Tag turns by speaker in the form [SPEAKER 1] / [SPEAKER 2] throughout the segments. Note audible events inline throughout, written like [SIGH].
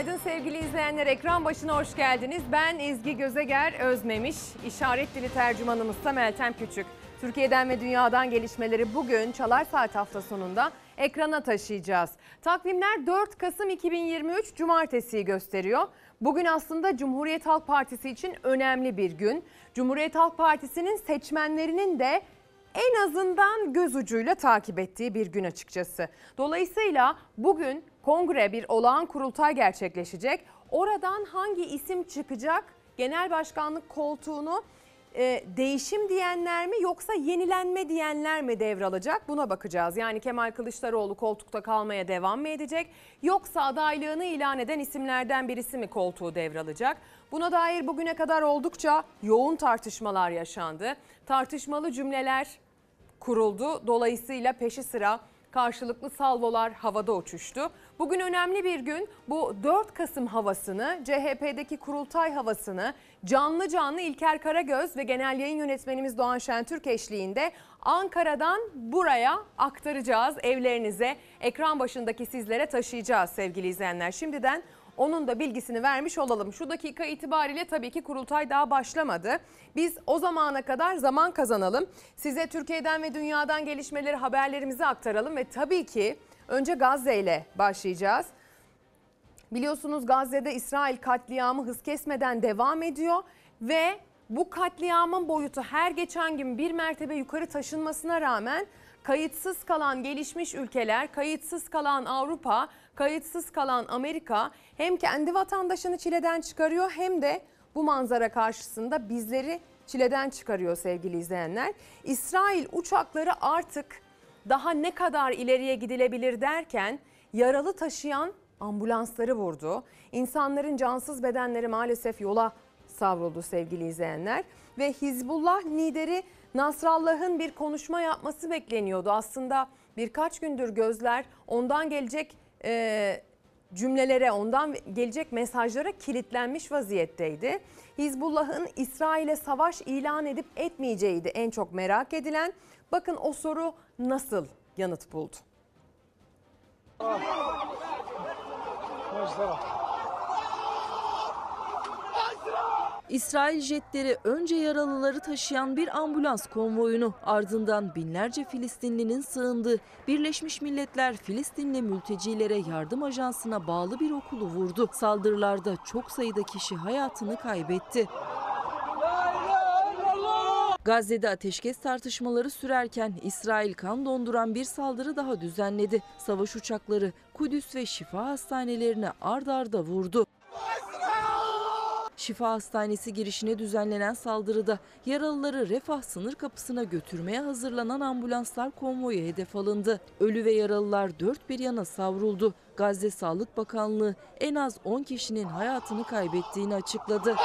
[SPEAKER 1] Günaydın sevgili izleyenler. Ekran başına hoş geldiniz. Ben Ezgi Gözeger Özmemiş. İşaret dili tercümanımız da Meltem Küçük. Türkiye'den ve dünyadan gelişmeleri bugün Çalar Saat hafta sonunda ekrana taşıyacağız. Takvimler 4 Kasım 2023 Cumartesi'yi gösteriyor. Bugün aslında Cumhuriyet Halk Partisi için önemli bir gün. Cumhuriyet Halk Partisi'nin seçmenlerinin de en azından göz ucuyla takip ettiği bir gün açıkçası. Dolayısıyla bugün kongre bir olağan kurultay gerçekleşecek. Oradan hangi isim çıkacak? Genel başkanlık koltuğunu e, değişim diyenler mi yoksa yenilenme diyenler mi devralacak? Buna bakacağız. Yani Kemal Kılıçdaroğlu koltukta kalmaya devam mı edecek? Yoksa adaylığını ilan eden isimlerden birisi mi koltuğu devralacak? Buna dair bugüne kadar oldukça yoğun tartışmalar yaşandı. Tartışmalı cümleler kuruldu. Dolayısıyla peşi sıra karşılıklı salvolar havada uçuştu. Bugün önemli bir gün. Bu 4 Kasım havasını, CHP'deki kurultay havasını canlı canlı İlker Karagöz ve genel yayın yönetmenimiz Doğan Şentürk eşliğinde Ankara'dan buraya aktaracağız. Evlerinize, ekran başındaki sizlere taşıyacağız sevgili izleyenler. Şimdiden onun da bilgisini vermiş olalım. Şu dakika itibariyle tabii ki kurultay daha başlamadı. Biz o zamana kadar zaman kazanalım. Size Türkiye'den ve dünyadan gelişmeleri haberlerimizi aktaralım ve tabii ki önce Gazze ile başlayacağız. Biliyorsunuz Gazze'de İsrail katliamı hız kesmeden devam ediyor ve bu katliamın boyutu her geçen gün bir mertebe yukarı taşınmasına rağmen kayıtsız kalan gelişmiş ülkeler, kayıtsız kalan Avrupa, kayıtsız kalan Amerika hem kendi vatandaşını çileden çıkarıyor hem de bu manzara karşısında bizleri çileden çıkarıyor sevgili izleyenler. İsrail uçakları artık daha ne kadar ileriye gidilebilir derken yaralı taşıyan ambulansları vurdu. İnsanların cansız bedenleri maalesef yola savruldu sevgili izleyenler. Ve Hizbullah lideri Nasrallah'ın bir konuşma yapması bekleniyordu. Aslında birkaç gündür gözler ondan gelecek e, cümlelere, ondan gelecek mesajlara kilitlenmiş vaziyetteydi. Hizbullah'ın İsrail'e savaş ilan edip etmeyeceğiydi en çok merak edilen. Bakın o soru nasıl yanıt buldu?
[SPEAKER 2] İsrail jetleri önce yaralıları taşıyan bir ambulans konvoyunu ardından binlerce Filistinlinin sığındığı Birleşmiş Milletler Filistinli mültecilere yardım ajansına bağlı bir okulu vurdu. Saldırılarda çok sayıda kişi hayatını kaybetti. Gazze'de ateşkes tartışmaları sürerken İsrail kan donduran bir saldırı daha düzenledi. Savaş uçakları Kudüs ve şifa hastanelerine ard arda vurdu. Şifa Hastanesi girişine düzenlenen saldırıda yaralıları Refah sınır kapısına götürmeye hazırlanan ambulanslar konvoyu hedef alındı. Ölü ve yaralılar dört bir yana savruldu. Gazze Sağlık Bakanlığı en az 10 kişinin hayatını kaybettiğini açıkladı.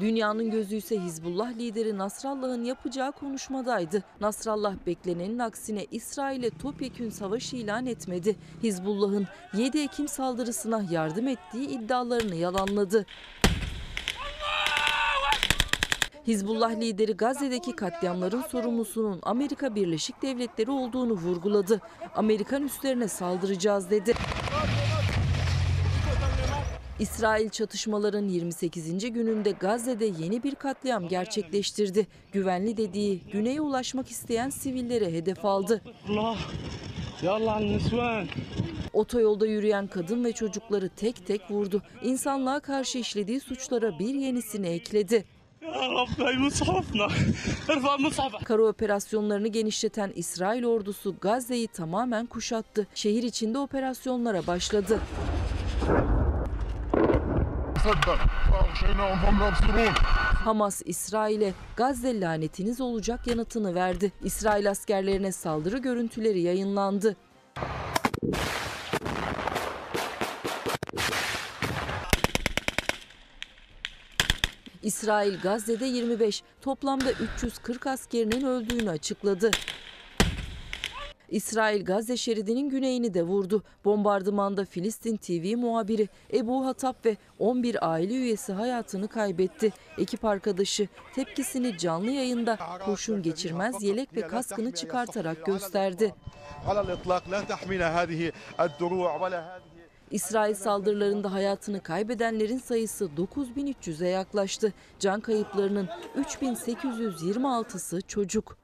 [SPEAKER 2] Dünyanın gözü ise Hizbullah lideri Nasrallah'ın yapacağı konuşmadaydı. Nasrallah beklenenin aksine İsrail'e topyekün savaş ilan etmedi. Hizbullah'ın 7 Ekim saldırısına yardım ettiği iddialarını yalanladı. Hizbullah lideri Gazze'deki katliamların sorumlusunun Amerika Birleşik Devletleri olduğunu vurguladı. Amerikan üslerine saldıracağız dedi. İsrail çatışmaların 28. gününde Gazze'de yeni bir katliam gerçekleştirdi. Güvenli dediği güneye ulaşmak isteyen sivillere hedef aldı. Otoyolda yürüyen kadın ve çocukları tek tek vurdu. İnsanlığa karşı işlediği suçlara bir yenisini ekledi. Kara operasyonlarını genişleten İsrail ordusu Gazze'yi tamamen kuşattı. Şehir içinde operasyonlara başladı. Hamas İsrail'e Gazze lanetiniz olacak yanıtını verdi. İsrail askerlerine saldırı görüntüleri yayınlandı. İsrail Gazze'de 25, toplamda 340 askerinin öldüğünü açıkladı. İsrail Gazze şeridinin güneyini de vurdu. Bombardımanda Filistin TV muhabiri Ebu Hatap ve 11 aile üyesi hayatını kaybetti. Ekip arkadaşı tepkisini canlı yayında kurşun geçirmez yelek ve kaskını çıkartarak gösterdi. İsrail saldırılarında hayatını kaybedenlerin sayısı 9300'e yaklaştı. Can kayıplarının 3826'sı çocuk.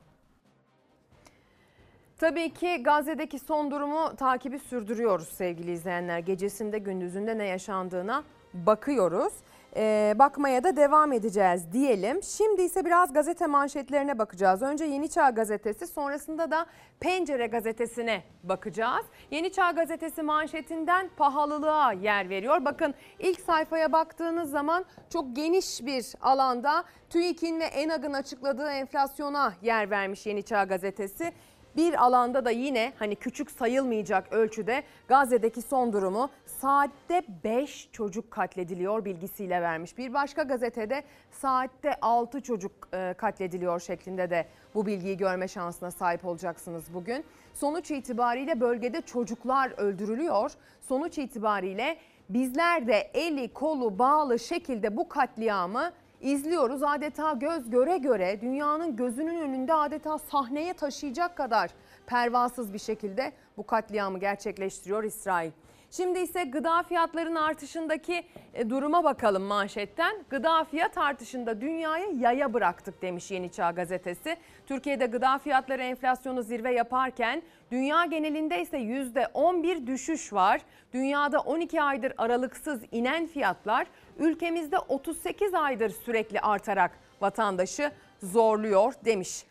[SPEAKER 1] Tabii ki Gazze'deki son durumu takibi sürdürüyoruz sevgili izleyenler. Gecesinde gündüzünde ne yaşandığına bakıyoruz. Ee, bakmaya da devam edeceğiz diyelim. Şimdi ise biraz gazete manşetlerine bakacağız. Önce Yeni Çağ Gazetesi sonrasında da Pencere Gazetesi'ne bakacağız. Yeni Çağ Gazetesi manşetinden pahalılığa yer veriyor. Bakın ilk sayfaya baktığınız zaman çok geniş bir alanda TÜİK'in ve ENAG'ın açıkladığı enflasyona yer vermiş Yeni Çağ Gazetesi. Bir alanda da yine hani küçük sayılmayacak ölçüde Gazze'deki son durumu saatte 5 çocuk katlediliyor bilgisiyle vermiş. Bir başka gazetede saatte 6 çocuk e, katlediliyor şeklinde de bu bilgiyi görme şansına sahip olacaksınız bugün. Sonuç itibariyle bölgede çocuklar öldürülüyor. Sonuç itibariyle bizler de eli kolu bağlı şekilde bu katliamı izliyoruz. Adeta göz göre göre dünyanın gözünün önünde adeta sahneye taşıyacak kadar pervasız bir şekilde bu katliamı gerçekleştiriyor İsrail. Şimdi ise gıda fiyatlarının artışındaki e, duruma bakalım manşetten. Gıda fiyat artışında dünyayı yaya bıraktık demiş Yeni Çağ gazetesi. Türkiye'de gıda fiyatları enflasyonu zirve yaparken dünya genelinde ise %11 düşüş var. Dünyada 12 aydır aralıksız inen fiyatlar ülkemizde 38 aydır sürekli artarak vatandaşı zorluyor demiş.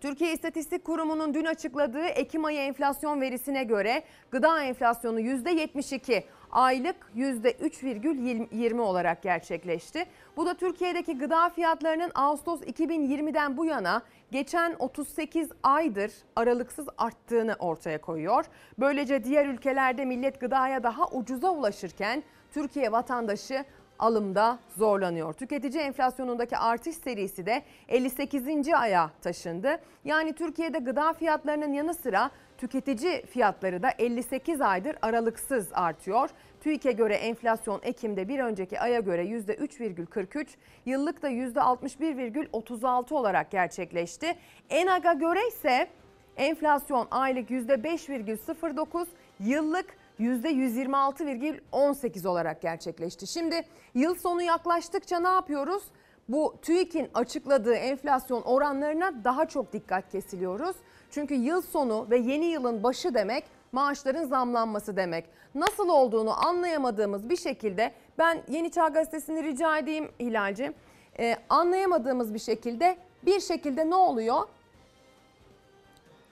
[SPEAKER 1] Türkiye İstatistik Kurumu'nun dün açıkladığı Ekim ayı enflasyon verisine göre gıda enflasyonu %72, aylık %3,20 olarak gerçekleşti. Bu da Türkiye'deki gıda fiyatlarının Ağustos 2020'den bu yana geçen 38 aydır aralıksız arttığını ortaya koyuyor. Böylece diğer ülkelerde millet gıdaya daha ucuza ulaşırken Türkiye vatandaşı alımda zorlanıyor. Tüketici enflasyonundaki artış serisi de 58. aya taşındı. Yani Türkiye'de gıda fiyatlarının yanı sıra tüketici fiyatları da 58 aydır aralıksız artıyor. TÜİK'e göre enflasyon Ekim'de bir önceki aya göre %3,43, yıllık da %61,36 olarak gerçekleşti. ENAG'a göre ise enflasyon aylık %5,09, yıllık %126,18 olarak gerçekleşti. Şimdi yıl sonu yaklaştıkça ne yapıyoruz? Bu TÜİK'in açıkladığı enflasyon oranlarına daha çok dikkat kesiliyoruz. Çünkü yıl sonu ve yeni yılın başı demek maaşların zamlanması demek. Nasıl olduğunu anlayamadığımız bir şekilde ben Yeni Çağ Gazetesi'ni rica edeyim Hilal'cim. Ee, anlayamadığımız bir şekilde bir şekilde ne oluyor?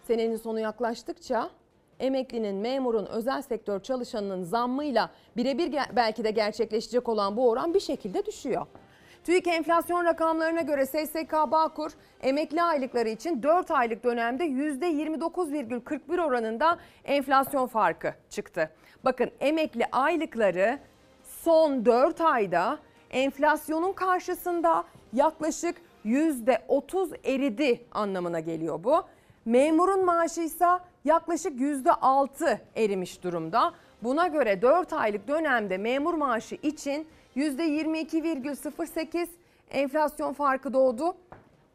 [SPEAKER 1] Senenin sonu yaklaştıkça emeklinin, memurun, özel sektör çalışanının zammıyla birebir belki de gerçekleşecek olan bu oran bir şekilde düşüyor. TÜİK enflasyon rakamlarına göre SSK Bağkur emekli aylıkları için 4 aylık dönemde %29,41 oranında enflasyon farkı çıktı. Bakın emekli aylıkları son 4 ayda enflasyonun karşısında yaklaşık %30 eridi anlamına geliyor bu. Memurun maaşı ise yaklaşık %6 erimiş durumda. Buna göre 4 aylık dönemde memur maaşı için %22,08 enflasyon farkı doğdu.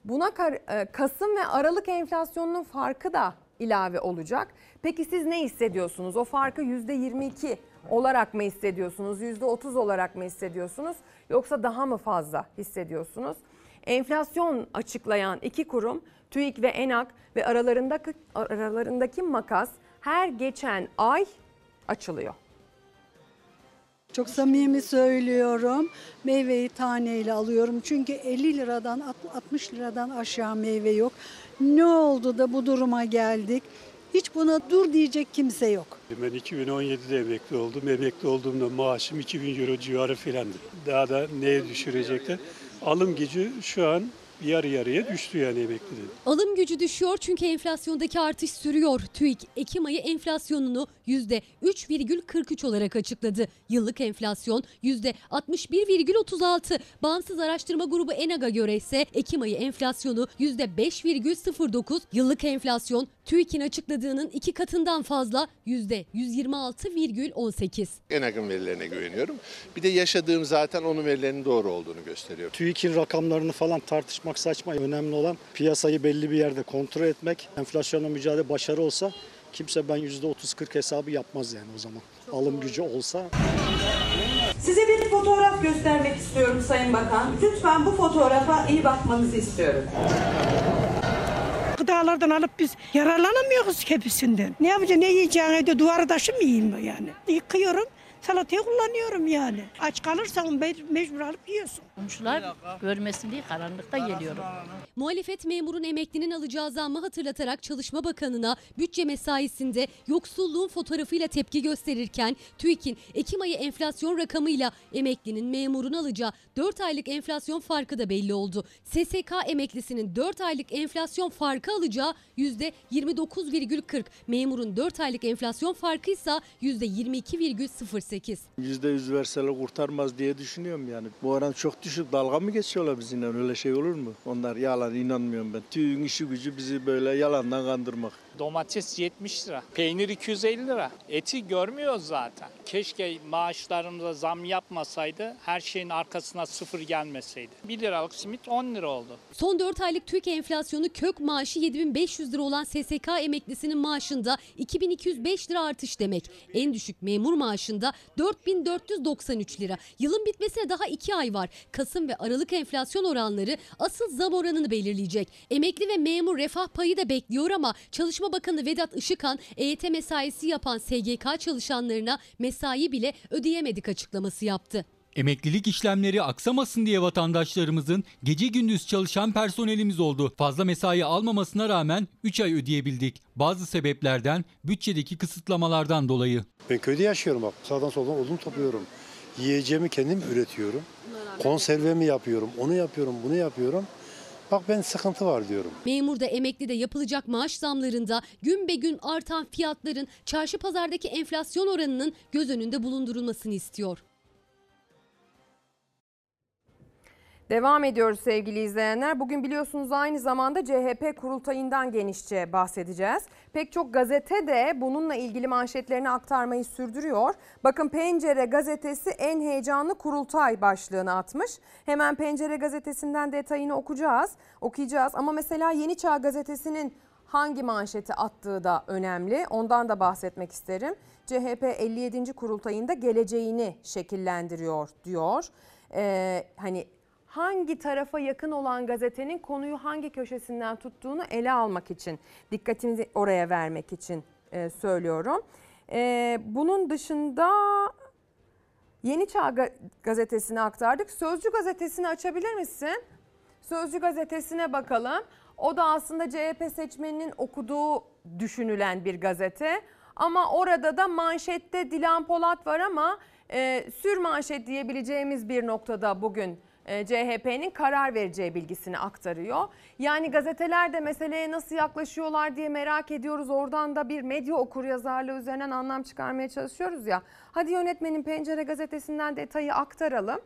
[SPEAKER 1] Buna e, Kasım ve Aralık enflasyonunun farkı da ilave olacak. Peki siz ne hissediyorsunuz? O farkı %22 olarak mı hissediyorsunuz? %30 olarak mı hissediyorsunuz? Yoksa daha mı fazla hissediyorsunuz? Enflasyon açıklayan iki kurum TÜİK ve ENAK ve aralarındaki aralarındaki makas her geçen ay açılıyor.
[SPEAKER 3] Çok samimi söylüyorum. Meyveyi taneyle alıyorum. Çünkü 50 liradan 60 liradan aşağı meyve yok. Ne oldu da bu duruma geldik? Hiç buna dur diyecek kimse yok.
[SPEAKER 4] Ben 2017'de emekli oldum. Emekli olduğumda maaşım 2000 euro civarı filandı. Daha da neye düşürecekler? Alım gücü şu an yarı yarıya düştü yani emeklinin.
[SPEAKER 5] Alım gücü düşüyor çünkü enflasyondaki artış sürüyor. TÜİK Ekim ayı enflasyonunu %3,43 olarak açıkladı. Yıllık enflasyon %61,36. Bağımsız araştırma grubu ENAG'a göre ise Ekim ayı enflasyonu %5,09. Yıllık enflasyon TÜİK'in açıkladığının iki katından fazla %126,18.
[SPEAKER 6] ENAG'ın verilerine güveniyorum. Bir de yaşadığım zaten onun verilerinin doğru olduğunu gösteriyor.
[SPEAKER 7] TÜİK'in rakamlarını falan tartışmak saçma. Önemli olan piyasayı belli bir yerde kontrol etmek. Enflasyonla mücadele başarı olsa kimse ben %30-40 hesabı yapmaz yani o zaman. Alım gücü olsa
[SPEAKER 8] Size bir fotoğraf göstermek istiyorum Sayın Bakan. Lütfen bu fotoğrafa iyi bakmanızı istiyorum.
[SPEAKER 9] Gıdalardan alıp biz yararlanamıyoruz hepsinden. Ne yapacağım? Ne yiyeceğim? Evde duvarı taşı mı yiyeyim yani? Yıkıyorum. Salataya kullanıyorum yani. Aç kalırsan me- mecbur alıp yiyorsun.
[SPEAKER 10] Komşular görmesin diye karanlıkta geliyorum.
[SPEAKER 5] Muhalefet memurun emeklinin alacağı zammı hatırlatarak Çalışma Bakanı'na bütçe mesaisinde yoksulluğun fotoğrafıyla tepki gösterirken TÜİK'in Ekim ayı enflasyon rakamıyla emeklinin memurun alacağı 4 aylık enflasyon farkı da belli oldu. SSK emeklisinin 4 aylık enflasyon farkı alacağı %29,40. Memurun 4 aylık enflasyon farkı ise %22,08.
[SPEAKER 11] %100 verseler kurtarmaz diye düşünüyorum yani. Bu oran çok düşük. Dalga mı geçiyorlar bizimle? Öyle şey olur mu? Onlar yalan inanmıyorum ben. TÜİK'in işi gücü bizi böyle yalandan kandırmak.
[SPEAKER 12] Domates 70 lira, peynir 250 lira. Eti görmüyoruz zaten. Keşke maaşlarımıza zam yapmasaydı, her şeyin arkasına sıfır gelmeseydi. 1 liralık simit 10 lira oldu.
[SPEAKER 5] Son 4 aylık TÜİK enflasyonu kök maaşı 7500 lira olan SSK emeklisinin maaşında 2205 lira artış demek. En düşük memur maaşında 4493 lira. Yılın bitmesine daha 2 ay var. Kasım ve Aralık enflasyon oranları asıl zam oranını belirleyecek. Emekli ve memur refah payı da bekliyor ama Çalışma Bakanı Vedat Işıkhan EYT mesaisi yapan SGK çalışanlarına mesai bile ödeyemedik açıklaması yaptı.
[SPEAKER 13] Emeklilik işlemleri aksamasın diye vatandaşlarımızın gece gündüz çalışan personelimiz oldu. Fazla mesai almamasına rağmen 3 ay ödeyebildik. Bazı sebeplerden bütçedeki kısıtlamalardan dolayı.
[SPEAKER 7] Ben köyde yaşıyorum bak. Sağdan soldan odun topluyorum. Yiyeceğimi kendim üretiyorum. Konservemi yapıyorum. Onu yapıyorum, bunu yapıyorum. Bak ben sıkıntı var diyorum.
[SPEAKER 5] Memur da emekli de yapılacak maaş zamlarında gün be gün artan fiyatların çarşı pazardaki enflasyon oranının göz önünde bulundurulmasını istiyor.
[SPEAKER 1] Devam ediyoruz sevgili izleyenler. Bugün biliyorsunuz aynı zamanda CHP kurultayından genişçe bahsedeceğiz. Pek çok gazete de bununla ilgili manşetlerini aktarmayı sürdürüyor. Bakın Pencere gazetesi en heyecanlı kurultay başlığını atmış. Hemen Pencere gazetesinden detayını okuyacağız. Okuyacağız ama mesela Yeni Çağ gazetesinin hangi manşeti attığı da önemli. Ondan da bahsetmek isterim. CHP 57. kurultayında geleceğini şekillendiriyor diyor. Ee, hani hangi tarafa yakın olan gazetenin konuyu hangi köşesinden tuttuğunu ele almak için, dikkatinizi oraya vermek için e, söylüyorum. E, bunun dışında Yeni Çağ Ga- gazetesini aktardık. Sözcü gazetesini açabilir misin? Sözcü gazetesine bakalım. O da aslında CHP seçmeninin okuduğu düşünülen bir gazete. Ama orada da manşette Dilan Polat var ama e, sür manşet diyebileceğimiz bir noktada bugün CHP'nin karar vereceği bilgisini aktarıyor. Yani gazeteler de meseleye nasıl yaklaşıyorlar diye merak ediyoruz. Oradan da bir medya okuryazarlığı üzerinden anlam çıkarmaya çalışıyoruz ya. Hadi yönetmenin Pencere gazetesinden detayı aktaralım.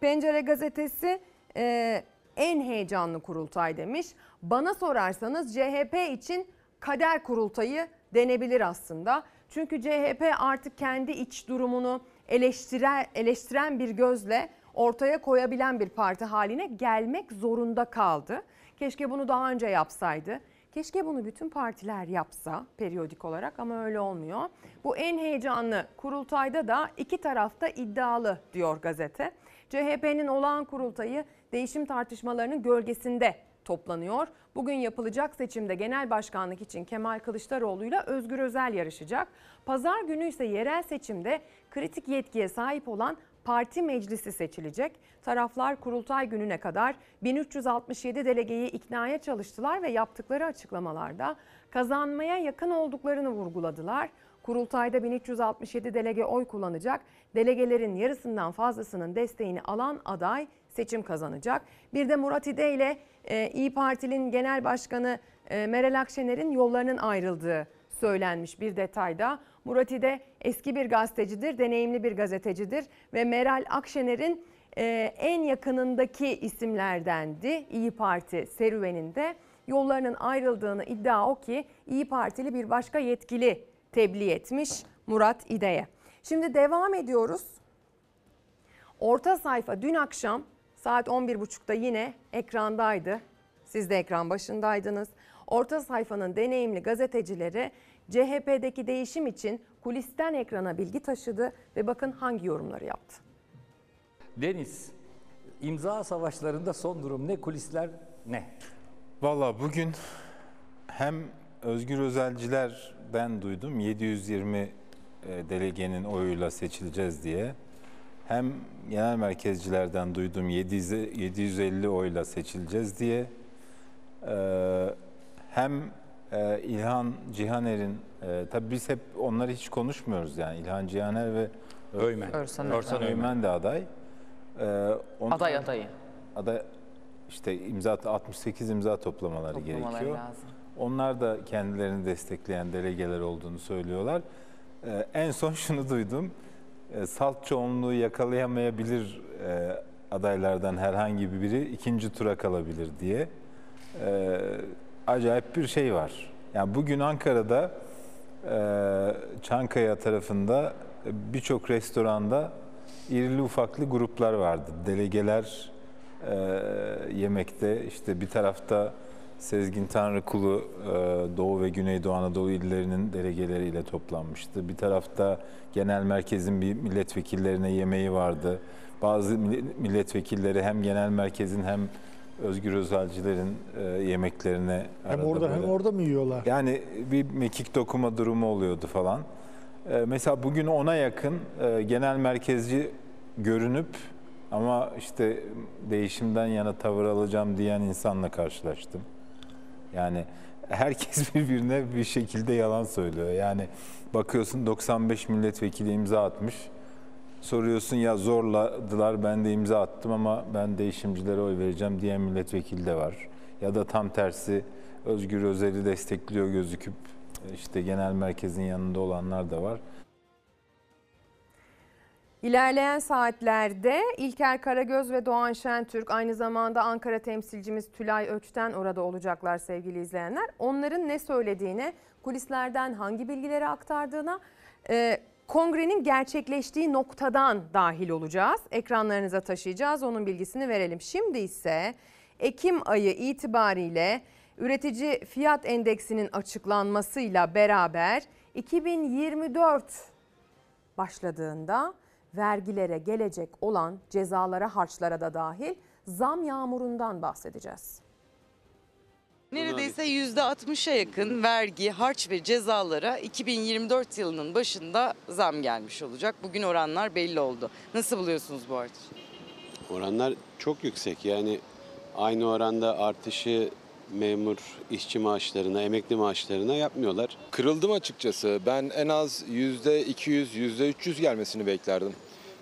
[SPEAKER 1] Pencere gazetesi e, en heyecanlı kurultay demiş. Bana sorarsanız CHP için kader kurultayı denebilir aslında. Çünkü CHP artık kendi iç durumunu eleştiren, eleştiren bir gözle ortaya koyabilen bir parti haline gelmek zorunda kaldı. Keşke bunu daha önce yapsaydı. Keşke bunu bütün partiler yapsa periyodik olarak ama öyle olmuyor. Bu en heyecanlı kurultayda da iki tarafta iddialı diyor gazete. CHP'nin olağan kurultayı değişim tartışmalarının gölgesinde toplanıyor. Bugün yapılacak seçimde genel başkanlık için Kemal Kılıçdaroğlu ile Özgür Özel yarışacak. Pazar günü ise yerel seçimde kritik yetkiye sahip olan parti meclisi seçilecek. Taraflar kurultay gününe kadar 1367 delegeyi iknaya çalıştılar ve yaptıkları açıklamalarda kazanmaya yakın olduklarını vurguladılar. Kurultayda 1367 delege oy kullanacak. Delegelerin yarısından fazlasının desteğini alan aday seçim kazanacak. Bir de Murat İde ile e, İyi Parti'nin genel başkanı e, Meral Akşener'in yollarının ayrıldığı söylenmiş bir detayda. Murat İde eski bir gazetecidir, deneyimli bir gazetecidir ve Meral Akşener'in e, en yakınındaki isimlerdendi İyi Parti serüveninde. Yollarının ayrıldığını iddia o ki İyi Partili bir başka yetkili tebliğ etmiş Murat İde'ye. Şimdi devam ediyoruz. Orta sayfa dün akşam saat 11.30'da yine ekrandaydı. Siz de ekran başındaydınız. Orta sayfanın deneyimli gazetecileri CHP'deki değişim için kulisten ekrana bilgi taşıdı ve bakın hangi yorumları yaptı.
[SPEAKER 14] Deniz, imza savaşlarında son durum ne? Kulisler ne?
[SPEAKER 15] Valla bugün hem Özgür Özelciler'den duydum 720 e, delegenin oyuyla seçileceğiz diye. Hem genel merkezcilerden duydum 700 750 oyla seçileceğiz diye. Ee, hem e, İlhan Cihaner'in, e, tabii biz hep onları hiç konuşmuyoruz yani İlhan Cihaner ve
[SPEAKER 14] Öymen.
[SPEAKER 15] Örsan,
[SPEAKER 14] Örsan
[SPEAKER 15] Öymen.
[SPEAKER 14] Öymen
[SPEAKER 15] de aday. Ee, onlar-
[SPEAKER 16] Aday adayı.
[SPEAKER 15] Aday işte imza 68 imza toplamaları,
[SPEAKER 16] Toplamaları
[SPEAKER 15] gerekiyor.
[SPEAKER 16] lazım.
[SPEAKER 15] Onlar da kendilerini destekleyen delegeler olduğunu söylüyorlar. Ee, en son [LAUGHS] şunu duydum. Ee, salt çoğunluğu yakalayamayabilir e, adaylardan herhangi biri ikinci tura kalabilir diye. Ee, acayip bir şey var. Yani bugün Ankara'da e, Çankaya tarafında e, birçok restoranda irili ufaklı gruplar vardı. Delegeler e, yemekte işte bir tarafta Sezgin Tanrıkulu e, Doğu ve Güneydoğu Anadolu illerinin delegeleriyle toplanmıştı. Bir tarafta genel merkezin bir milletvekillerine yemeği vardı. Bazı mille- milletvekilleri hem genel merkezin hem Özgür Özelcilerin e, yemeklerine
[SPEAKER 17] Hem
[SPEAKER 15] arada
[SPEAKER 17] orada hem
[SPEAKER 15] böyle-
[SPEAKER 17] orada mı yiyorlar?
[SPEAKER 15] yani bir mekik dokuma durumu oluyordu falan. Ee, mesela bugün ona yakın e, genel merkezci görünüp ama işte değişimden yana tavır alacağım diyen insanla karşılaştım. Yani herkes [LAUGHS] birbirine bir şekilde yalan söylüyor. Yani bakıyorsun 95 milletvekili imza atmış. Soruyorsun ya zorladılar ben de imza attım ama ben değişimcilere oy vereceğim diyen milletvekili de var. Ya da tam tersi Özgür Özel'i destekliyor gözüküp işte genel merkezin yanında olanlar da var.
[SPEAKER 1] İlerleyen saatlerde İlker Karagöz ve Doğan Şentürk aynı zamanda Ankara temsilcimiz Tülay Öç'ten orada olacaklar sevgili izleyenler. Onların ne söylediğine, kulislerden hangi bilgileri aktardığına, e, kongrenin gerçekleştiği noktadan dahil olacağız. Ekranlarınıza taşıyacağız onun bilgisini verelim. Şimdi ise Ekim ayı itibariyle üretici fiyat endeksinin açıklanmasıyla beraber 2024 başladığında vergilere gelecek olan cezalara, harçlara da dahil zam yağmurundan bahsedeceğiz.
[SPEAKER 18] Neredeyse %60'a yakın vergi, harç ve cezalara 2024 yılının başında zam gelmiş olacak. Bugün oranlar belli oldu. Nasıl buluyorsunuz bu artışı?
[SPEAKER 19] Oranlar çok yüksek. Yani aynı oranda artışı memur işçi maaşlarına, emekli maaşlarına yapmıyorlar.
[SPEAKER 20] Kırıldım açıkçası. Ben en az %200, %300 gelmesini beklerdim.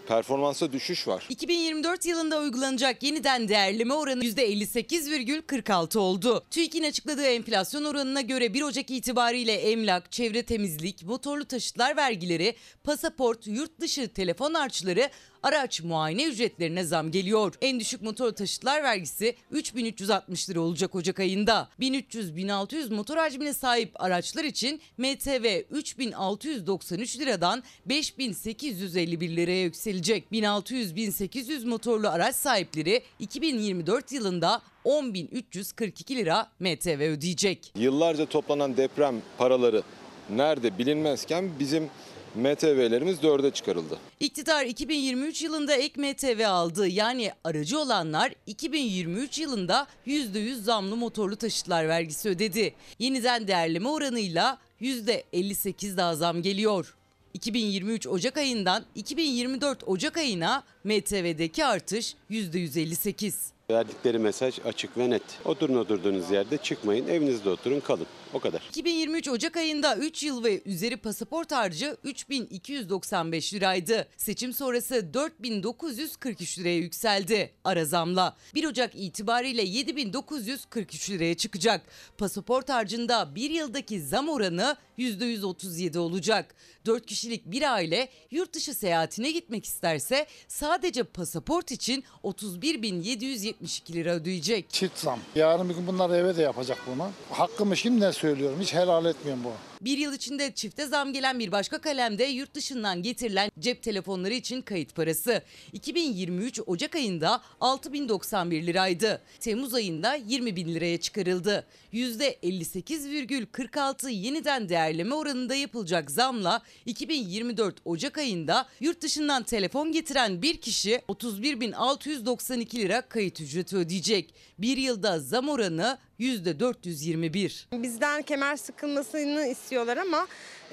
[SPEAKER 20] Performansa düşüş var.
[SPEAKER 18] 2024 yılında uygulanacak yeniden değerleme oranı %58,46 oldu. TÜİK'in açıkladığı enflasyon oranına göre 1 Ocak itibariyle emlak, çevre temizlik, motorlu taşıtlar vergileri, pasaport, yurt dışı telefon harçları, araç muayene ücretlerine zam geliyor. En düşük motor taşıtlar vergisi 3360 lira olacak Ocak ayında. 1300-1600 motor hacmine sahip araçlar için MTV 3693 liradan 5851 liraya yükselecek. 1600-1800 motorlu araç sahipleri 2024 yılında 10.342 lira MTV ödeyecek.
[SPEAKER 20] Yıllarca toplanan deprem paraları nerede bilinmezken bizim MTV'lerimiz dörde çıkarıldı.
[SPEAKER 18] İktidar 2023 yılında ek MTV aldı. Yani aracı olanlar 2023 yılında %100 zamlı motorlu taşıtlar vergisi ödedi. Yeniden değerleme oranıyla %58 daha zam geliyor. 2023 Ocak ayından 2024 Ocak ayına MTV'deki artış %158.
[SPEAKER 19] Verdikleri mesaj açık ve net. Oturun oturduğunuz yerde çıkmayın, evinizde oturun kalın. O kadar.
[SPEAKER 18] 2023 Ocak ayında 3 yıl ve üzeri pasaport harcı 3295 liraydı. Seçim sonrası 4943 liraya yükseldi ara zamla. 1 Ocak itibariyle 7943 liraya çıkacak. Pasaport harcında bir yıldaki zam oranı %137 olacak. 4 kişilik bir aile yurt dışı seyahatine gitmek isterse sadece pasaport için 31.772 lira ödeyecek.
[SPEAKER 16] Çift zam. Yarın bir gün bunlar eve de yapacak bunu. Hakkımı şimdiden söylüyorum. Hiç helal etmiyorum bu.
[SPEAKER 18] Bir yıl içinde çifte zam gelen bir başka kalemde yurt dışından getirilen cep telefonları için kayıt parası. 2023 Ocak ayında 6091 liraydı. Temmuz ayında 20 bin liraya çıkarıldı. %58,46 yeniden değerleme oranında yapılacak zamla 2024 Ocak ayında yurt dışından telefon getiren bir kişi 31.692 lira kayıt ücreti ödeyecek. Bir yılda zam oranı %421.
[SPEAKER 17] Bizden kemer sıkılmasını istiyorlar ama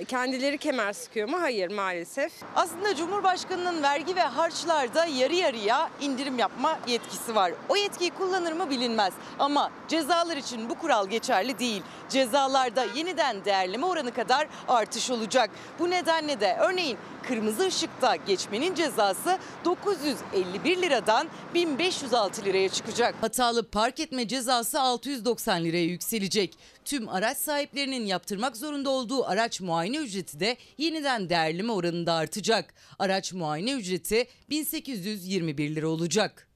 [SPEAKER 17] kendileri kemer sıkıyor mu? Hayır maalesef.
[SPEAKER 18] Aslında Cumhurbaşkanı'nın vergi ve harçlarda yarı yarıya indirim yapma yetkisi var. O yetkiyi kullanır mı bilinmez ama cezalar için bu kural geçerli değil. Cezalarda yeniden değerleme oranı kadar artış olacak. Bu nedenle de örneğin kırmızı ışıkta geçmenin cezası 951 liradan 1506 liraya çıkacak. Hatalı park etme cezası 690 liraya yükselecek. Tüm araç sahiplerinin yaptırmak zorunda olduğu araç muayene ücreti de yeniden değerleme oranında artacak. Araç muayene ücreti 1821 lira olacak.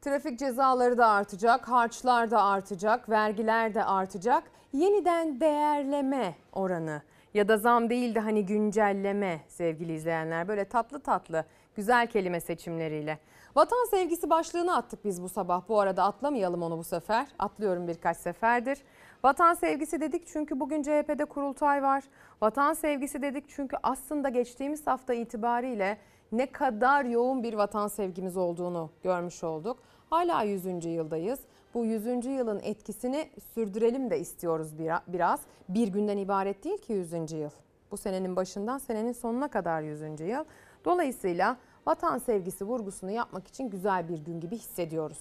[SPEAKER 1] Trafik cezaları da artacak, harçlar da artacak, vergiler de artacak. Yeniden değerleme oranı ya da zam değil de hani güncelleme sevgili izleyenler. Böyle tatlı tatlı güzel kelime seçimleriyle. Vatan sevgisi başlığını attık biz bu sabah. Bu arada atlamayalım onu bu sefer. Atlıyorum birkaç seferdir. Vatan sevgisi dedik çünkü bugün CHP'de kurultay var. Vatan sevgisi dedik çünkü aslında geçtiğimiz hafta itibariyle ne kadar yoğun bir vatan sevgimiz olduğunu görmüş olduk. Hala 100. yıldayız. Bu 100. yılın etkisini sürdürelim de istiyoruz biraz. Bir günden ibaret değil ki 100. yıl. Bu senenin başından senenin sonuna kadar 100. yıl. Dolayısıyla vatan sevgisi vurgusunu yapmak için güzel bir gün gibi hissediyoruz.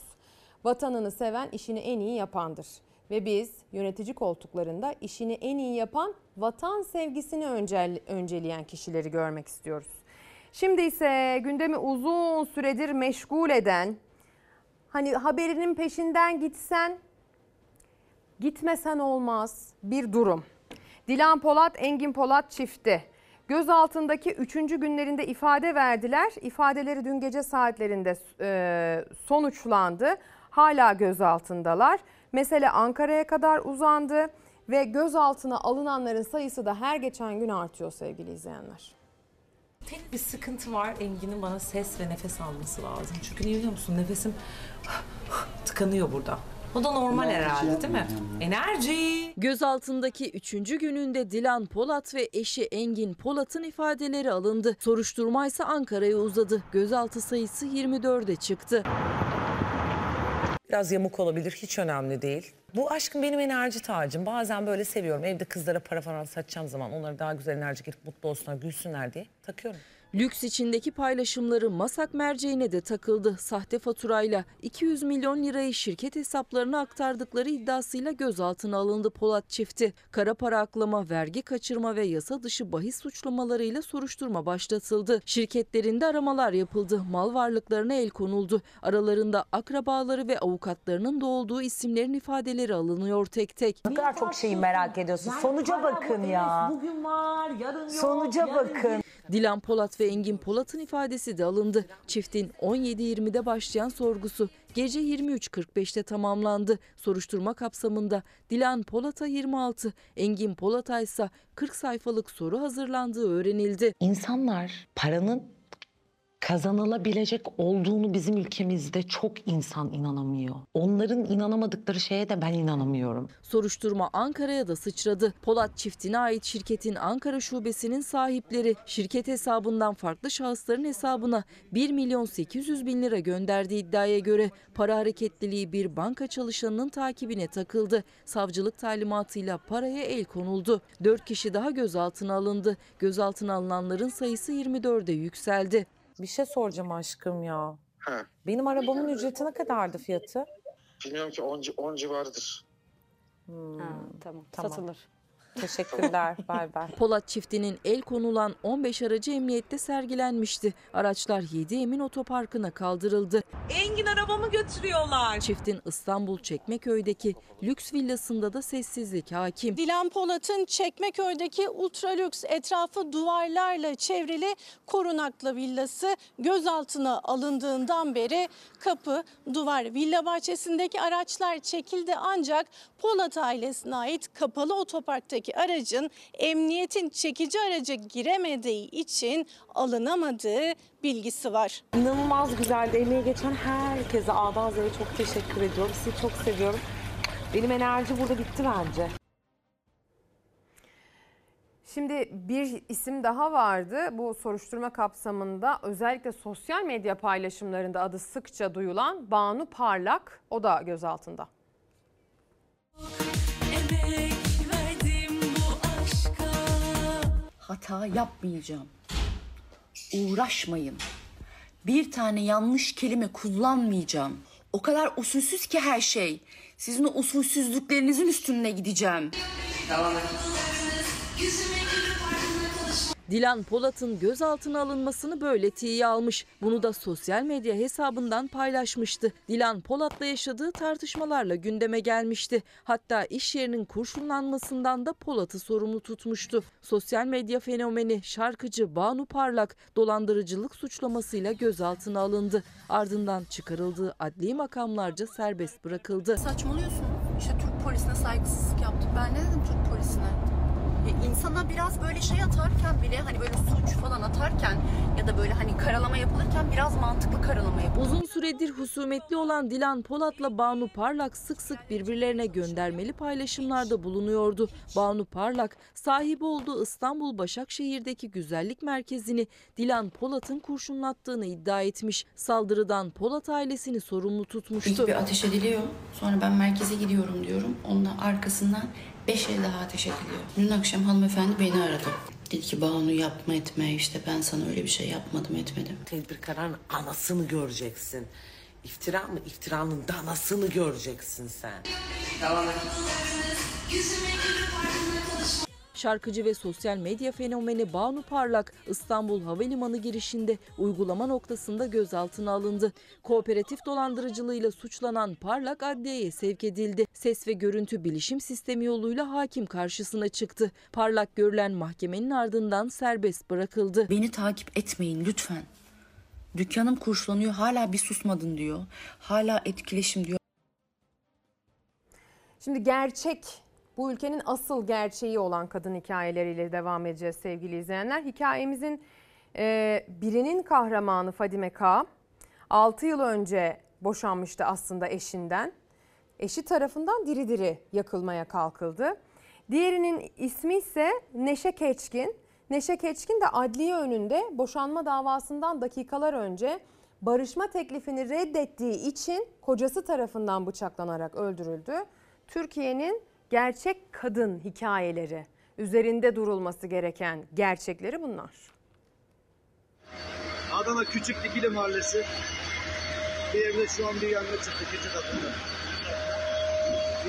[SPEAKER 1] Vatanını seven işini en iyi yapandır. Ve biz yönetici koltuklarında işini en iyi yapan vatan sevgisini önceleyen kişileri görmek istiyoruz. Şimdi ise gündemi uzun süredir meşgul eden, hani haberinin peşinden gitsen, gitmesen olmaz bir durum. Dilan Polat, Engin Polat çifti gözaltındaki 3. günlerinde ifade verdiler. İfadeleri dün gece saatlerinde e, sonuçlandı. Hala gözaltındalar. Mesele Ankara'ya kadar uzandı ve gözaltına alınanların sayısı da her geçen gün artıyor sevgili izleyenler.
[SPEAKER 21] Tek bir sıkıntı var Engin'in bana ses ve nefes alması lazım. Çünkü niye biliyor musun nefesim [SIGHS] [SIGHS] tıkanıyor burada. O da normal herhalde değil mi? Enerji.
[SPEAKER 2] Gözaltındaki 3. gününde Dilan Polat ve eşi Engin Polat'ın ifadeleri alındı. Soruşturma ise Ankara'ya uzadı. Gözaltı sayısı 24'e çıktı.
[SPEAKER 21] Biraz yamuk olabilir hiç önemli değil. Bu aşkım benim enerji tacım. Bazen böyle seviyorum. Evde kızlara para falan satacağım zaman onları daha güzel enerji gelip mutlu olsunlar, gülsünler diye takıyorum.
[SPEAKER 2] Lüks içindeki paylaşımları masak merceğine de takıldı. Sahte faturayla 200 milyon lirayı şirket hesaplarına aktardıkları iddiasıyla gözaltına alındı Polat çifti. Kara para aklama, vergi kaçırma ve yasa dışı bahis suçlamalarıyla soruşturma başlatıldı. Şirketlerinde aramalar yapıldı. Mal varlıklarına el konuldu. Aralarında akrabaları ve avukatlarının da olduğu isimlerin ifadeleri alınıyor tek tek.
[SPEAKER 22] Ne kadar çok şeyi merak ediyorsun. Sonuca bakın ya.
[SPEAKER 21] Bugün var, yarın yok.
[SPEAKER 22] Sonuca bakın.
[SPEAKER 2] Dilan Polat ve Engin Polat'ın ifadesi de alındı. Çiftin 17.20'de başlayan sorgusu gece 23.45'te tamamlandı. Soruşturma kapsamında Dilan Polat'a 26, Engin Polat'a ise 40 sayfalık soru hazırlandığı öğrenildi.
[SPEAKER 22] İnsanlar paranın kazanılabilecek olduğunu bizim ülkemizde çok insan inanamıyor. Onların inanamadıkları şeye de ben inanamıyorum.
[SPEAKER 2] Soruşturma Ankara'ya da sıçradı. Polat çiftine ait şirketin Ankara şubesinin sahipleri şirket hesabından farklı şahısların hesabına 1 milyon 800 bin lira gönderdiği iddiaya göre para hareketliliği bir banka çalışanının takibine takıldı. Savcılık talimatıyla paraya el konuldu. 4 kişi daha gözaltına alındı. Gözaltına alınanların sayısı 24'e yükseldi.
[SPEAKER 21] Bir şey soracağım aşkım ya.
[SPEAKER 23] Ha.
[SPEAKER 21] Benim arabamın ücreti ne kadardı fiyatı?
[SPEAKER 23] Bilmiyorum ki 10, 10 civarıdır.
[SPEAKER 21] tamam. Satılır. Teşekkürler. bay bay.
[SPEAKER 2] Polat çiftinin el konulan 15 aracı emniyette sergilenmişti. Araçlar 7 Emin Otoparkı'na kaldırıldı.
[SPEAKER 21] Engin arabamı götürüyorlar.
[SPEAKER 2] Çiftin İstanbul Çekmeköy'deki lüks villasında da sessizlik hakim.
[SPEAKER 24] Dilan Polat'ın Çekmeköy'deki ultralüks etrafı duvarlarla çevrili korunaklı villası gözaltına alındığından beri kapı, duvar, villa bahçesindeki araçlar çekildi ancak Polat ailesine ait kapalı otoparktaki aracın emniyetin çekici araca giremediği için alınamadığı bilgisi var.
[SPEAKER 21] İnanılmaz güzeldi. Emeği geçen herkese A'dan Z'ye çok teşekkür ediyorum. Sizi çok seviyorum. Benim enerji burada bitti bence.
[SPEAKER 1] Şimdi bir isim daha vardı. Bu soruşturma kapsamında özellikle sosyal medya paylaşımlarında adı sıkça duyulan Banu Parlak o da gözaltında.
[SPEAKER 25] Hata yapmayacağım. Uğraşmayın. Bir tane yanlış kelime kullanmayacağım. O kadar usulsüz ki her şey. Sizin o usulsüzlüklerinizin üstüne gideceğim.
[SPEAKER 2] Dilan Polat'ın gözaltına alınmasını böyle tiye almış. Bunu da sosyal medya hesabından paylaşmıştı. Dilan Polat'la yaşadığı tartışmalarla gündeme gelmişti. Hatta iş yerinin kurşunlanmasından da Polat'ı sorumlu tutmuştu. Sosyal medya fenomeni şarkıcı Banu Parlak dolandırıcılık suçlamasıyla gözaltına alındı. Ardından çıkarıldığı adli makamlarca serbest bırakıldı.
[SPEAKER 25] Saçmalıyorsun. İşte Türk polisine saygısızlık yaptım. Ben ne dedim Türk polisine? Ya insana biraz böyle şey atarken bile hani böyle suç falan atarken ya da böyle hani karalama yapılırken biraz mantıklı karalama yapın.
[SPEAKER 2] Uzun süredir husumetli olan Dilan Polat'la Banu Parlak sık sık birbirlerine göndermeli paylaşımlarda bulunuyordu. Banu Parlak sahibi olduğu İstanbul Başakşehir'deki güzellik merkezini Dilan Polat'ın kurşunlattığını iddia etmiş. Saldırıdan Polat ailesini sorumlu tutmuştu.
[SPEAKER 25] İlk bir ateş ediliyor. Sonra ben merkeze gidiyorum diyorum. Ondan arkasından beş el daha ateş ediliyor. Dün akşam hanımefendi beni aradı. Dedi ki Banu yapma etme işte ben sana öyle bir şey yapmadım etmedim.
[SPEAKER 21] Tedbir kararın anasını göreceksin. İftira mı? İftiranın danasını göreceksin sen.
[SPEAKER 2] Şarkıcı ve sosyal medya fenomeni Banu Parlak İstanbul Havalimanı girişinde uygulama noktasında gözaltına alındı. Kooperatif dolandırıcılığıyla suçlanan Parlak adliyeye sevk edildi. Ses ve görüntü bilişim sistemi yoluyla hakim karşısına çıktı. Parlak görülen mahkemenin ardından serbest bırakıldı.
[SPEAKER 25] Beni takip etmeyin lütfen. Dükkanım kurşulanıyor hala bir susmadın diyor. Hala etkileşim diyor.
[SPEAKER 1] Şimdi gerçek bu ülkenin asıl gerçeği olan kadın hikayeleriyle devam edeceğiz sevgili izleyenler. Hikayemizin e, birinin kahramanı Fadime K. 6 yıl önce boşanmıştı aslında eşinden. Eşi tarafından diri diri yakılmaya kalkıldı. Diğerinin ismi ise Neşe Keçkin. Neşe Keçkin de adliye önünde boşanma davasından dakikalar önce barışma teklifini reddettiği için kocası tarafından bıçaklanarak öldürüldü. Türkiye'nin gerçek kadın hikayeleri, üzerinde durulması gereken gerçekleri bunlar.
[SPEAKER 26] Adana Küçük Dikili Mahallesi. Bir evde şu an bir yangın çıktı küçük adında.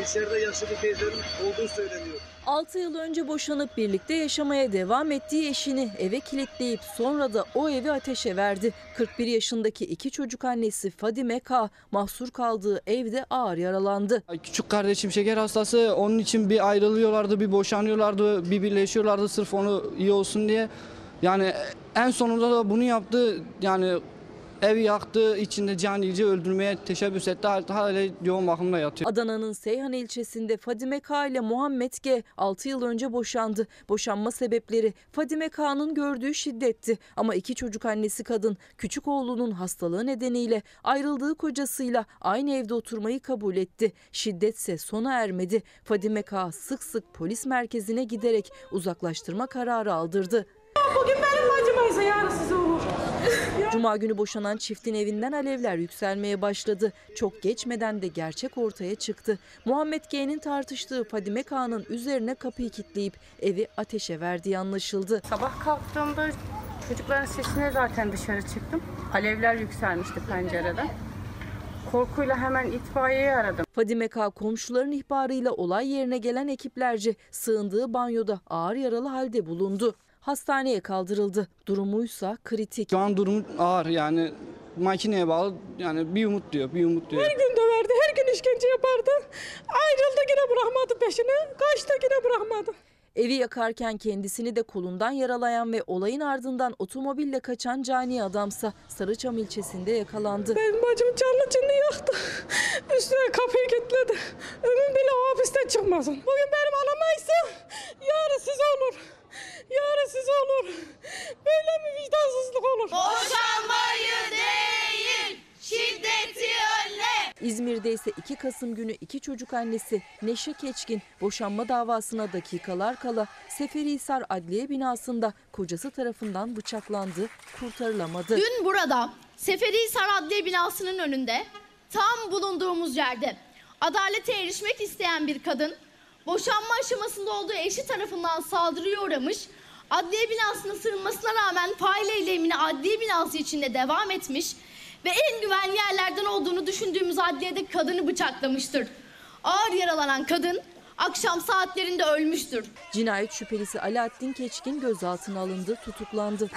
[SPEAKER 26] İçeride yaşlı teyzenin olduğu söyleniyor.
[SPEAKER 2] 6 yıl önce boşanıp birlikte yaşamaya devam ettiği eşini eve kilitleyip sonra da o evi ateşe verdi. 41 yaşındaki iki çocuk annesi Fadime K. mahsur kaldığı evde ağır yaralandı.
[SPEAKER 27] Küçük kardeşim şeker hastası onun için bir ayrılıyorlardı, bir boşanıyorlardı, bir birleşiyorlardı sırf onu iyi olsun diye. Yani en sonunda da bunu yaptı. Yani evi yaktı, içinde canice öldürmeye teşebbüs etti. Hala yoğun bakımda yatıyor.
[SPEAKER 2] Adana'nın Seyhan ilçesinde Fadime K ile Muhammed G 6 yıl önce boşandı. Boşanma sebepleri Fadime K'nın gördüğü şiddetti. Ama iki çocuk annesi kadın küçük oğlunun hastalığı nedeniyle ayrıldığı kocasıyla aynı evde oturmayı kabul etti. Şiddetse sona ermedi. Fadime K sık sık polis merkezine giderek uzaklaştırma kararı aldırdı.
[SPEAKER 24] Bugün benim bacımaysa yarın size olur.
[SPEAKER 2] Cuma günü boşanan çiftin evinden alevler yükselmeye başladı. Çok geçmeden de gerçek ortaya çıktı. Muhammed G'nin tartıştığı Fadime K'nın üzerine kapıyı kilitleyip evi ateşe verdiği anlaşıldı.
[SPEAKER 28] Sabah kalktığımda
[SPEAKER 29] Çocukların sesine zaten dışarı çıktım. Alevler yükselmişti pencereden. Korkuyla hemen itfaiyeyi aradım.
[SPEAKER 2] Fadime K. komşuların ihbarıyla olay yerine gelen ekiplerce sığındığı banyoda ağır yaralı halde bulundu. Hastaneye kaldırıldı. Durumuysa kritik.
[SPEAKER 27] Şu an durum ağır yani makineye bağlı yani bir umut diyor bir umut diyor.
[SPEAKER 24] Her gün döverdi, her gün işkence yapardı. Ayrıldı yine bırakmadı peşini. Kaçtı yine bırakmadı.
[SPEAKER 2] Evi yakarken kendisini de kolundan yaralayan ve olayın ardından otomobille kaçan cani adamsa Sarıçam ilçesinde yakalandı.
[SPEAKER 24] Benim bacım canlı canlı yaktı. Üstüne kapıyı kilitledi. Ömür bile o hapisten çıkmasın. Bugün benim alamaysa yarın siz olur. Yarın siz olur. Böyle mi vicdansızlık olur?
[SPEAKER 30] Boşanmayı değil, şiddeti önle.
[SPEAKER 2] İzmir'de ise 2 Kasım günü iki çocuk annesi Neşe Keçkin boşanma davasına dakikalar kala Seferihisar Adliye binasında kocası tarafından bıçaklandı, kurtarılamadı.
[SPEAKER 30] Dün burada Seferihisar Adliye binasının önünde tam bulunduğumuz yerde adalete erişmek isteyen bir kadın boşanma aşamasında olduğu eşi tarafından saldırıya uğramış. Adliye binasına sığınmasına rağmen fail eylemine adliye binası içinde devam etmiş ve en güvenli yerlerden olduğunu düşündüğümüz adliyede kadını bıçaklamıştır. Ağır yaralanan kadın akşam saatlerinde ölmüştür.
[SPEAKER 2] Cinayet şüphelisi Alaaddin Keçkin gözaltına alındı, tutuklandı.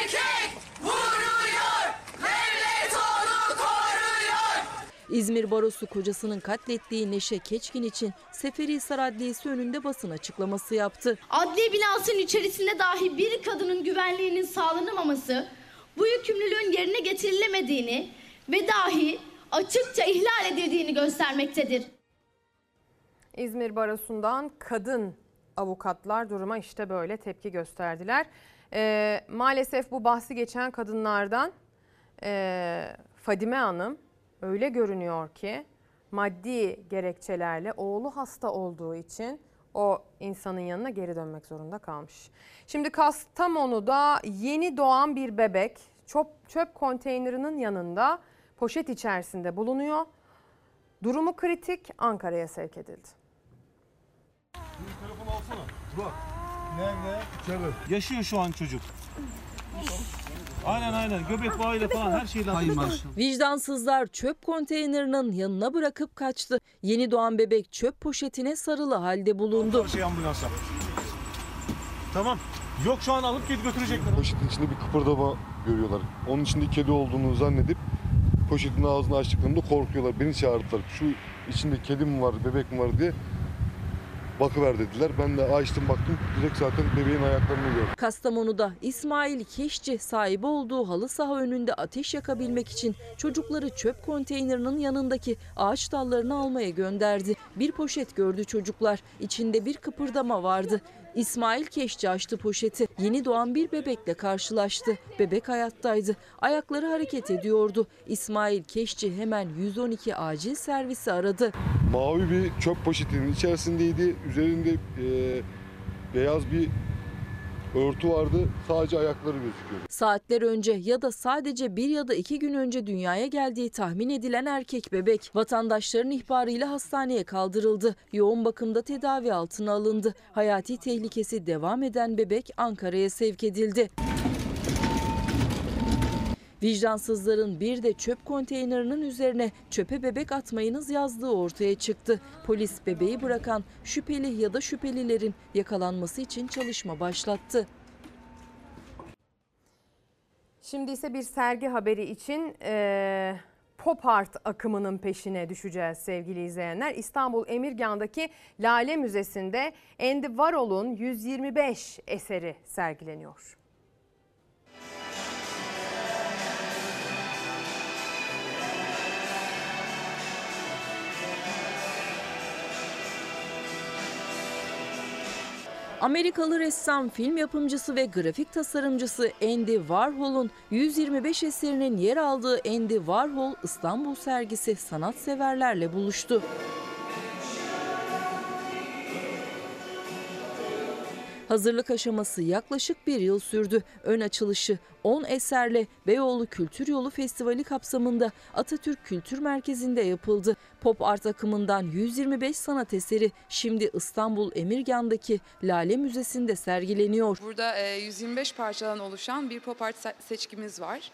[SPEAKER 30] Erkek vuruyor, devlet onu koruyor.
[SPEAKER 2] İzmir Barosu kocasının katlettiği Neşe Keçkin için Seferihisar Adliyesi önünde basın açıklaması yaptı.
[SPEAKER 30] Adliye binasının içerisinde dahi bir kadının güvenliğinin sağlanamaması, bu yükümlülüğün yerine getirilemediğini ve dahi açıkça ihlal edildiğini göstermektedir.
[SPEAKER 1] İzmir Barosu'ndan kadın avukatlar duruma işte böyle tepki gösterdiler. Ee, maalesef bu bahsi geçen kadınlardan e, Fadime Hanım öyle görünüyor ki maddi gerekçelerle oğlu hasta olduğu için o insanın yanına geri dönmek zorunda kalmış. Şimdi Kastamonu'da yeni doğan bir bebek çöp, çöp konteynerinin yanında poşet içerisinde bulunuyor. Durumu kritik Ankara'ya sevk edildi.
[SPEAKER 26] Telefonu alsana. Bak. Nerede? İçeride. Yaşıyor şu an çocuk. Aynen aynen. Göbek bağıyla falan her şeyden. Hay maşallah.
[SPEAKER 2] Vicdansızlar çöp konteynerinin yanına bırakıp kaçtı. Yeni doğan bebek çöp poşetine sarılı halde bulundu.
[SPEAKER 26] Şey ambulansa. Tamam. Yok şu an alıp gidip götürecekler.
[SPEAKER 31] Poşetin içinde bir kıpırdama görüyorlar. Onun içinde kedi olduğunu zannedip poşetin ağzını açtıklarında korkuyorlar. Beni çağırdılar. Şu içinde kedi mi var, bebek mi var diye bakıver dediler. Ben de açtım baktım. Direkt zaten bebeğin ayaklarını gördüm.
[SPEAKER 2] Kastamonu'da İsmail Keşçi sahibi olduğu halı saha önünde ateş yakabilmek için çocukları çöp konteynerinin yanındaki ağaç dallarını almaya gönderdi. Bir poşet gördü çocuklar. İçinde bir kıpırdama vardı. İsmail Keşçi açtı poşeti. Yeni doğan bir bebekle karşılaştı. Bebek hayattaydı. Ayakları hareket ediyordu. İsmail Keşçi hemen 112 acil servisi aradı.
[SPEAKER 31] Mavi bir çöp poşetinin içerisindeydi. Üzerinde e, beyaz bir örtü vardı. Sadece ayakları gözüküyordu.
[SPEAKER 2] Saatler önce ya da sadece bir ya da iki gün önce dünyaya geldiği tahmin edilen erkek bebek vatandaşların ihbarıyla hastaneye kaldırıldı. Yoğun bakımda tedavi altına alındı. Hayati tehlikesi devam eden bebek Ankara'ya sevk edildi. Vicdansızların bir de çöp konteynerinin üzerine çöpe bebek atmayınız yazdığı ortaya çıktı. Polis bebeği bırakan şüpheli ya da şüphelilerin yakalanması için çalışma başlattı.
[SPEAKER 1] Şimdi ise bir sergi haberi için e, pop art akımının peşine düşeceğiz sevgili izleyenler. İstanbul Emirgan'daki Lale Müzesi'nde Andy Warhol'un 125 eseri sergileniyor.
[SPEAKER 2] Amerikalı ressam, film yapımcısı ve grafik tasarımcısı Andy Warhol'un 125 eserinin yer aldığı Andy Warhol İstanbul sergisi sanatseverlerle buluştu. Hazırlık aşaması yaklaşık bir yıl sürdü. Ön açılışı 10 eserle Beyoğlu Kültür Yolu Festivali kapsamında Atatürk Kültür Merkezi'nde yapıldı. Pop art akımından 125 sanat eseri şimdi İstanbul Emirgan'daki Lale Müzesi'nde sergileniyor.
[SPEAKER 32] Burada e, 125 parçadan oluşan bir pop art se- seçkimiz var.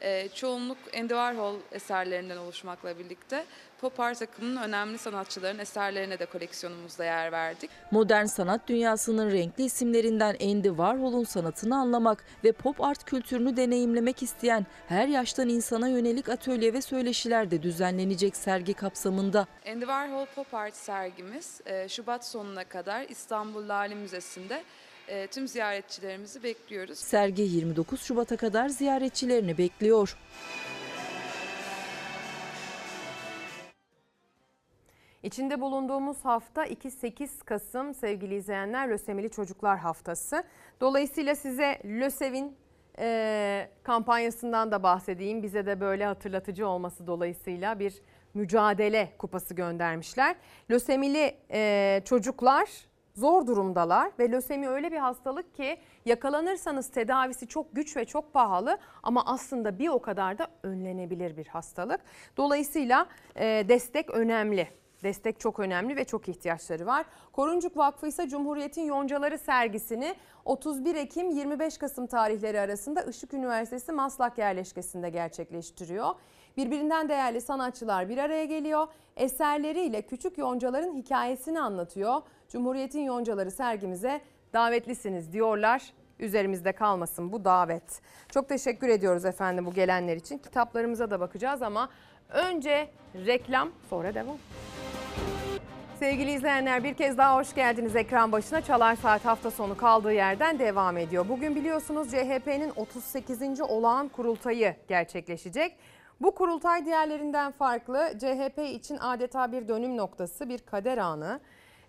[SPEAKER 32] E, çoğunluk Andy Warhol eserlerinden oluşmakla birlikte pop art akımının önemli sanatçıların eserlerine de koleksiyonumuzda yer verdik.
[SPEAKER 2] Modern sanat dünyasının renkli isimlerinden Andy Warhol'un sanatını anlamak ve pop art kültürünü deneyimlemek isteyen her yaştan insana yönelik atölye ve söyleşiler de düzenlenecek sergi kapsamında.
[SPEAKER 32] Andy Warhol Pop Art sergimiz e, Şubat sonuna kadar İstanbul Lale Müzesi'nde e, tüm ziyaretçilerimizi bekliyoruz.
[SPEAKER 2] Sergi 29 Şubat'a kadar ziyaretçilerini bekliyor.
[SPEAKER 1] İçinde bulunduğumuz hafta 2-8 Kasım sevgili izleyenler Lösemili Çocuklar Haftası. Dolayısıyla size LÖSEV'in e, kampanyasından da bahsedeyim. Bize de böyle hatırlatıcı olması dolayısıyla bir mücadele kupası göndermişler. Lösemili e, çocuklar zor durumdalar ve lösemi öyle bir hastalık ki yakalanırsanız tedavisi çok güç ve çok pahalı ama aslında bir o kadar da önlenebilir bir hastalık. Dolayısıyla e, destek önemli. Destek çok önemli ve çok ihtiyaçları var. Koruncuk Vakfı ise Cumhuriyet'in Yoncaları sergisini 31 Ekim 25 Kasım tarihleri arasında Işık Üniversitesi Maslak yerleşkesinde gerçekleştiriyor. Birbirinden değerli sanatçılar bir araya geliyor. Eserleriyle küçük yoncaların hikayesini anlatıyor. Cumhuriyet'in Yoncaları sergimize davetlisiniz diyorlar. Üzerimizde kalmasın bu davet. Çok teşekkür ediyoruz efendim bu gelenler için. Kitaplarımıza da bakacağız ama önce reklam sonra devam. Sevgili izleyenler bir kez daha hoş geldiniz ekran başına. Çalar Saat hafta sonu kaldığı yerden devam ediyor. Bugün biliyorsunuz CHP'nin 38. olağan kurultayı gerçekleşecek. Bu kurultay diğerlerinden farklı. CHP için adeta bir dönüm noktası, bir kader anı.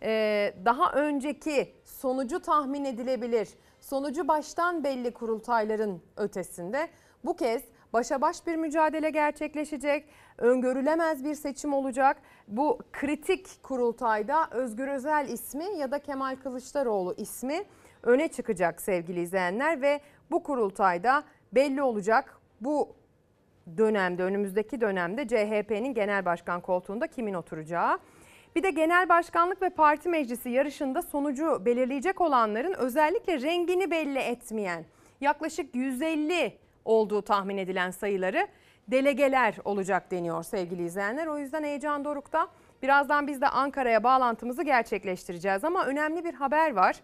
[SPEAKER 1] Ee, daha önceki sonucu tahmin edilebilir, sonucu baştan belli kurultayların ötesinde bu kez başa baş bir mücadele gerçekleşecek. Öngörülemez bir seçim olacak. Bu kritik kurultayda Özgür Özel ismi ya da Kemal Kılıçdaroğlu ismi öne çıkacak sevgili izleyenler ve bu kurultayda belli olacak. Bu dönemde önümüzdeki dönemde CHP'nin genel başkan koltuğunda kimin oturacağı. Bir de genel başkanlık ve parti meclisi yarışında sonucu belirleyecek olanların özellikle rengini belli etmeyen yaklaşık 150 olduğu tahmin edilen sayıları delegeler olacak deniyor sevgili izleyenler. O yüzden heyecan dorukta. Birazdan biz de Ankara'ya bağlantımızı gerçekleştireceğiz ama önemli bir haber var.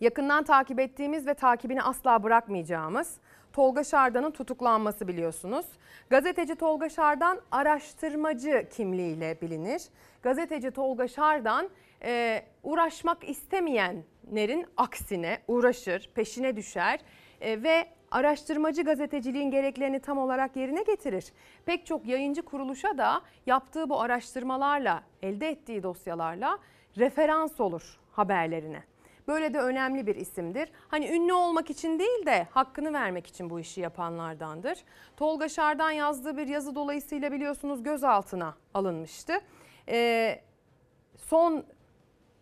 [SPEAKER 1] Yakından takip ettiğimiz ve takibini asla bırakmayacağımız Tolga Şardan'ın tutuklanması biliyorsunuz. Gazeteci Tolga Şardan araştırmacı kimliğiyle bilinir. Gazeteci Tolga Şardan e, uğraşmak istemeyenlerin aksine uğraşır, peşine düşer e, ve araştırmacı gazeteciliğin gereklerini tam olarak yerine getirir. Pek çok yayıncı kuruluşa da yaptığı bu araştırmalarla, elde ettiği dosyalarla referans olur haberlerine. Böyle de önemli bir isimdir. Hani ünlü olmak için değil de hakkını vermek için bu işi yapanlardandır. Tolga Şardan yazdığı bir yazı dolayısıyla biliyorsunuz gözaltına alınmıştı. Ee, son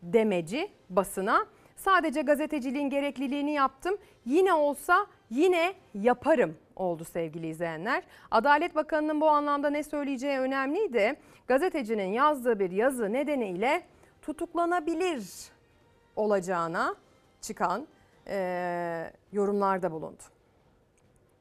[SPEAKER 1] demeci basına sadece gazeteciliğin gerekliliğini yaptım. Yine olsa yine yaparım oldu sevgili izleyenler. Adalet Bakanı'nın bu anlamda ne söyleyeceği önemliydi. Gazetecinin yazdığı bir yazı nedeniyle tutuklanabilir olacağına çıkan e, yorumlarda bulundu.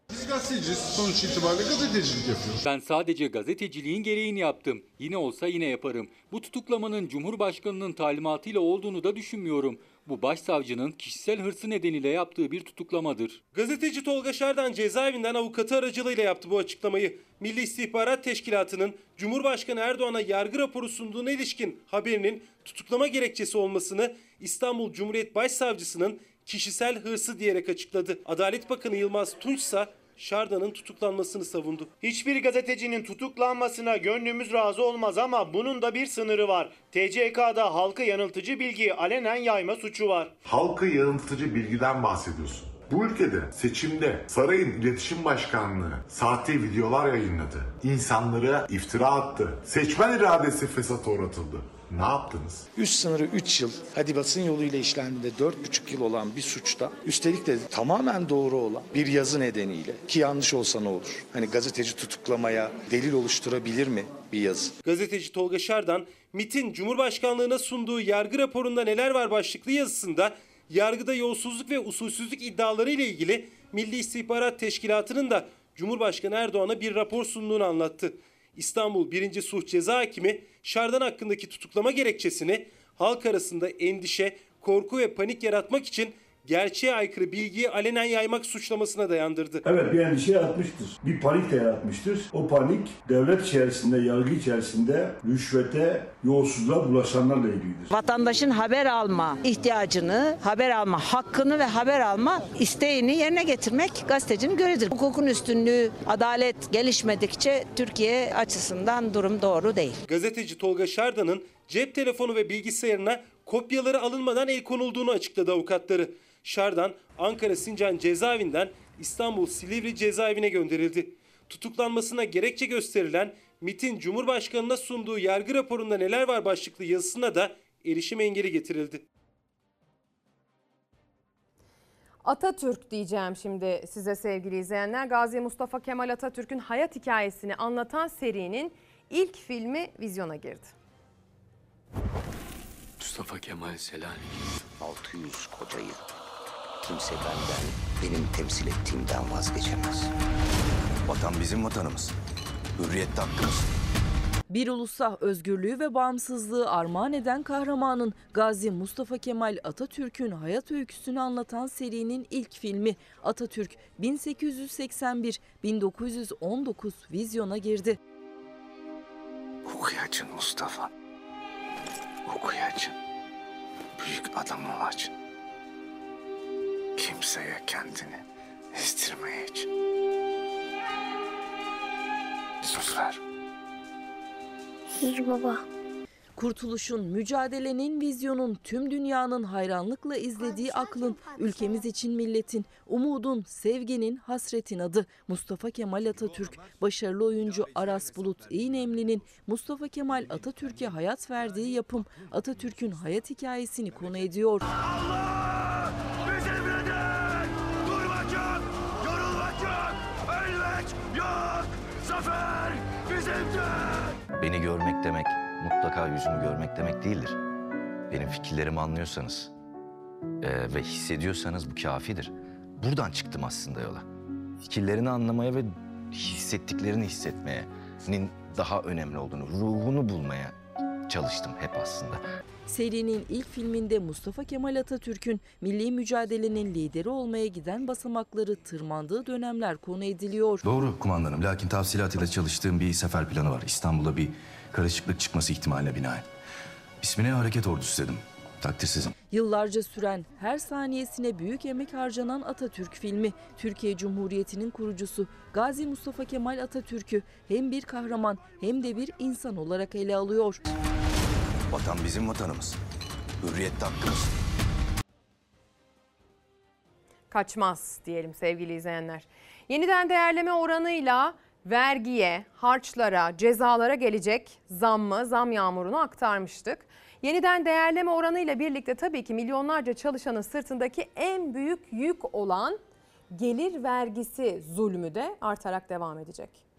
[SPEAKER 33] Biz gazeteciyiz. Sonuç itibariyle gazetecilik yapıyoruz.
[SPEAKER 34] Ben sadece gazeteciliğin gereğini yaptım. Yine olsa yine yaparım. Bu tutuklamanın Cumhurbaşkanı'nın talimatıyla olduğunu da düşünmüyorum. Bu başsavcının kişisel hırsı nedeniyle yaptığı bir tutuklamadır.
[SPEAKER 35] Gazeteci Tolga Şardan cezaevinden avukatı aracılığıyla yaptı bu açıklamayı. Milli İstihbarat Teşkilatı'nın Cumhurbaşkanı Erdoğan'a yargı raporu sunduğuna ilişkin haberinin tutuklama gerekçesi olmasını İstanbul Cumhuriyet Başsavcısının kişisel hırsı diyerek açıkladı. Adalet Bakanı Yılmaz Tunç ise Şardan'ın tutuklanmasını savundu.
[SPEAKER 36] Hiçbir gazetecinin tutuklanmasına gönlümüz razı olmaz ama bunun da bir sınırı var. TCK'da halka yanıltıcı bilgiyi alenen yayma suçu var.
[SPEAKER 28] Halka yanıltıcı bilgiden bahsediyorsun. Bu ülkede seçimde sarayın iletişim başkanlığı sahte videolar yayınladı. İnsanlara iftira attı. Seçmen iradesi fesata uğratıldı. Ne yaptınız?
[SPEAKER 26] Üst sınırı 3 yıl, hadi basın yoluyla işlendiğinde 4,5 yıl olan bir suçta, üstelik de tamamen doğru olan bir yazı nedeniyle ki yanlış olsa ne olur? Hani gazeteci tutuklamaya delil oluşturabilir mi bir yazı?
[SPEAKER 35] Gazeteci Tolga Şardan, MIT'in Cumhurbaşkanlığına sunduğu yargı raporunda neler var başlıklı yazısında yargıda yolsuzluk ve usulsüzlük iddiaları ile ilgili Milli İstihbarat Teşkilatı'nın da Cumhurbaşkanı Erdoğan'a bir rapor sunduğunu anlattı. İstanbul 1. Suç Ceza Hakimi Şardan hakkındaki tutuklama gerekçesini halk arasında endişe, korku ve panik yaratmak için gerçeğe aykırı bilgiyi alenen yaymak suçlamasına dayandırdı.
[SPEAKER 37] Evet bir endişe yaratmıştır. Bir panik de yaratmıştır. O panik devlet içerisinde, yargı içerisinde rüşvete, yolsuzluğa bulaşanlarla ilgilidir.
[SPEAKER 38] Vatandaşın haber alma ihtiyacını, haber alma hakkını ve haber alma isteğini yerine getirmek gazetecinin görevidir. Hukukun üstünlüğü, adalet gelişmedikçe Türkiye açısından durum doğru değil.
[SPEAKER 35] Gazeteci Tolga Şardan'ın cep telefonu ve bilgisayarına kopyaları alınmadan el konulduğunu açıkladı avukatları. Şardan Ankara Sincan cezaevinden İstanbul Silivri cezaevine gönderildi. Tutuklanmasına gerekçe gösterilen MIT'in Cumhurbaşkanı'na sunduğu yargı raporunda neler var başlıklı yazısına da erişim engeli getirildi.
[SPEAKER 1] Atatürk diyeceğim şimdi size sevgili izleyenler. Gazi Mustafa Kemal Atatürk'ün hayat hikayesini anlatan serinin ilk filmi vizyona girdi.
[SPEAKER 39] Mustafa Kemal Selanik.
[SPEAKER 40] 600 koca yıl. Kimse benden, benim temsil ettiğimden vazgeçemez. Vatan bizim vatanımız. Hürriyet de hakkımız.
[SPEAKER 2] Bir ulusa özgürlüğü ve bağımsızlığı armağan eden kahramanın Gazi Mustafa Kemal Atatürk'ün hayat öyküsünü anlatan serinin ilk filmi Atatürk 1881-1919 vizyona girdi.
[SPEAKER 40] Okuya açın Mustafa. Okuya açın. Büyük adam ol açın. Kimseye kendini estirmeye için. Söz ver.
[SPEAKER 2] Söz baba. Kurtuluşun, mücadelenin, vizyonun, tüm dünyanın hayranlıkla izlediği aklın, ülkemiz için milletin, umudun, sevginin, hasretin adı Mustafa Kemal Atatürk. Başarılı oyuncu Aras Bulut İğnemli'nin Mustafa Kemal Atatürk'e hayat verdiği yapım Atatürk'ün hayat hikayesini konu ediyor.
[SPEAKER 41] Bizimledir!
[SPEAKER 40] Beni görmek demek, mutlaka yüzümü görmek demek değildir. Benim fikirlerimi anlıyorsanız eee, ve hissediyorsanız bu kafidir. Buradan çıktım aslında yola. Fikirlerini anlamaya ve hissettiklerini hissetmeyenin daha önemli olduğunu, ruhunu bulmaya çalıştım hep aslında.
[SPEAKER 2] Serinin ilk filminde Mustafa Kemal Atatürk'ün milli mücadelenin lideri olmaya giden basamakları tırmandığı dönemler konu ediliyor.
[SPEAKER 42] Doğru kumandanım. Lakin tavsilatıyla çalıştığım bir sefer planı var. İstanbul'da bir karışıklık çıkması ihtimaline binaen. İsmine hareket ordusu dedim. Takdirsizim.
[SPEAKER 2] Yıllarca süren, her saniyesine büyük emek harcanan Atatürk filmi, Türkiye Cumhuriyeti'nin kurucusu Gazi Mustafa Kemal Atatürk'ü hem bir kahraman hem de bir insan olarak ele alıyor.
[SPEAKER 40] Vatan bizim vatanımız. Hürriyet de hakkımız.
[SPEAKER 1] Kaçmaz diyelim sevgili izleyenler. Yeniden değerleme oranıyla vergiye, harçlara, cezalara gelecek zammı, zam yağmurunu aktarmıştık. Yeniden değerleme oranıyla birlikte tabii ki milyonlarca çalışanın sırtındaki en büyük yük olan gelir vergisi zulmü de artarak devam edecek.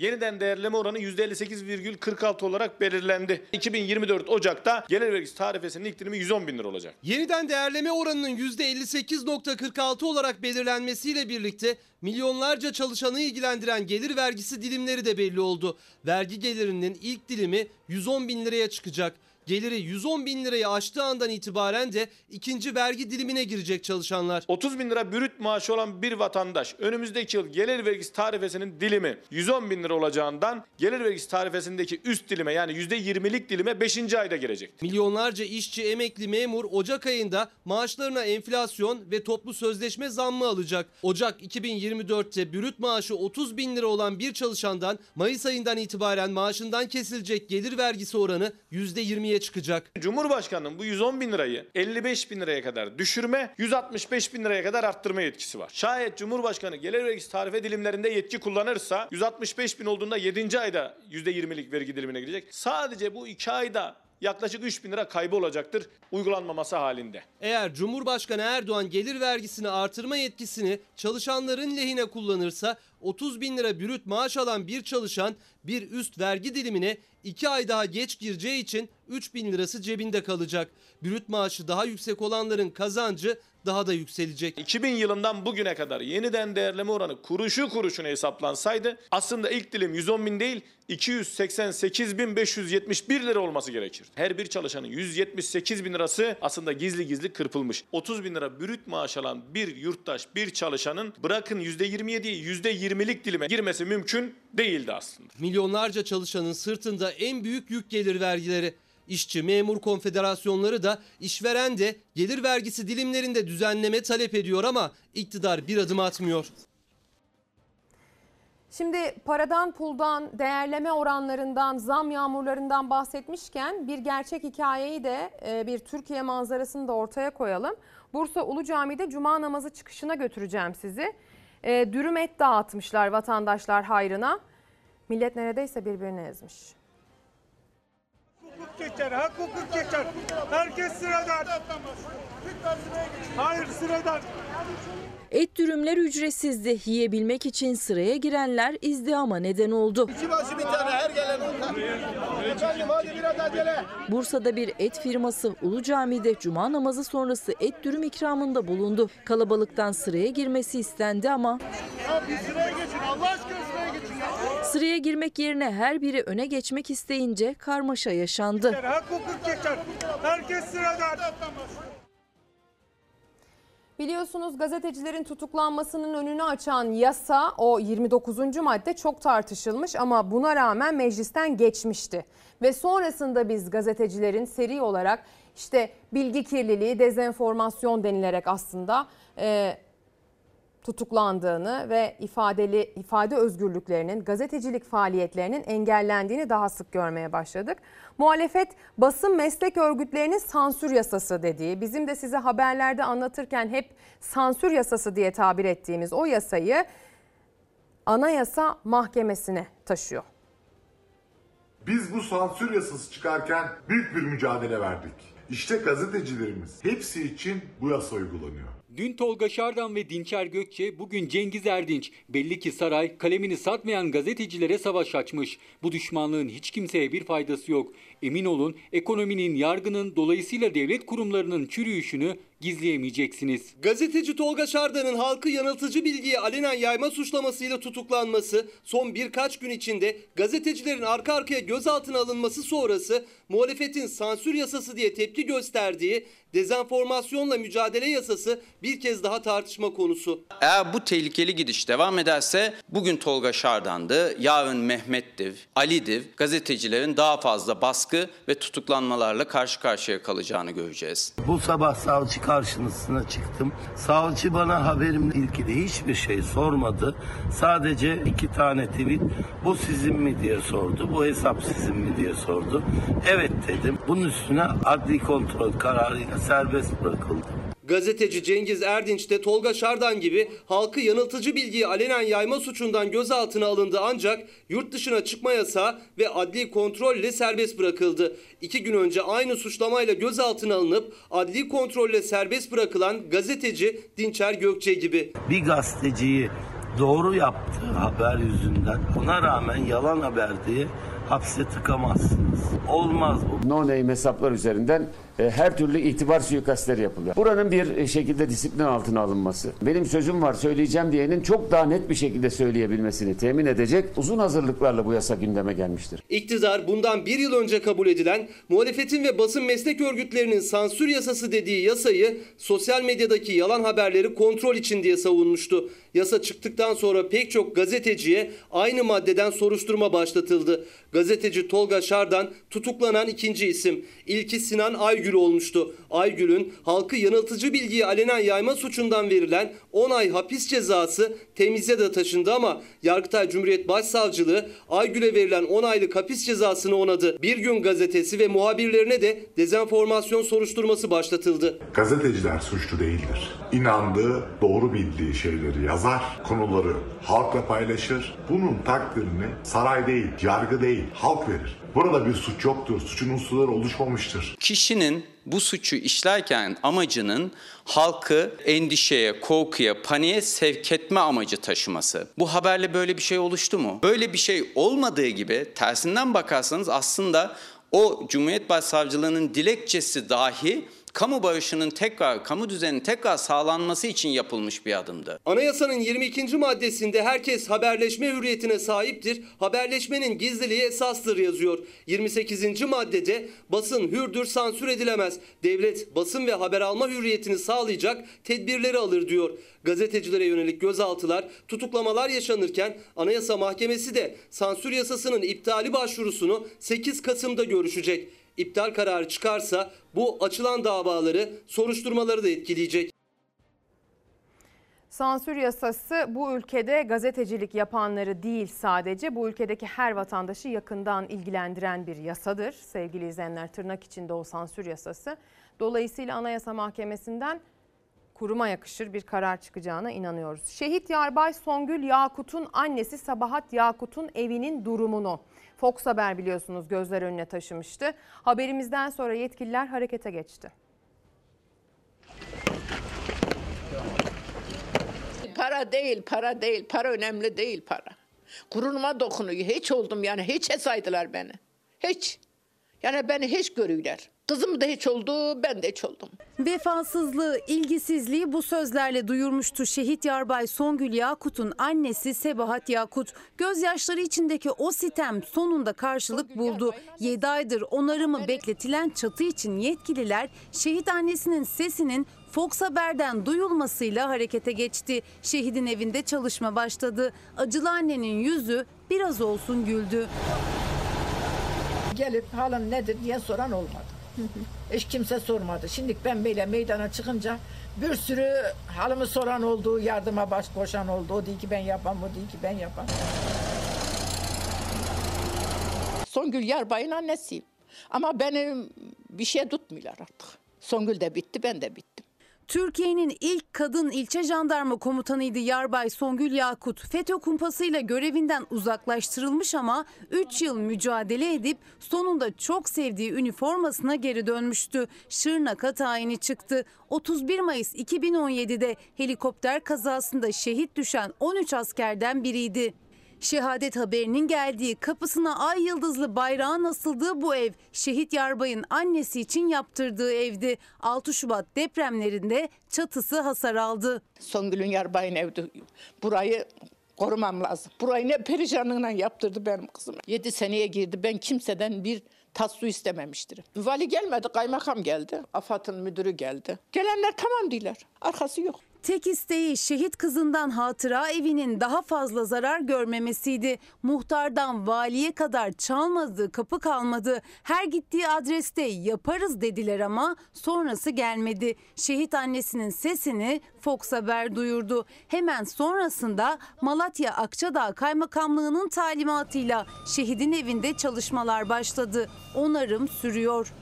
[SPEAKER 43] Yeniden değerleme oranı %58,46 olarak belirlendi. 2024 Ocak'ta gelir vergisi tarifesinin ilk dilimi 110 bin lira olacak.
[SPEAKER 35] Yeniden değerleme oranının %58.46 olarak belirlenmesiyle birlikte milyonlarca çalışanı ilgilendiren gelir vergisi dilimleri de belli oldu. Vergi gelirinin ilk dilimi 110 bin liraya çıkacak. Geliri 110 bin lirayı aştığı andan itibaren de ikinci vergi dilimine girecek çalışanlar.
[SPEAKER 43] 30 bin lira bürüt maaşı olan bir vatandaş önümüzdeki yıl gelir vergisi tarifesinin dilimi 110 bin lira olacağından gelir vergisi tarifesindeki üst dilime yani %20'lik dilime 5. ayda girecek.
[SPEAKER 35] Milyonlarca işçi, emekli, memur Ocak ayında maaşlarına enflasyon ve toplu sözleşme zammı alacak. Ocak 2024'te bürüt maaşı 30 bin lira olan bir çalışandan Mayıs ayından itibaren maaşından kesilecek gelir vergisi oranı %27 ortaya çıkacak.
[SPEAKER 43] Cumhurbaşkanının bu 110 bin lirayı 55 bin liraya kadar düşürme, 165 bin liraya kadar arttırma yetkisi var. Şayet Cumhurbaşkanı gelir vergisi tarife dilimlerinde yetki kullanırsa 165 bin olduğunda 7. ayda %20'lik vergi dilimine girecek. Sadece bu 2 ayda yaklaşık 3 bin lira kaybı olacaktır uygulanmaması halinde.
[SPEAKER 35] Eğer Cumhurbaşkanı Erdoğan gelir vergisini artırma yetkisini çalışanların lehine kullanırsa 30 bin lira bürüt maaş alan bir çalışan bir üst vergi dilimine 2 ay daha geç gireceği için 3 bin lirası cebinde kalacak. Bürüt maaşı daha yüksek olanların kazancı daha da yükselecek.
[SPEAKER 43] 2000 yılından bugüne kadar yeniden değerleme oranı kuruşu kuruşuna hesaplansaydı aslında ilk dilim 110 bin değil 288 bin 571 lira olması gerekir. Her bir çalışanın 178 bin lirası aslında gizli gizli kırpılmış. 30 bin lira bürüt maaş alan bir yurttaş, bir çalışanın bırakın %27'yi %20'lik dilime girmesi mümkün değildi aslında.
[SPEAKER 35] Milyonlarca çalışanın sırtında en büyük yük gelir vergileri. İşçi, memur konfederasyonları da işveren de gelir vergisi dilimlerinde düzenleme talep ediyor ama iktidar bir adım atmıyor.
[SPEAKER 1] Şimdi paradan, puldan, değerleme oranlarından, zam yağmurlarından bahsetmişken bir gerçek hikayeyi de e, bir Türkiye manzarasını da ortaya koyalım. Bursa Ulu Cami'de cuma namazı çıkışına götüreceğim sizi. E, Dürüm et dağıtmışlar vatandaşlar hayrına. Millet neredeyse birbirini ezmiş.
[SPEAKER 44] Hukuk geçer, hak hukuk geçer. Herkes sıradan. Hayır sıradan.
[SPEAKER 2] Et dürümler ücretsizdi. Yiyebilmek için sıraya girenler izdihama neden oldu.
[SPEAKER 44] İki başı bir tane her gelen. Efendim hadi biraz acele.
[SPEAKER 2] Bursa'da bir et firması Ulu Cami'de cuma namazı sonrası et dürüm ikramında bulundu. Kalabalıktan sıraya girmesi istendi ama
[SPEAKER 44] Ya bir sıraya geçin Allah aşkına. Sıraya
[SPEAKER 2] girmek yerine her biri öne geçmek isteyince karmaşa yaşandı.
[SPEAKER 44] Hak hukuk geçer. Herkes sıradan.
[SPEAKER 1] Biliyorsunuz gazetecilerin tutuklanmasının önünü açan yasa o 29. madde çok tartışılmış ama buna rağmen meclisten geçmişti. Ve sonrasında biz gazetecilerin seri olarak işte bilgi kirliliği, dezenformasyon denilerek aslında e, tutuklandığını ve ifadeli ifade özgürlüklerinin, gazetecilik faaliyetlerinin engellendiğini daha sık görmeye başladık. Muhalefet basın meslek örgütlerinin sansür yasası dediği, bizim de size haberlerde anlatırken hep sansür yasası diye tabir ettiğimiz o yasayı Anayasa Mahkemesi'ne taşıyor.
[SPEAKER 28] Biz bu sansür yasası çıkarken büyük bir mücadele verdik. İşte gazetecilerimiz hepsi için bu yasa uygulanıyor.
[SPEAKER 34] Dün Tolga Şardan ve Dinçer Gökçe, bugün Cengiz Erdinç. Belli ki saray kalemini satmayan gazetecilere savaş açmış. Bu düşmanlığın hiç kimseye bir faydası yok. Emin olun ekonominin, yargının, dolayısıyla devlet kurumlarının çürüyüşünü gizleyemeyeceksiniz.
[SPEAKER 35] Gazeteci Tolga Şardan'ın halkı yanıltıcı bilgiyi alenen yayma suçlamasıyla tutuklanması, son birkaç gün içinde gazetecilerin arka arkaya gözaltına alınması sonrası muhalefetin sansür yasası diye tepki gösterdiği dezenformasyonla mücadele yasası bir kez daha tartışma konusu.
[SPEAKER 45] Eğer bu tehlikeli gidiş devam ederse bugün Tolga Şardan'dı, yarın Mehmet'tir, Ali'dir. Gazetecilerin daha fazla baskı ve tutuklanmalarla karşı karşıya kalacağını göreceğiz.
[SPEAKER 46] Bu sabah savcı karşısına çıktım. Savcı bana haberimle ilgili hiçbir şey sormadı. Sadece iki tane tweet bu sizin mi diye sordu. Bu hesap sizin mi diye sordu. Evet dedim. Bunun üstüne adli kontrol kararıyla serbest bırakıldı.
[SPEAKER 35] Gazeteci Cengiz Erdinç de Tolga Şardan gibi halkı yanıltıcı bilgiyi alenen yayma suçundan gözaltına alındı ancak yurt dışına çıkma yasağı ve adli kontrolle serbest bırakıldı. İki gün önce aynı suçlamayla gözaltına alınıp adli kontrolle serbest bırakılan gazeteci Dinçer Gökçe gibi.
[SPEAKER 46] Bir gazeteciyi doğru yaptığı haber yüzünden ona rağmen yalan haber diye hapse tıkamazsınız. Olmaz bu.
[SPEAKER 47] No name hesaplar üzerinden e, her türlü itibar suikastleri yapılıyor. Buranın bir e, şekilde disiplin altına alınması, benim sözüm var söyleyeceğim diyenin çok daha net bir şekilde söyleyebilmesini temin edecek uzun hazırlıklarla bu yasa gündeme gelmiştir.
[SPEAKER 35] İktidar bundan bir yıl önce kabul edilen muhalefetin ve basın meslek örgütlerinin sansür yasası dediği yasayı sosyal medyadaki yalan haberleri kontrol için diye savunmuştu. Yasa çıktıktan sonra pek çok gazeteciye aynı maddeden soruşturma başlatıldı. Gazeteci Tolga Şardan tutuklanan ikinci isim. İlki Sinan Aygün Aygül olmuştu. Aygül'ün halkı yanıltıcı bilgiyi alenen yayma suçundan verilen 10 ay hapis cezası temize de taşındı ama Yargıtay Cumhuriyet Başsavcılığı Aygül'e verilen 10 aylık hapis cezasını onadı. Bir gün gazetesi ve muhabirlerine de dezenformasyon soruşturması başlatıldı.
[SPEAKER 48] Gazeteciler suçlu değildir. İnandığı, doğru bildiği şeyleri yazar, konuları halkla paylaşır. Bunun takdirini saray değil, yargı değil, halk verir. Burada bir suç yoktur, suçun unsurları oluşmamıştır.
[SPEAKER 45] Kişinin bu suçu işlerken amacının halkı endişeye, korkuya, paniğe sevk etme amacı taşıması. Bu haberle böyle bir şey oluştu mu? Böyle bir şey olmadığı gibi tersinden bakarsanız aslında o Cumhuriyet Başsavcılığının dilekçesi dahi kamu barışının tekrar, kamu düzeninin tekrar sağlanması için yapılmış bir adımdı.
[SPEAKER 35] Anayasanın 22. maddesinde herkes haberleşme hürriyetine sahiptir. Haberleşmenin gizliliği esastır yazıyor. 28. maddede basın hürdür, sansür edilemez. Devlet basın ve haber alma hürriyetini sağlayacak tedbirleri alır diyor. Gazetecilere yönelik gözaltılar, tutuklamalar yaşanırken Anayasa Mahkemesi de sansür yasasının iptali başvurusunu 8 Kasım'da görüşecek. İptal kararı çıkarsa bu açılan davaları, soruşturmaları da etkileyecek.
[SPEAKER 1] Sansür yasası bu ülkede gazetecilik yapanları değil sadece bu ülkedeki her vatandaşı yakından ilgilendiren bir yasadır. Sevgili izleyenler tırnak içinde o sansür yasası. Dolayısıyla Anayasa Mahkemesi'nden kuruma yakışır bir karar çıkacağına inanıyoruz. Şehit Yarbay Songül Yakut'un annesi Sabahat Yakut'un evinin durumunu Fox Haber biliyorsunuz gözler önüne taşımıştı. Haberimizden sonra yetkililer harekete geçti.
[SPEAKER 49] Para değil, para değil. Para önemli değil para. Gururuma dokunuyor. Hiç oldum yani. Hiç saydılar beni. Hiç. Yani beni hiç görüyorlar. Kızım da hiç oldu, ben de hiç oldum.
[SPEAKER 50] Vefasızlığı, ilgisizliği bu sözlerle duyurmuştu şehit yarbay Songül Yakut'un annesi Sebahat Yakut. Gözyaşları içindeki o sitem sonunda karşılık buldu. 7 aydır onarımı bekletilen çatı için yetkililer şehit annesinin sesinin Fox Haber'den duyulmasıyla harekete geçti. Şehidin evinde çalışma başladı. Acılı annenin yüzü biraz olsun güldü.
[SPEAKER 51] Gelip halın nedir diye soran olmadı. Hiç kimse sormadı. Şimdi ben böyle meydana çıkınca bir sürü halımı soran oldu, yardıma baş koşan oldu. O değil ki ben yapam, o değil ki ben yapam.
[SPEAKER 49] Songül Yarbay'ın annesiyim. Ama beni bir şey tutmuyorlar artık. Songül de bitti, ben de bittim.
[SPEAKER 50] Türkiye'nin ilk kadın ilçe jandarma komutanıydı Yarbay Songül Yakut. FETÖ kumpasıyla görevinden uzaklaştırılmış ama 3 yıl mücadele edip sonunda çok sevdiği üniformasına geri dönmüştü. Şırnak'a tayini çıktı. 31 Mayıs 2017'de helikopter kazasında şehit düşen 13 askerden biriydi. Şehadet haberinin geldiği kapısına ay yıldızlı bayrağın asıldığı bu ev şehit yarbayın annesi için yaptırdığı evdi. 6 Şubat depremlerinde çatısı hasar aldı.
[SPEAKER 49] Songül'ün Yarbay'ın evdi. Burayı korumam lazım. Burayı ne perişanlığına yaptırdı benim kızım. 7 seneye girdi ben kimseden bir tas su istememiştir. Vali gelmedi, kaymakam geldi. AFAD'ın müdürü geldi. Gelenler tamam diyorlar. Arkası yok.
[SPEAKER 50] Tek isteği şehit kızından hatıra evinin daha fazla zarar görmemesiydi. Muhtardan valiye kadar çalmadı, kapı kalmadı. Her gittiği adreste yaparız dediler ama sonrası gelmedi. Şehit annesinin sesini Fox Haber duyurdu. Hemen sonrasında Malatya Akçadağ Kaymakamlığı'nın talimatıyla şehidin evinde çalışmalar başladı. Onarım sürüyor.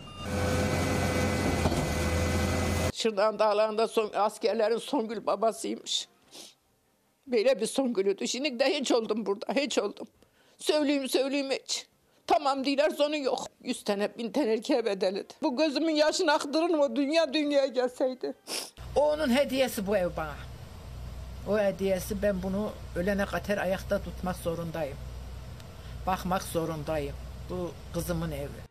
[SPEAKER 49] Şırdan dağlarında son, askerlerin Songül babasıymış. Böyle bir Songül'üydü. Şimdi de hiç oldum burada, hiç oldum. Söyleyeyim söyleyeyim hiç. Tamam diyorlar sonu yok. Yüz tane bin tane erkeğe bedelidir. Bu gözümün yaşını aktırır mı dünya dünyaya gelseydi.
[SPEAKER 51] O onun hediyesi bu ev bana. O hediyesi ben bunu ölene kadar ayakta tutmak zorundayım. Bakmak zorundayım. Bu kızımın evi.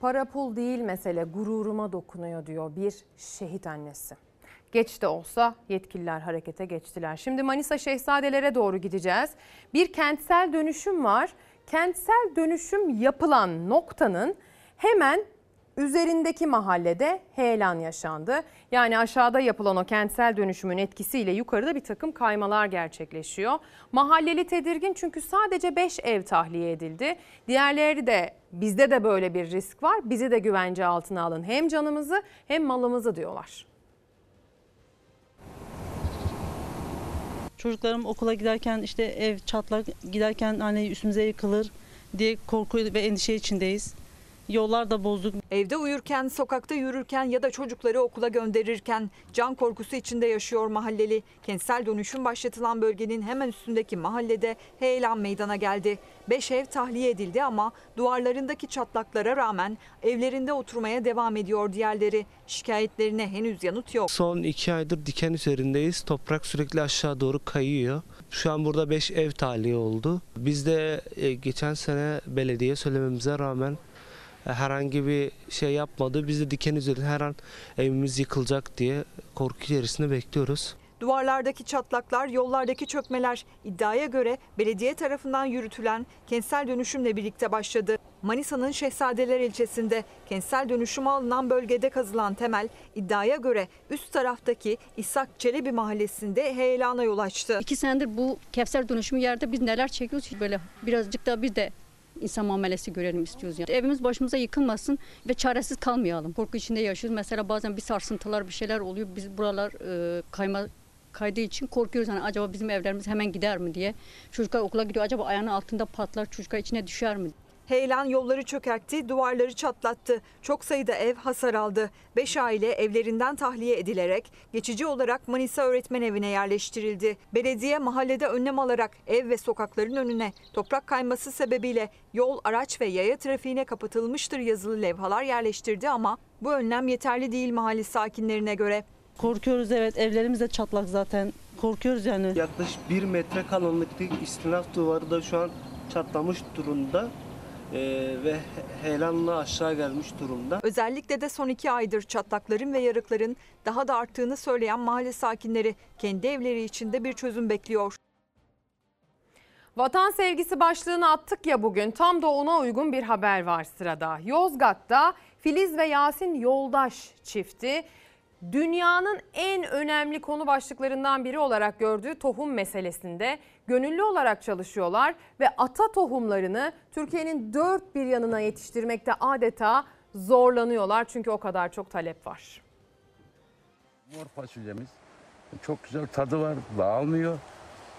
[SPEAKER 1] Para pul değil mesele gururuma dokunuyor diyor bir şehit annesi. Geç de olsa yetkililer harekete geçtiler. Şimdi Manisa Şehzadelere doğru gideceğiz. Bir kentsel dönüşüm var. Kentsel dönüşüm yapılan noktanın hemen üzerindeki mahallede heyelan yaşandı. Yani aşağıda yapılan o kentsel dönüşümün etkisiyle yukarıda bir takım kaymalar gerçekleşiyor. Mahalleli tedirgin çünkü sadece 5 ev tahliye edildi. Diğerleri de bizde de böyle bir risk var. Bizi de güvence altına alın. Hem canımızı hem malımızı diyorlar.
[SPEAKER 52] Çocuklarım okula giderken işte ev çatlak giderken hani üstümüze yıkılır diye korku ve endişe içindeyiz. Yollar da bozuk.
[SPEAKER 53] Evde uyurken, sokakta yürürken ya da çocukları okula gönderirken can korkusu içinde yaşıyor mahalleli. Kentsel dönüşüm başlatılan bölgenin hemen üstündeki mahallede heyelan meydana geldi. Beş ev tahliye edildi ama duvarlarındaki çatlaklara rağmen evlerinde oturmaya devam ediyor diğerleri. Şikayetlerine henüz yanıt yok.
[SPEAKER 54] Son iki aydır diken üzerindeyiz. Toprak sürekli aşağı doğru kayıyor. Şu an burada 5 ev tahliye oldu. Biz de e, geçen sene belediye söylememize rağmen herhangi bir şey yapmadı. Biz de diken üzerinde her an evimiz yıkılacak diye korku içerisinde bekliyoruz.
[SPEAKER 53] Duvarlardaki çatlaklar, yollardaki çökmeler iddiaya göre belediye tarafından yürütülen kentsel dönüşümle birlikte başladı. Manisa'nın Şehzadeler ilçesinde kentsel dönüşüme alınan bölgede kazılan temel iddiaya göre üst taraftaki İshak Çelebi mahallesinde heyelana yol açtı.
[SPEAKER 55] İki senedir bu kentsel dönüşüm yerde biz neler çekiyoruz böyle birazcık da biz de insan muamelesi görelim istiyoruz. Yani. Evimiz başımıza yıkılmasın ve çaresiz kalmayalım. Korku içinde yaşıyoruz. Mesela bazen bir sarsıntılar bir şeyler oluyor. Biz buralar e, kayma kaydığı için korkuyoruz. Hani acaba bizim evlerimiz hemen gider mi diye. Çocuklar okula gidiyor. Acaba ayağının altında patlar çocuklar içine düşer mi?
[SPEAKER 53] Heyelan yolları çökertti, duvarları çatlattı. Çok sayıda ev hasar aldı. 5 aile evlerinden tahliye edilerek geçici olarak Manisa Öğretmen Evi'ne yerleştirildi. Belediye mahallede önlem alarak ev ve sokakların önüne toprak kayması sebebiyle yol, araç ve yaya trafiğine kapatılmıştır yazılı levhalar yerleştirdi ama bu önlem yeterli değil mahalle sakinlerine göre.
[SPEAKER 52] Korkuyoruz evet evlerimiz de çatlak zaten. Korkuyoruz yani.
[SPEAKER 56] Yaklaşık bir metre kalınlıktaki istinaf duvarı da şu an çatlamış durumda. Ee, ve heyelanla aşağı gelmiş durumda.
[SPEAKER 53] Özellikle de son iki aydır çatlakların ve yarıkların daha da arttığını söyleyen mahalle sakinleri kendi evleri içinde bir çözüm bekliyor.
[SPEAKER 1] Vatan sevgisi başlığını attık ya bugün. Tam da ona uygun bir haber var sırada. Yozgat'ta Filiz ve Yasin Yoldaş çifti dünyanın en önemli konu başlıklarından biri olarak gördüğü tohum meselesinde gönüllü olarak çalışıyorlar ve ata tohumlarını Türkiye'nin dört bir yanına yetiştirmekte adeta zorlanıyorlar çünkü o kadar çok talep var.
[SPEAKER 57] Mor fasulyemiz çok güzel tadı var, dağılmıyor.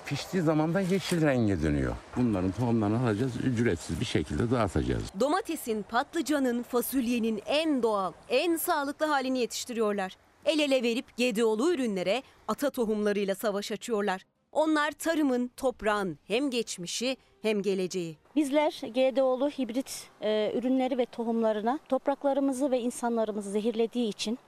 [SPEAKER 57] Piştiği zaman da yeşil renge dönüyor. Bunların tohumlarını alacağız, ücretsiz bir şekilde dağıtacağız.
[SPEAKER 58] Domatesin, patlıcanın, fasulyenin en doğal, en sağlıklı halini yetiştiriyorlar. El ele verip GDO'lu ürünlere ata tohumlarıyla savaş açıyorlar. Onlar tarımın, toprağın hem geçmişi hem geleceği.
[SPEAKER 59] Bizler GDO'lu hibrit e, ürünleri ve tohumlarına topraklarımızı ve insanlarımızı zehirlediği için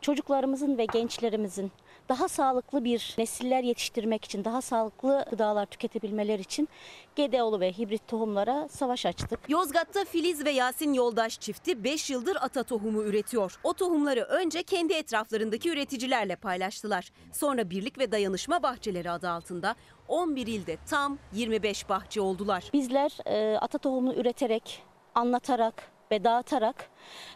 [SPEAKER 59] çocuklarımızın ve gençlerimizin daha sağlıklı bir nesiller yetiştirmek için, daha sağlıklı gıdalar tüketebilmeleri için GDO'lu ve hibrit tohumlara savaş açtık.
[SPEAKER 58] Yozgat'ta Filiz ve Yasin Yoldaş çifti 5 yıldır ata tohumu üretiyor. O tohumları önce kendi etraflarındaki üreticilerle paylaştılar. Sonra Birlik ve Dayanışma Bahçeleri adı altında 11 ilde tam 25 bahçe oldular.
[SPEAKER 59] Bizler e, ata tohumu üreterek, anlatarak ve dağıtarak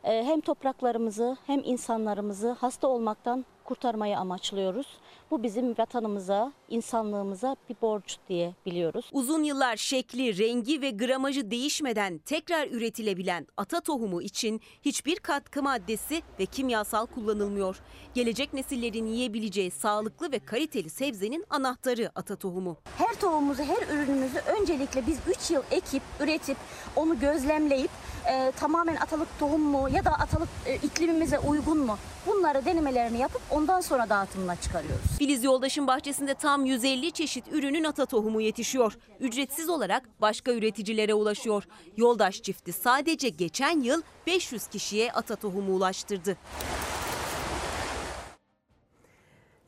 [SPEAKER 59] e, hem topraklarımızı hem insanlarımızı hasta olmaktan kurtarmayı amaçlıyoruz. Bu bizim vatanımıza, insanlığımıza bir borç diye biliyoruz.
[SPEAKER 58] Uzun yıllar şekli, rengi ve gramajı değişmeden tekrar üretilebilen ata tohumu için hiçbir katkı maddesi ve kimyasal kullanılmıyor. Gelecek nesillerin yiyebileceği sağlıklı ve kaliteli sebzenin anahtarı ata tohumu.
[SPEAKER 59] Her tohumumuzu, her ürünümüzü öncelikle biz 3 yıl ekip, üretip, onu gözlemleyip e, tamamen atalık tohum mu ya da atalık e, iklimimize uygun mu? Bunları denemelerini yapıp ondan sonra dağıtımına çıkarıyoruz.
[SPEAKER 58] Filiz Yoldaş'ın bahçesinde tam 150 çeşit ürünün ata tohumu yetişiyor. Ücretsiz olarak başka üreticilere ulaşıyor. Yoldaş çifti sadece geçen yıl 500 kişiye ata tohumu ulaştırdı.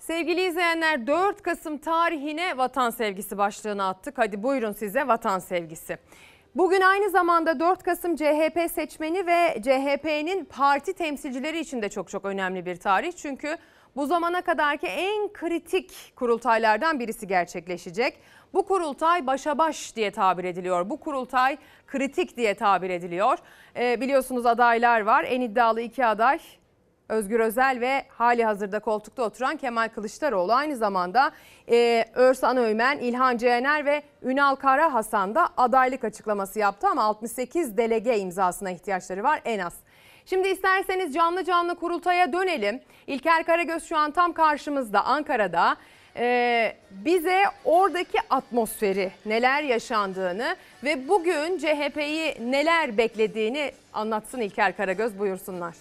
[SPEAKER 1] Sevgili izleyenler 4 Kasım tarihine vatan sevgisi başlığını attık. Hadi buyurun size vatan sevgisi. Bugün aynı zamanda 4 Kasım CHP seçmeni ve CHP'nin parti temsilcileri için de çok çok önemli bir tarih. Çünkü bu zamana kadarki en kritik kurultaylardan birisi gerçekleşecek. Bu kurultay başa baş diye tabir ediliyor. Bu kurultay kritik diye tabir ediliyor. Ee, biliyorsunuz adaylar var. En iddialı iki aday Özgür Özel ve hali hazırda koltukta oturan Kemal Kılıçdaroğlu aynı zamanda e, Örsan Öymen, İlhan Cener ve Ünal Kara Hasan da adaylık açıklaması yaptı ama 68 delege imzasına ihtiyaçları var en az. Şimdi isterseniz canlı canlı kurultaya dönelim. İlker Karagöz şu an tam karşımızda Ankara'da. Ee, bize oradaki atmosferi, neler yaşandığını ve bugün CHP'yi neler beklediğini anlatsın İlker Karagöz buyursunlar.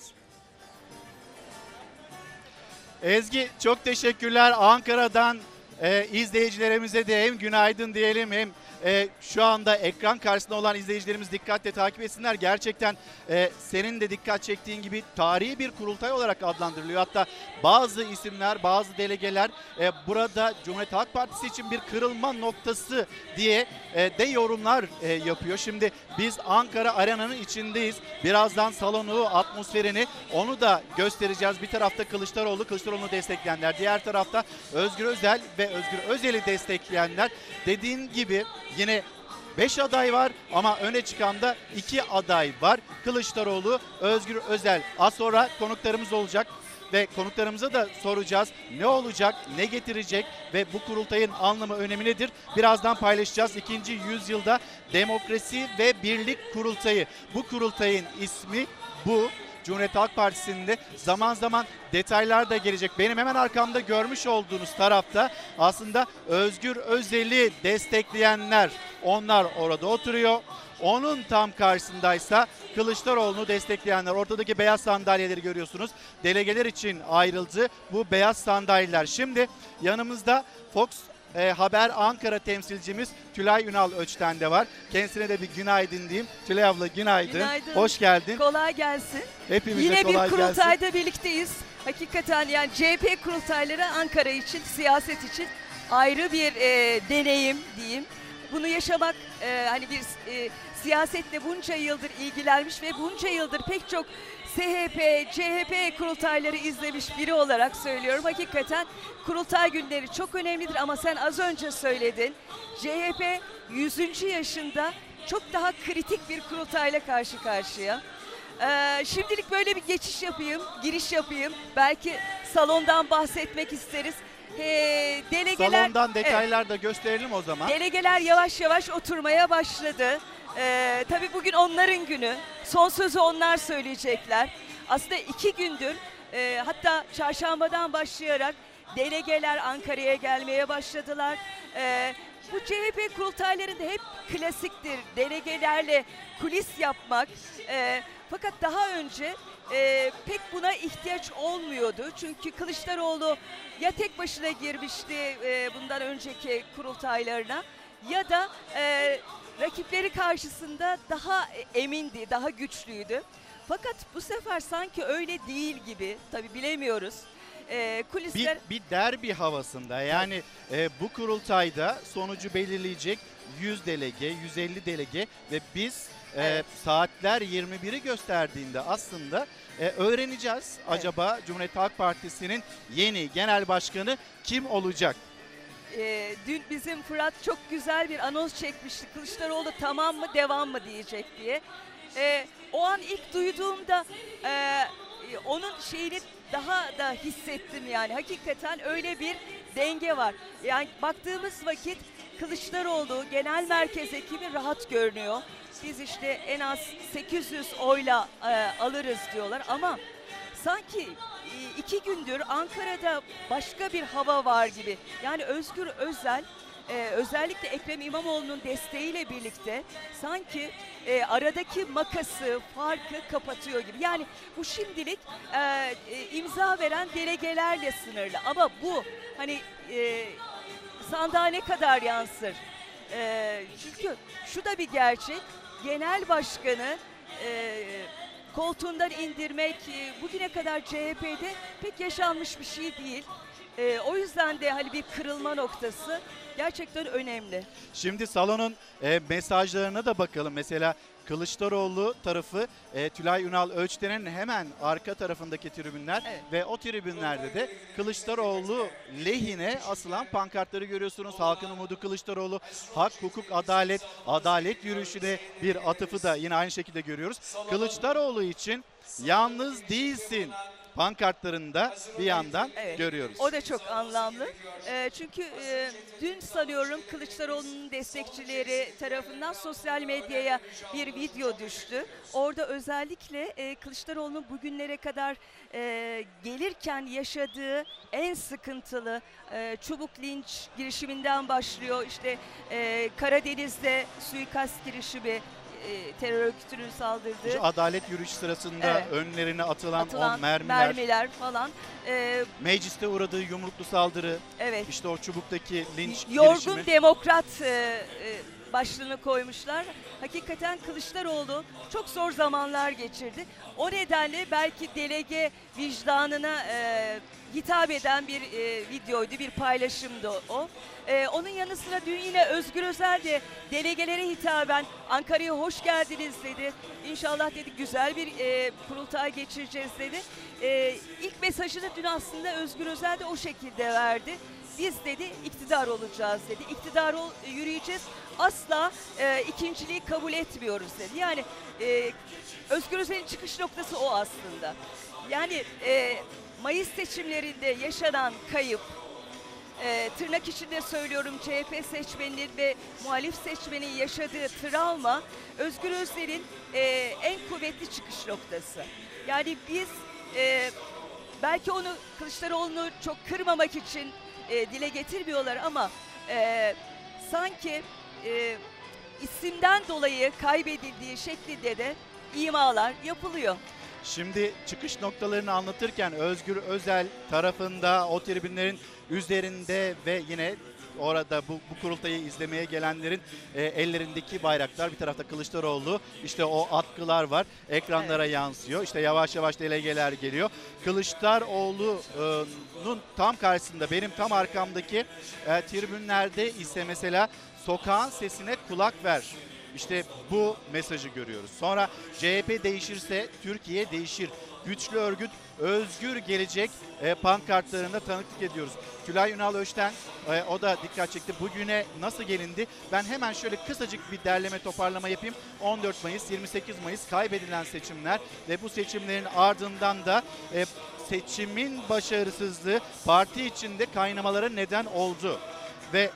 [SPEAKER 60] Ezgi çok teşekkürler. Ankara'dan e, izleyicilerimize de hem günaydın diyelim hem e, şu anda ekran karşısında olan izleyicilerimiz dikkatle takip etsinler. Gerçekten e, senin de dikkat çektiğin gibi tarihi bir kurultay olarak adlandırılıyor. Hatta bazı isimler, bazı delegeler e, burada Cumhuriyet Halk Partisi için bir kırılma noktası diye e, de yorumlar e, yapıyor. Şimdi biz Ankara Arena'nın içindeyiz. Birazdan salonu, atmosferini onu da göstereceğiz. Bir tarafta Kılıçdaroğlu, Kılıçdaroğlu'nu destekleyenler. Diğer tarafta Özgür Özel ve Özgür Özel'i destekleyenler. Dediğin gibi yine 5 aday var ama öne çıkan da 2 aday var. Kılıçdaroğlu, Özgür Özel. Az sonra konuklarımız olacak ve konuklarımıza da soracağız ne olacak, ne getirecek ve bu kurultayın anlamı önemi nedir? Birazdan paylaşacağız. İkinci yüzyılda demokrasi ve birlik kurultayı. Bu kurultayın ismi bu. Cumhuriyet Halk Partisi'nde zaman zaman detaylar da gelecek. Benim hemen arkamda görmüş olduğunuz tarafta aslında Özgür Özel'i destekleyenler onlar orada oturuyor. Onun tam karşısındaysa Kılıçdaroğlu'nu destekleyenler. Ortadaki beyaz sandalyeleri görüyorsunuz. Delegeler için ayrıldı bu beyaz sandalyeler. Şimdi yanımızda Fox e, Haber Ankara temsilcimiz Tülay Ünal Öçten de var. Kendisine de bir günaydın diyeyim. Tülay abla günaydın.
[SPEAKER 61] Günaydın.
[SPEAKER 60] Hoş geldin.
[SPEAKER 61] Kolay gelsin.
[SPEAKER 60] Hepimize
[SPEAKER 61] Yine
[SPEAKER 60] kolay
[SPEAKER 61] bir
[SPEAKER 60] gelsin.
[SPEAKER 61] kurultayda birlikteyiz. Hakikaten yani CHP kurultayları Ankara için, siyaset için ayrı bir e, deneyim diyeyim. Bunu yaşamak e, hani bir e, siyasetle bunca yıldır ilgilenmiş ve bunca yıldır pek çok SHP, CHP kurultayları izlemiş biri olarak söylüyorum. Hakikaten kurultay günleri çok önemlidir ama sen az önce söyledin. CHP 100. yaşında çok daha kritik bir kurultayla karşı karşıya. Ee, şimdilik böyle bir geçiş yapayım, giriş yapayım. Belki salondan bahsetmek isteriz. Ee, delegeler,
[SPEAKER 60] Salondan
[SPEAKER 61] Evet.
[SPEAKER 60] detaylar da gösterelim o zaman.
[SPEAKER 61] Delegeler yavaş yavaş oturmaya başladı. Ee, tabii bugün onların günü. Son sözü onlar söyleyecekler. Aslında iki gündür e, hatta çarşambadan başlayarak delegeler Ankara'ya gelmeye başladılar. Ee, bu CHP kurultaylarında hep klasiktir. Delegelerle kulis yapmak. Ee, fakat daha önce e, pek buna ihtiyaç olmuyordu. Çünkü Kılıçdaroğlu ya tek başına girmişti e, bundan önceki kurultaylarına ya da e, rakipleri karşısında daha emindi, daha güçlüydü. Fakat bu sefer sanki öyle değil gibi. Tabi bilemiyoruz. E,
[SPEAKER 60] bir,
[SPEAKER 61] kulisler
[SPEAKER 60] bir derbi havasında yani e, bu kurultayda sonucu belirleyecek 100 delege, 150 delege ve biz e, saatler 21'i gösterdiğinde aslında e, öğreneceğiz acaba Cumhuriyet Halk Partisi'nin yeni genel başkanı kim olacak?
[SPEAKER 61] E, dün bizim Fırat çok güzel bir anons çekmişti. Kılıçdaroğlu tamam mı devam mı diyecek diye. E, o an ilk duyduğumda e, onun şeyini daha da hissettim yani. Hakikaten öyle bir denge var. Yani baktığımız vakit Kılıçdaroğlu genel merkez ekibi rahat görünüyor. Biz işte en az 800 oyla e, alırız diyorlar ama sanki e, iki gündür Ankara'da başka bir hava var gibi. Yani Özgür Özel e, özellikle Ekrem İmamoğlu'nun desteğiyle birlikte sanki e, aradaki makası, farkı kapatıyor gibi. Yani bu şimdilik imza veren delegelerle sınırlı. Ama bu hani e, sandığa ne kadar yansır? Çünkü şu da bir gerçek. Genel başkanı e, koltuğundan indirmek e, bugüne kadar CHP'de pek yaşanmış bir şey değil. E, o yüzden de hani bir kırılma noktası gerçekten önemli.
[SPEAKER 60] Şimdi salonun e, mesajlarına da bakalım. Mesela Kılıçdaroğlu tarafı e, Tülay Ünal Ölçten'in hemen arka tarafındaki tribünler ve o tribünlerde de Kılıçdaroğlu lehine asılan pankartları görüyorsunuz. Halkın umudu Kılıçdaroğlu, hak, hukuk, adalet, adalet yürüyüşüne bir atıfı da yine aynı şekilde görüyoruz. Kılıçdaroğlu için yalnız değilsin pankartlarında bir yandan
[SPEAKER 61] Evet.
[SPEAKER 60] görüyoruz.
[SPEAKER 61] O da çok anlamlı. Ee, çünkü e, dün sanıyorum Kılıçdaroğlu'nun destekçileri tarafından sosyal medyaya bir video düştü. Orada özellikle e, Kılıçdaroğlu'nun bugünlere kadar e, gelirken yaşadığı en sıkıntılı e, çubuk linç girişiminden başlıyor. İşte e, Karadeniz'de suikast girişimi, e, terör örgütünün saldırdığı.
[SPEAKER 60] Şu adalet yürüyüşü sırasında
[SPEAKER 61] Evet.
[SPEAKER 60] önlerine atılan,
[SPEAKER 61] atılan
[SPEAKER 60] o mermiler,
[SPEAKER 61] mermiler falan. E,
[SPEAKER 60] mecliste uğradığı yumruklu saldırı,
[SPEAKER 61] Evet.
[SPEAKER 60] işte o çubuktaki linç
[SPEAKER 61] Yorgun
[SPEAKER 60] girişimi.
[SPEAKER 61] demokrat e, e, başlığını koymuşlar. Hakikaten Kılıçdaroğlu çok zor zamanlar geçirdi. O nedenle belki delege vicdanına e, hitap eden bir e, videoydu, bir paylaşımdı o. E, onun yanı sıra dün yine Özgür Özel de delegelere hitaben Ankara'ya hoş geldiniz dedi. İnşallah dedi güzel bir e, kurultay geçireceğiz dedi. E, ilk mesajını dün aslında Özgür Özel de o şekilde verdi. Biz dedi iktidar olacağız dedi. İktidar ol, yürüyeceğiz. Asla e, ikinciliği kabul etmiyoruz dedi. Yani e, Özgür Özel'in çıkış noktası o aslında. Yani e, Mayıs seçimlerinde yaşanan kayıp, e, tırnak içinde söylüyorum CHP seçmeninin ve muhalif seçmenin yaşadığı travma Özgür Özel'in e, en kuvvetli çıkış noktası. Yani biz e, belki onu Kılıçdaroğlu'nu çok kırmamak için e, dile getirmiyorlar ama e, sanki e, isimden dolayı kaybedildiği şeklinde de imalar yapılıyor.
[SPEAKER 60] Şimdi çıkış noktalarını anlatırken Özgür Özel tarafında o tribünlerin üzerinde ve yine orada bu, bu kurultayı izlemeye gelenlerin e, ellerindeki bayraklar bir tarafta Kılıçdaroğlu işte o atkılar var ekranlara yansıyor işte yavaş yavaş delegeler geliyor Kılıçdaroğlu'nun tam karşısında benim tam arkamdaki e, tribünlerde ise mesela sokağın sesine kulak ver işte bu mesajı görüyoruz. Sonra CHP değişirse Türkiye değişir. Güçlü örgüt özgür gelecek e, pankartlarında tanıklık ediyoruz. Tülay Ünal Öçten e, o da dikkat çekti. Bugüne nasıl gelindi? Ben hemen şöyle kısacık bir derleme toparlama yapayım. 14 Mayıs 28 Mayıs kaybedilen seçimler ve bu seçimlerin ardından da e, seçimin başarısızlığı parti içinde kaynamalara neden oldu. Ve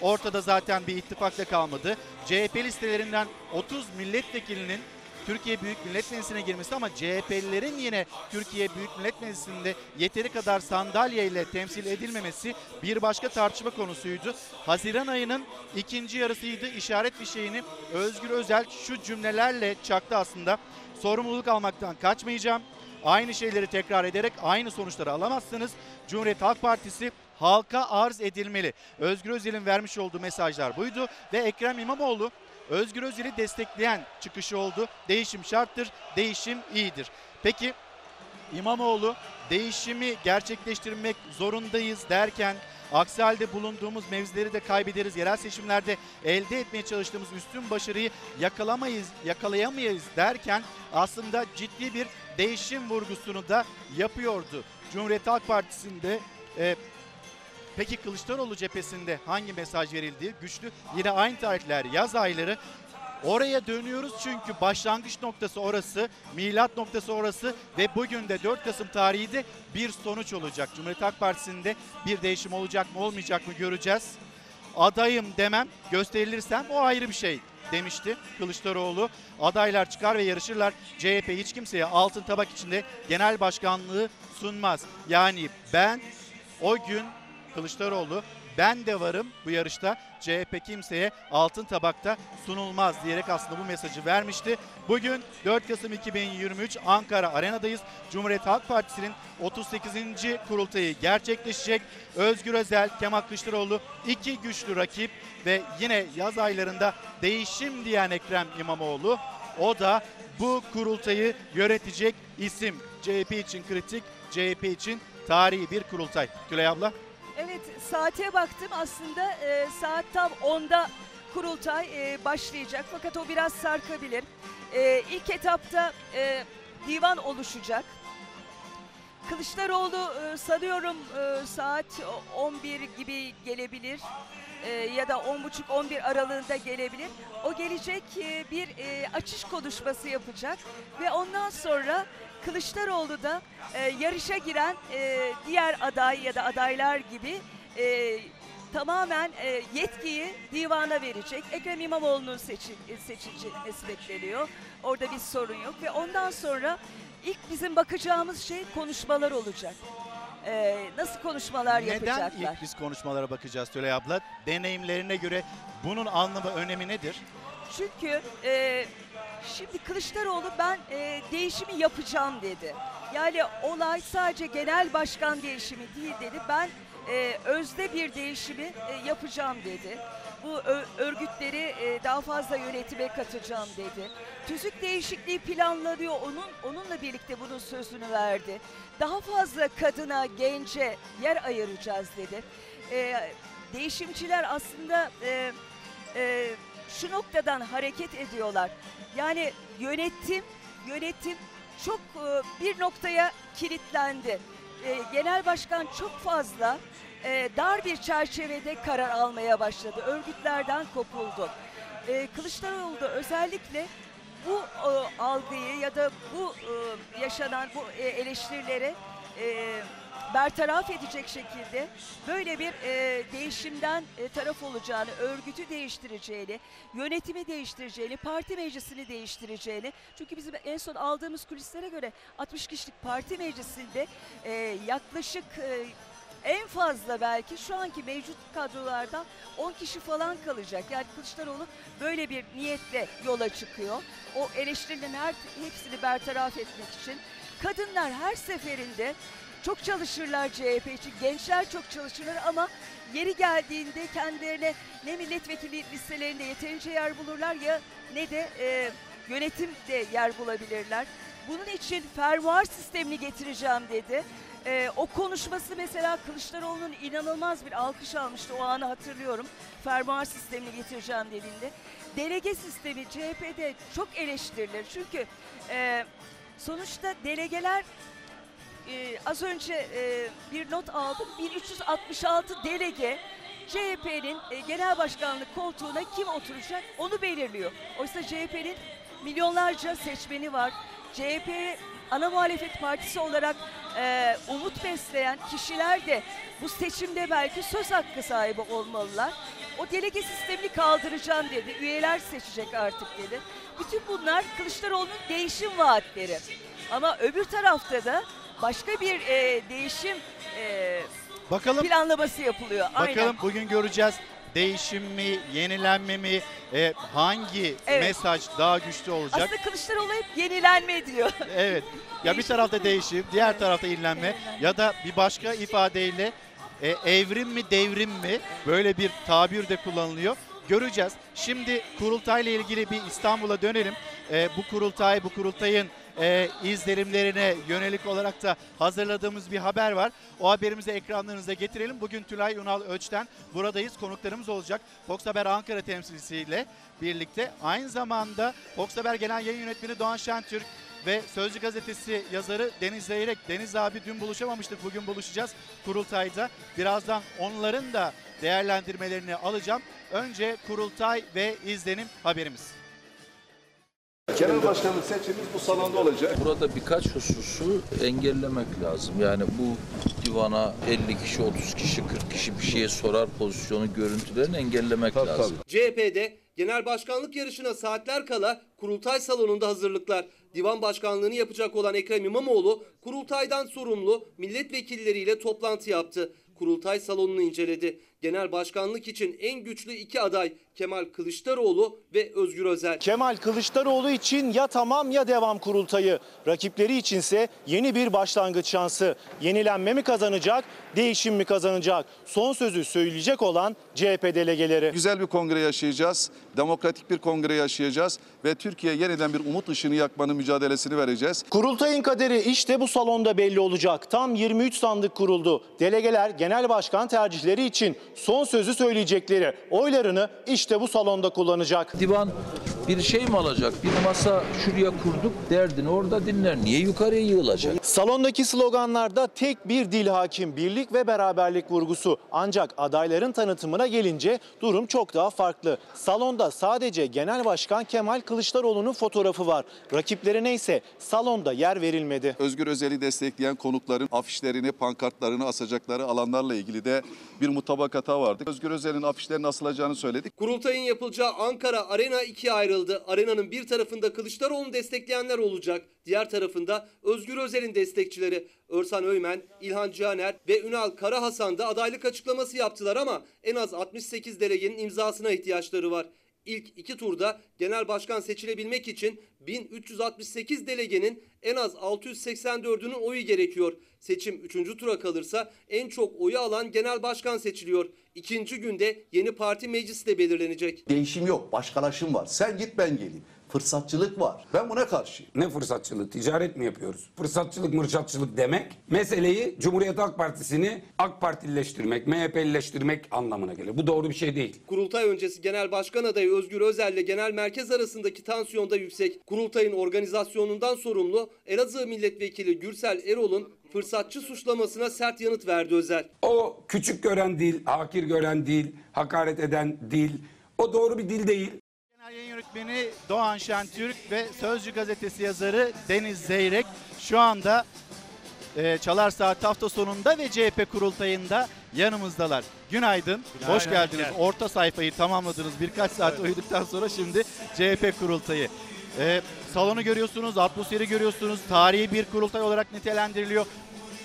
[SPEAKER 60] ortada zaten bir ittifak da kalmadı. CHP listelerinden 30 milletvekilinin Türkiye Büyük Millet Meclisi'ne girmesi ama CHP'lilerin yine Türkiye Büyük Millet Meclisi'nde yeteri kadar sandalye ile temsil edilmemesi bir başka tartışma konusuydu. Haziran ayının ikinci yarısıydı. İşaret fişeğini Özgür Özel şu cümlelerle çaktı aslında. Sorumluluk almaktan kaçmayacağım. Aynı şeyleri tekrar ederek aynı sonuçları alamazsınız. Cumhuriyet Halk Partisi halka arz edilmeli. Özgür Özel'in vermiş olduğu mesajlar buydu ve Ekrem İmamoğlu Özgür Özel'i destekleyen çıkışı oldu. Değişim şarttır, değişim iyidir. Peki İmamoğlu değişimi gerçekleştirmek zorundayız derken aksi halde bulunduğumuz mevzileri de kaybederiz. Yerel seçimlerde elde etmeye çalıştığımız üstün başarıyı yakalamayız, yakalayamayız derken aslında ciddi bir değişim vurgusunu da yapıyordu. Cumhuriyet Halk Partisi'nde e, Peki Kılıçdaroğlu cephesinde hangi mesaj verildi? Güçlü yine aynı tarihler yaz ayları. Oraya dönüyoruz çünkü başlangıç noktası orası, milat noktası orası ve bugün de 4 Kasım tarihi de bir sonuç olacak. Cumhuriyet Halk Partisi'nde bir değişim olacak mı olmayacak mı göreceğiz. Adayım demem, gösterilirsem o ayrı bir şey demişti Kılıçdaroğlu. Adaylar çıkar ve yarışırlar. CHP hiç kimseye altın tabak içinde genel başkanlığı sunmaz. Yani ben o gün Kılıçdaroğlu ben de varım bu yarışta CHP kimseye altın tabakta sunulmaz diyerek aslında bu mesajı vermişti. Bugün 4 Kasım 2023 Ankara Arena'dayız. Cumhuriyet Halk Partisi'nin 38. kurultayı gerçekleşecek. Özgür Özel, Kemal Kılıçdaroğlu iki güçlü rakip ve yine yaz aylarında değişim diyen Ekrem İmamoğlu. O da bu kurultayı yönetecek isim. CHP için kritik, CHP için tarihi bir kurultay. Tülay abla.
[SPEAKER 61] Evet saate baktım aslında e, saat tam 10'da kurultay e, başlayacak fakat o biraz sarkabilir. E, ilk etapta e, divan oluşacak. Kılıçdaroğlu e, sanıyorum e, saat 11 gibi gelebilir e, ya da 10.30-11 aralığında gelebilir. O gelecek e, bir e, açış konuşması yapacak ve ondan sonra Kılıçdaroğlu da e, yarışa giren e, diğer aday ya da adaylar gibi e, tamamen e, yetkiyi divana verecek. Ekrem İmamoğlu'nun seçil, seçilmesi bekleniyor. Orada bir sorun yok ve ondan sonra ilk bizim bakacağımız şey konuşmalar olacak. E, nasıl konuşmalar
[SPEAKER 60] Neden
[SPEAKER 61] yapacaklar?
[SPEAKER 60] ilk biz konuşmalara bakacağız Tülay abla? Deneyimlerine göre bunun anlamı, önemi nedir?
[SPEAKER 61] Çünkü e, şimdi Kılıçdaroğlu ben e, değişimi yapacağım dedi. Yani olay sadece genel başkan değişimi değil dedi. Ben e, özde bir değişimi e, yapacağım dedi. Bu ö- örgütleri e, daha fazla yönetime katacağım dedi. Tüzük değişikliği planlanıyor. Onun onunla birlikte bunun sözünü verdi. Daha fazla kadına, gence yer ayıracağız dedi. E, değişimciler aslında e, e, şu noktadan hareket ediyorlar. Yani yönetim, yönetim çok e, bir noktaya kilitlendi. E, Genel başkan çok fazla e, dar bir çerçevede karar almaya başladı. Örgütlerden kopuldu. Kılıçdaroğlu da özellikle bu algıyı ya da bu yaşanan bu eleştirilere bertaraf edecek şekilde böyle bir e, değişimden e, taraf olacağını, örgütü değiştireceğini, yönetimi değiştireceğini, parti meclisini değiştireceğini. Çünkü bizim en son aldığımız kulislere göre 60 kişilik parti meclisinde e, yaklaşık e, en fazla belki şu anki mevcut kadrolardan 10 kişi falan kalacak. Yani Kılıçdaroğlu böyle bir niyetle yola çıkıyor. O eleştirilerin her, hepsini bertaraf etmek için. Kadınlar her seferinde çok çalışırlar CHP için. Gençler çok çalışırlar ama yeri geldiğinde kendilerine ne milletvekili listelerinde yeterince yer bulurlar ya ne de e, yönetimde yer bulabilirler. Bunun için fermuar sistemini getireceğim dedi. E, o konuşması mesela Kılıçdaroğlu'nun inanılmaz bir alkış almıştı. O anı hatırlıyorum. Fermuar sistemini getireceğim dediğinde. Delege sistemi CHP'de çok eleştirilir. Çünkü e, sonuçta delegeler e, az önce e, bir not aldım. 1366 delege CHP'nin e, genel başkanlık koltuğuna kim oturacak onu belirliyor. Oysa CHP'nin milyonlarca seçmeni var. CHP ana muhalefet partisi olarak e, umut besleyen kişiler de bu seçimde belki söz hakkı sahibi olmalılar. O delege sistemini kaldıracağım dedi. Üyeler seçecek artık dedi. Bütün bunlar Kılıçdaroğlu'nun değişim vaatleri. Ama öbür tarafta da başka bir e, değişim e,
[SPEAKER 60] Bakalım
[SPEAKER 61] planlaması yapılıyor.
[SPEAKER 60] Bakalım
[SPEAKER 61] Aynen.
[SPEAKER 60] bugün göreceğiz. Değişim mi, yenilenme mi, e, hangi
[SPEAKER 61] Evet.
[SPEAKER 60] mesaj daha güçlü olacak?
[SPEAKER 61] Aslında Kılıçdaroğlu hep yenilenme diyor. [LAUGHS]
[SPEAKER 60] Evet. Ya bir tarafta değişim, diğer tarafta yenilenme ya da bir başka ifadeyle e, evrim mi devrim mi böyle bir tabir de kullanılıyor. Göreceğiz. Şimdi kurultayla ilgili bir İstanbul'a dönelim. E, bu kurultay, bu kurultayın e, izlenimlerine yönelik olarak da hazırladığımız bir haber var. O haberimizi ekranlarınıza getirelim. Bugün Tülay Ünal Öç'ten buradayız. Konuklarımız olacak. Fox Haber Ankara temsilcisiyle birlikte. Aynı zamanda Fox Haber Genel Yayın Yönetmeni Doğan Şentürk ve Sözcü Gazetesi yazarı Deniz Zeyrek. Deniz abi dün buluşamamıştık. Bugün buluşacağız kurultayda. Birazdan onların da değerlendirmelerini alacağım. Önce kurultay ve izlenim haberimiz.
[SPEAKER 62] Genel başkanlık seçimimiz bu salonda olacak.
[SPEAKER 63] Burada birkaç hususu engellemek lazım. Yani bu divana 50 kişi, 30 kişi, 40 kişi bir şeye sorar pozisyonu görüntülerini engellemek lazım.
[SPEAKER 64] CHP'de genel başkanlık yarışına saatler kala kurultay salonunda hazırlıklar. Divan başkanlığını yapacak olan Ekrem İmamoğlu kurultaydan sorumlu milletvekilleriyle toplantı yaptı. Kurultay salonunu inceledi. Genel başkanlık için en güçlü iki aday
[SPEAKER 35] Kemal Kılıçdaroğlu ve Özgür Özel.
[SPEAKER 65] Kemal Kılıçdaroğlu için ya tamam ya devam kurultayı. Rakipleri içinse yeni bir başlangıç şansı. Yenilenme mi kazanacak, değişim mi kazanacak? Son sözü söyleyecek olan CHP delegeleri.
[SPEAKER 66] Güzel bir kongre yaşayacağız. Demokratik bir kongre yaşayacağız ve Türkiye yeniden bir umut ışığını yakmanın mücadelesini vereceğiz.
[SPEAKER 65] Kurultayın kaderi işte bu salonda belli olacak. Tam 23 sandık kuruldu. Delegeler genel başkan tercihleri için son sözü söyleyecekleri oylarını işte bu salonda kullanacak.
[SPEAKER 67] Divan bir şey mi alacak? Bir masa şuraya kurduk derdini orada dinler. Niye yukarıya yığılacak?
[SPEAKER 65] Salondaki sloganlarda tek bir dil hakim, birlik ve beraberlik vurgusu. Ancak adayların tanıtımına gelince durum çok daha farklı. Salonda sadece Genel Başkan Kemal Kılıçdaroğlu'nun fotoğrafı var. Rakiplerine ise salonda yer verilmedi.
[SPEAKER 66] Özgür Özel'i destekleyen konukların afişlerini, pankartlarını asacakları alanlarla ilgili de bir mutabakata vardık. Özgür Özel'in afişlerini asılacağını söyledik.
[SPEAKER 35] Kurultayın yapılacağı Ankara Arena ikiye ayrıldı. Arenanın bir tarafında Kılıçdaroğlu'nu destekleyenler olacak. Diğer tarafında Özgür Özel'in destekçileri Örsan Öymen, İlhan Caner ve Ünal Karahasan da adaylık açıklaması yaptılar ama en az 68 delegenin imzasına ihtiyaçları var. İlk iki turda genel başkan seçilebilmek için 1368 delegenin en az 684'ünün oyu gerekiyor. Seçim 3. tura kalırsa en çok oyu alan genel başkan seçiliyor. İkinci günde yeni parti meclisi de belirlenecek.
[SPEAKER 40] Değişim yok, başkalaşım var. Sen git ben geleyim. Fırsatçılık var. Ben buna karşıyım.
[SPEAKER 68] Ne fırsatçılığı? Ticaret mi yapıyoruz? Fırsatçılık, mırçatçılık demek meseleyi Cumhuriyet Halk Partisi'ni AK Partilileştirmek, MHP'lileştirmek anlamına gelir. Bu doğru bir şey değil.
[SPEAKER 35] Kurultay öncesi Genel Başkan adayı Özgür Özel ile Genel Merkez arasındaki tansiyon da yüksek. Kurultayın organizasyonundan sorumlu Elazığ Milletvekili Gürsel Erol'un fırsatçı suçlamasına sert yanıt verdi Özel.
[SPEAKER 68] O küçük gören dil, hakir gören dil, hakaret eden dil. O doğru bir dil değil.
[SPEAKER 60] Yayın yönetmeni Doğan Şentürk ve Sözcü gazetesi yazarı Deniz Zeyrek şu anda e, Çalar Saat hafta sonunda ve CHP kurultayında yanımızdalar. Günaydın,
[SPEAKER 69] Günaydın.
[SPEAKER 60] hoş geldiniz.
[SPEAKER 69] Günaydın.
[SPEAKER 60] Orta sayfayı tamamladınız. Birkaç saat uyuduktan sonra şimdi CHP kurultayı. E, salonu görüyorsunuz, atmosferi görüyorsunuz. Tarihi bir kurultay olarak nitelendiriliyor.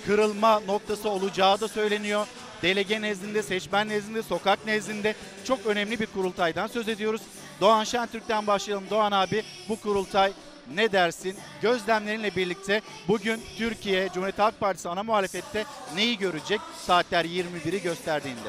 [SPEAKER 60] Kırılma noktası olacağı da söyleniyor. Delege nezdinde, seçmen nezdinde, sokak nezdinde çok önemli bir kurultaydan söz ediyoruz. Doğan Şentürk'ten başlayalım. Doğan abi bu kurultay ne dersin? Gözlemlerinle birlikte bugün Türkiye Cumhuriyet Halk Partisi ana muhalefette neyi görecek saatler 21'i gösterdiğinde?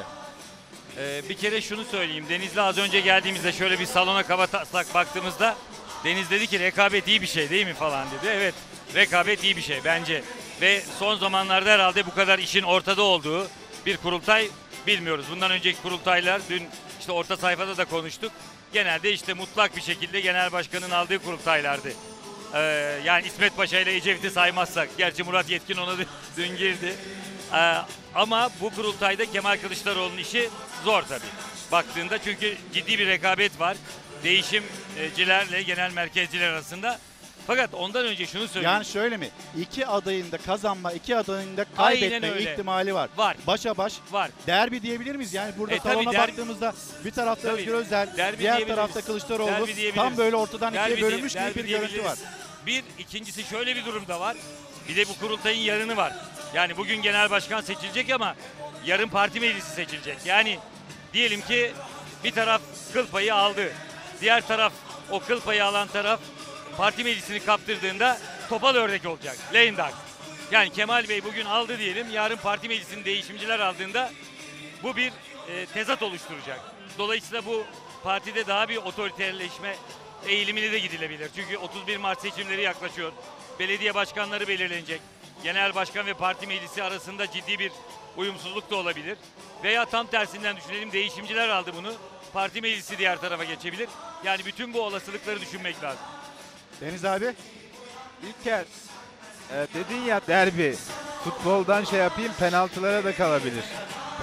[SPEAKER 70] Ee, bir kere şunu söyleyeyim. Deniz'le az önce geldiğimizde şöyle bir salona kaba taslak baktığımızda Deniz dedi ki rekabet iyi bir şey değil mi falan dedi. Evet rekabet iyi bir şey bence. Ve son zamanlarda herhalde bu kadar işin ortada olduğu bir kurultay bilmiyoruz. Bundan önceki kurultaylar dün işte orta sayfada da konuştuk. Genelde işte mutlak bir şekilde genel başkanın aldığı kurultaylardı. Ee, yani İsmet Paşa ile Ecevit'i saymazsak. Gerçi Murat Yetkin ona dün- [LAUGHS] girdi. Ee, ama bu kurultayda Kemal Kılıçdaroğlu'nun işi zor tabii. Baktığında çünkü ciddi bir rekabet var. Değişimcilerle genel merkezciler arasında. Fakat ondan önce şunu söyleyeyim.
[SPEAKER 60] Yani şöyle mi? İki adayın da kazanma, iki adayın da
[SPEAKER 70] Aynen
[SPEAKER 60] kaybetme
[SPEAKER 70] öyle.
[SPEAKER 60] ihtimali var.
[SPEAKER 70] Var.
[SPEAKER 60] Başa baş.
[SPEAKER 70] Var.
[SPEAKER 60] Derbi diyebilir miyiz? Yani burada
[SPEAKER 70] E,
[SPEAKER 60] salona
[SPEAKER 70] derbi-
[SPEAKER 60] baktığımızda bir tarafta
[SPEAKER 70] Tabii.
[SPEAKER 60] Özgür Özel,
[SPEAKER 70] Derbi
[SPEAKER 60] diğer tarafta Kılıçdaroğlu. Tam böyle ortadan
[SPEAKER 70] Derbi
[SPEAKER 60] ikiye bölünmüş gibi
[SPEAKER 70] derbi
[SPEAKER 60] bir görüntü var.
[SPEAKER 70] Bir, ikincisi şöyle bir durum da var. Bir de bu kurultayın yarını var. Yani bugün genel başkan seçilecek ama yarın parti meclisi seçilecek. Yani diyelim ki bir taraf kıl payı aldı. Diğer taraf o kıl payı alan taraf parti meclisini kaptırdığında topal ördek olacak. Lame duck. Yani Kemal Bey bugün aldı diyelim. Yarın parti meclisini değişimciler aldığında bu bir e, tezat oluşturacak. Dolayısıyla bu partide daha bir otoriterleşme eğilimine de gidilebilir. Çünkü 31 Mart seçimleri yaklaşıyor. Belediye başkanları belirlenecek. Genel başkan ve parti meclisi arasında ciddi bir uyumsuzluk da olabilir. Veya tam tersinden düşünelim değişimciler aldı bunu. Parti meclisi diğer tarafa geçebilir. Yani bütün bu olasılıkları düşünmek lazım.
[SPEAKER 60] Deniz abi.
[SPEAKER 71] İlker e, dedin ya derbi. Futboldan şey yapayım penaltılara da kalabilir.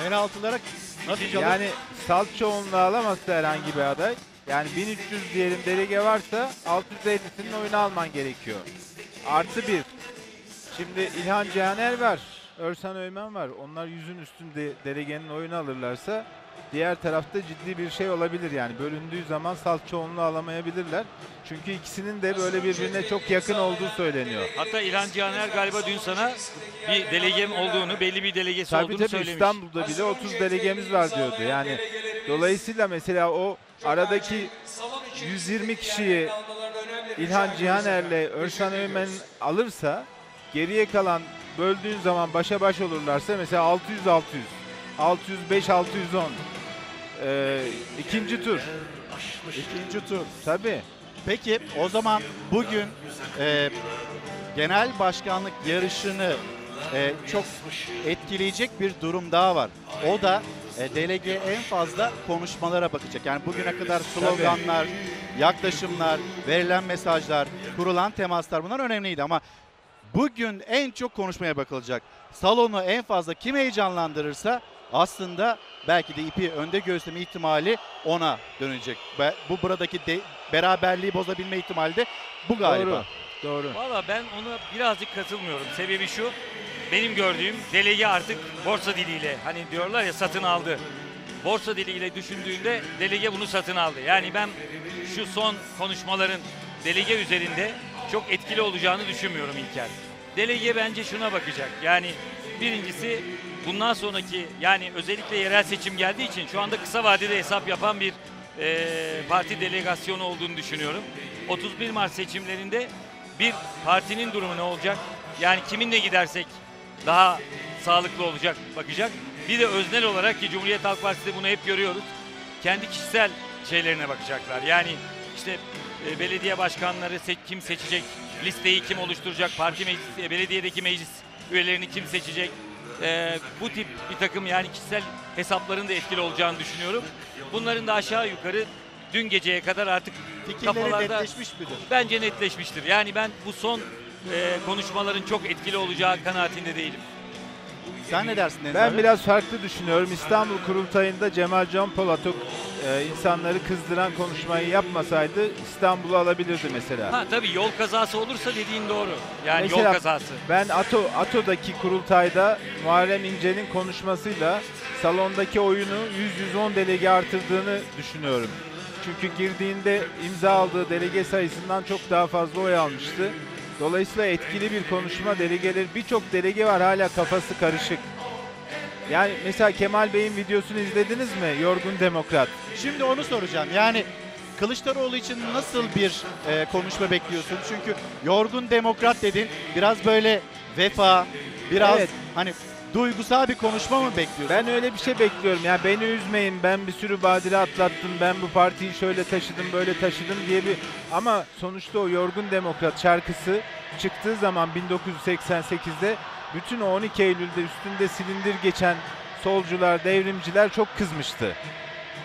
[SPEAKER 60] Penaltılara nasıl çalır?
[SPEAKER 71] Yani salt çoğunluğu alamazsa herhangi bir aday. Yani 1300 diyelim delege varsa 650'sinin oyunu alman gerekiyor. Artı bir. Şimdi İlhan Caner var. Örsan Öymen var. Onlar yüzün üstünde delegenin oyunu alırlarsa diğer tarafta ciddi bir şey olabilir yani. Bölündüğü zaman salt çoğunluğu alamayabilirler. Çünkü ikisinin de böyle birbirine çok yakın olduğu söyleniyor.
[SPEAKER 70] Hatta İlhan Cihaner galiba dün sana bir delegem olduğunu, belli bir delegesi
[SPEAKER 71] Tabii
[SPEAKER 70] olduğunu
[SPEAKER 71] tabii
[SPEAKER 70] söylemiş.
[SPEAKER 71] İstanbul'da bile 30 delegemiz var diyordu. Yani Dolayısıyla mesela o aradaki 120 kişiyi İlhan Cihaner'le Örsan Öğmen alırsa geriye kalan böldüğün zaman başa baş olurlarsa mesela 600 600 605 610 ee, ikinci tur.
[SPEAKER 60] İkinci tur.
[SPEAKER 71] Tabii.
[SPEAKER 60] Peki o zaman bugün e, genel başkanlık yarışını e, çok etkileyecek bir durum daha var. O da e, delege en fazla konuşmalara bakacak. Yani bugüne kadar sloganlar, yaklaşımlar, verilen mesajlar, kurulan temaslar bunlar önemliydi ama bugün en çok konuşmaya bakılacak. Salonu en fazla kim heyecanlandırırsa aslında belki de ipi önde gösterme ihtimali ona dönecek. Bu buradaki de- beraberliği bozabilme ihtimali de bu galiba.
[SPEAKER 71] Doğru. Doğru.
[SPEAKER 70] Valla ben ona birazcık katılmıyorum. Sebebi şu. Benim gördüğüm delege artık borsa diliyle hani diyorlar ya satın aldı. Borsa diliyle düşündüğünde delege bunu satın aldı. Yani ben şu son konuşmaların delege üzerinde çok etkili olacağını düşünmüyorum İlker. Delege bence şuna bakacak. Yani birincisi bundan sonraki yani özellikle yerel seçim geldiği için şu anda kısa vadede hesap yapan bir eee, parti delegasyonu olduğunu düşünüyorum. 31 Mart seçimlerinde bir partinin durumu ne olacak? Yani kiminle gidersek daha sağlıklı olacak bakacak. Bir de öznel olarak ki Cumhuriyet Halk Partisi'de bunu hep görüyoruz. Kendi kişisel şeylerine bakacaklar. Yani işte e, belediye başkanları se- kim seçecek, listeyi kim oluşturacak, parti meclisi, e, belediyedeki meclis üyelerini kim seçecek. E, bu tip bir takım yani kişisel hesapların da etkili olacağını düşünüyorum. Bunların da aşağı yukarı dün geceye kadar artık
[SPEAKER 60] Fikirleri
[SPEAKER 70] kafalarda
[SPEAKER 60] netleşmiş midir?
[SPEAKER 70] bence netleşmiştir. Yani ben bu son e, konuşmaların çok etkili olacağı kanaatinde değilim.
[SPEAKER 60] Sen ne dersin Deniz
[SPEAKER 71] Ben
[SPEAKER 60] abi?
[SPEAKER 71] biraz farklı düşünüyorum. İstanbul Kurultayı'nda Cemal Can Polat o e, insanları kızdıran konuşmayı yapmasaydı İstanbul'u alabilirdi mesela.
[SPEAKER 70] Ha tabii yol kazası olursa dediğin doğru. Yani
[SPEAKER 71] Mesela
[SPEAKER 70] yol kazası.
[SPEAKER 71] Ben ATO ATO'daki kurultayda Muharrem İnce'nin konuşmasıyla salondaki oyunu 100-110 delege artırdığını düşünüyorum. Çünkü girdiğinde imza aldığı delege sayısından çok daha fazla oy almıştı. Dolayısıyla etkili bir konuşma delegeleri birçok delege var hala kafası karışık. Yani mesela Kemal Bey'in videosunu izlediniz mi? Yorgun Demokrat.
[SPEAKER 60] Şimdi onu soracağım. Yani Kılıçdaroğlu için nasıl bir e, konuşma bekliyorsun? Çünkü yorgun demokrat dedin. Biraz böyle vefa, biraz
[SPEAKER 71] Evet.
[SPEAKER 60] hani duygusal bir konuşma mı bekliyorsun?
[SPEAKER 71] Ben öyle bir şey bekliyorum. Yani beni üzmeyin. Ben bir sürü badire atlattım. Ben bu partiyi şöyle taşıdım, böyle taşıdım diye bir ama sonuçta o Yorgun Demokrat şarkısı çıktığı zaman 1988'de bütün o 12 Eylül'de üstünde silindir geçen solcular, devrimciler çok kızmıştı.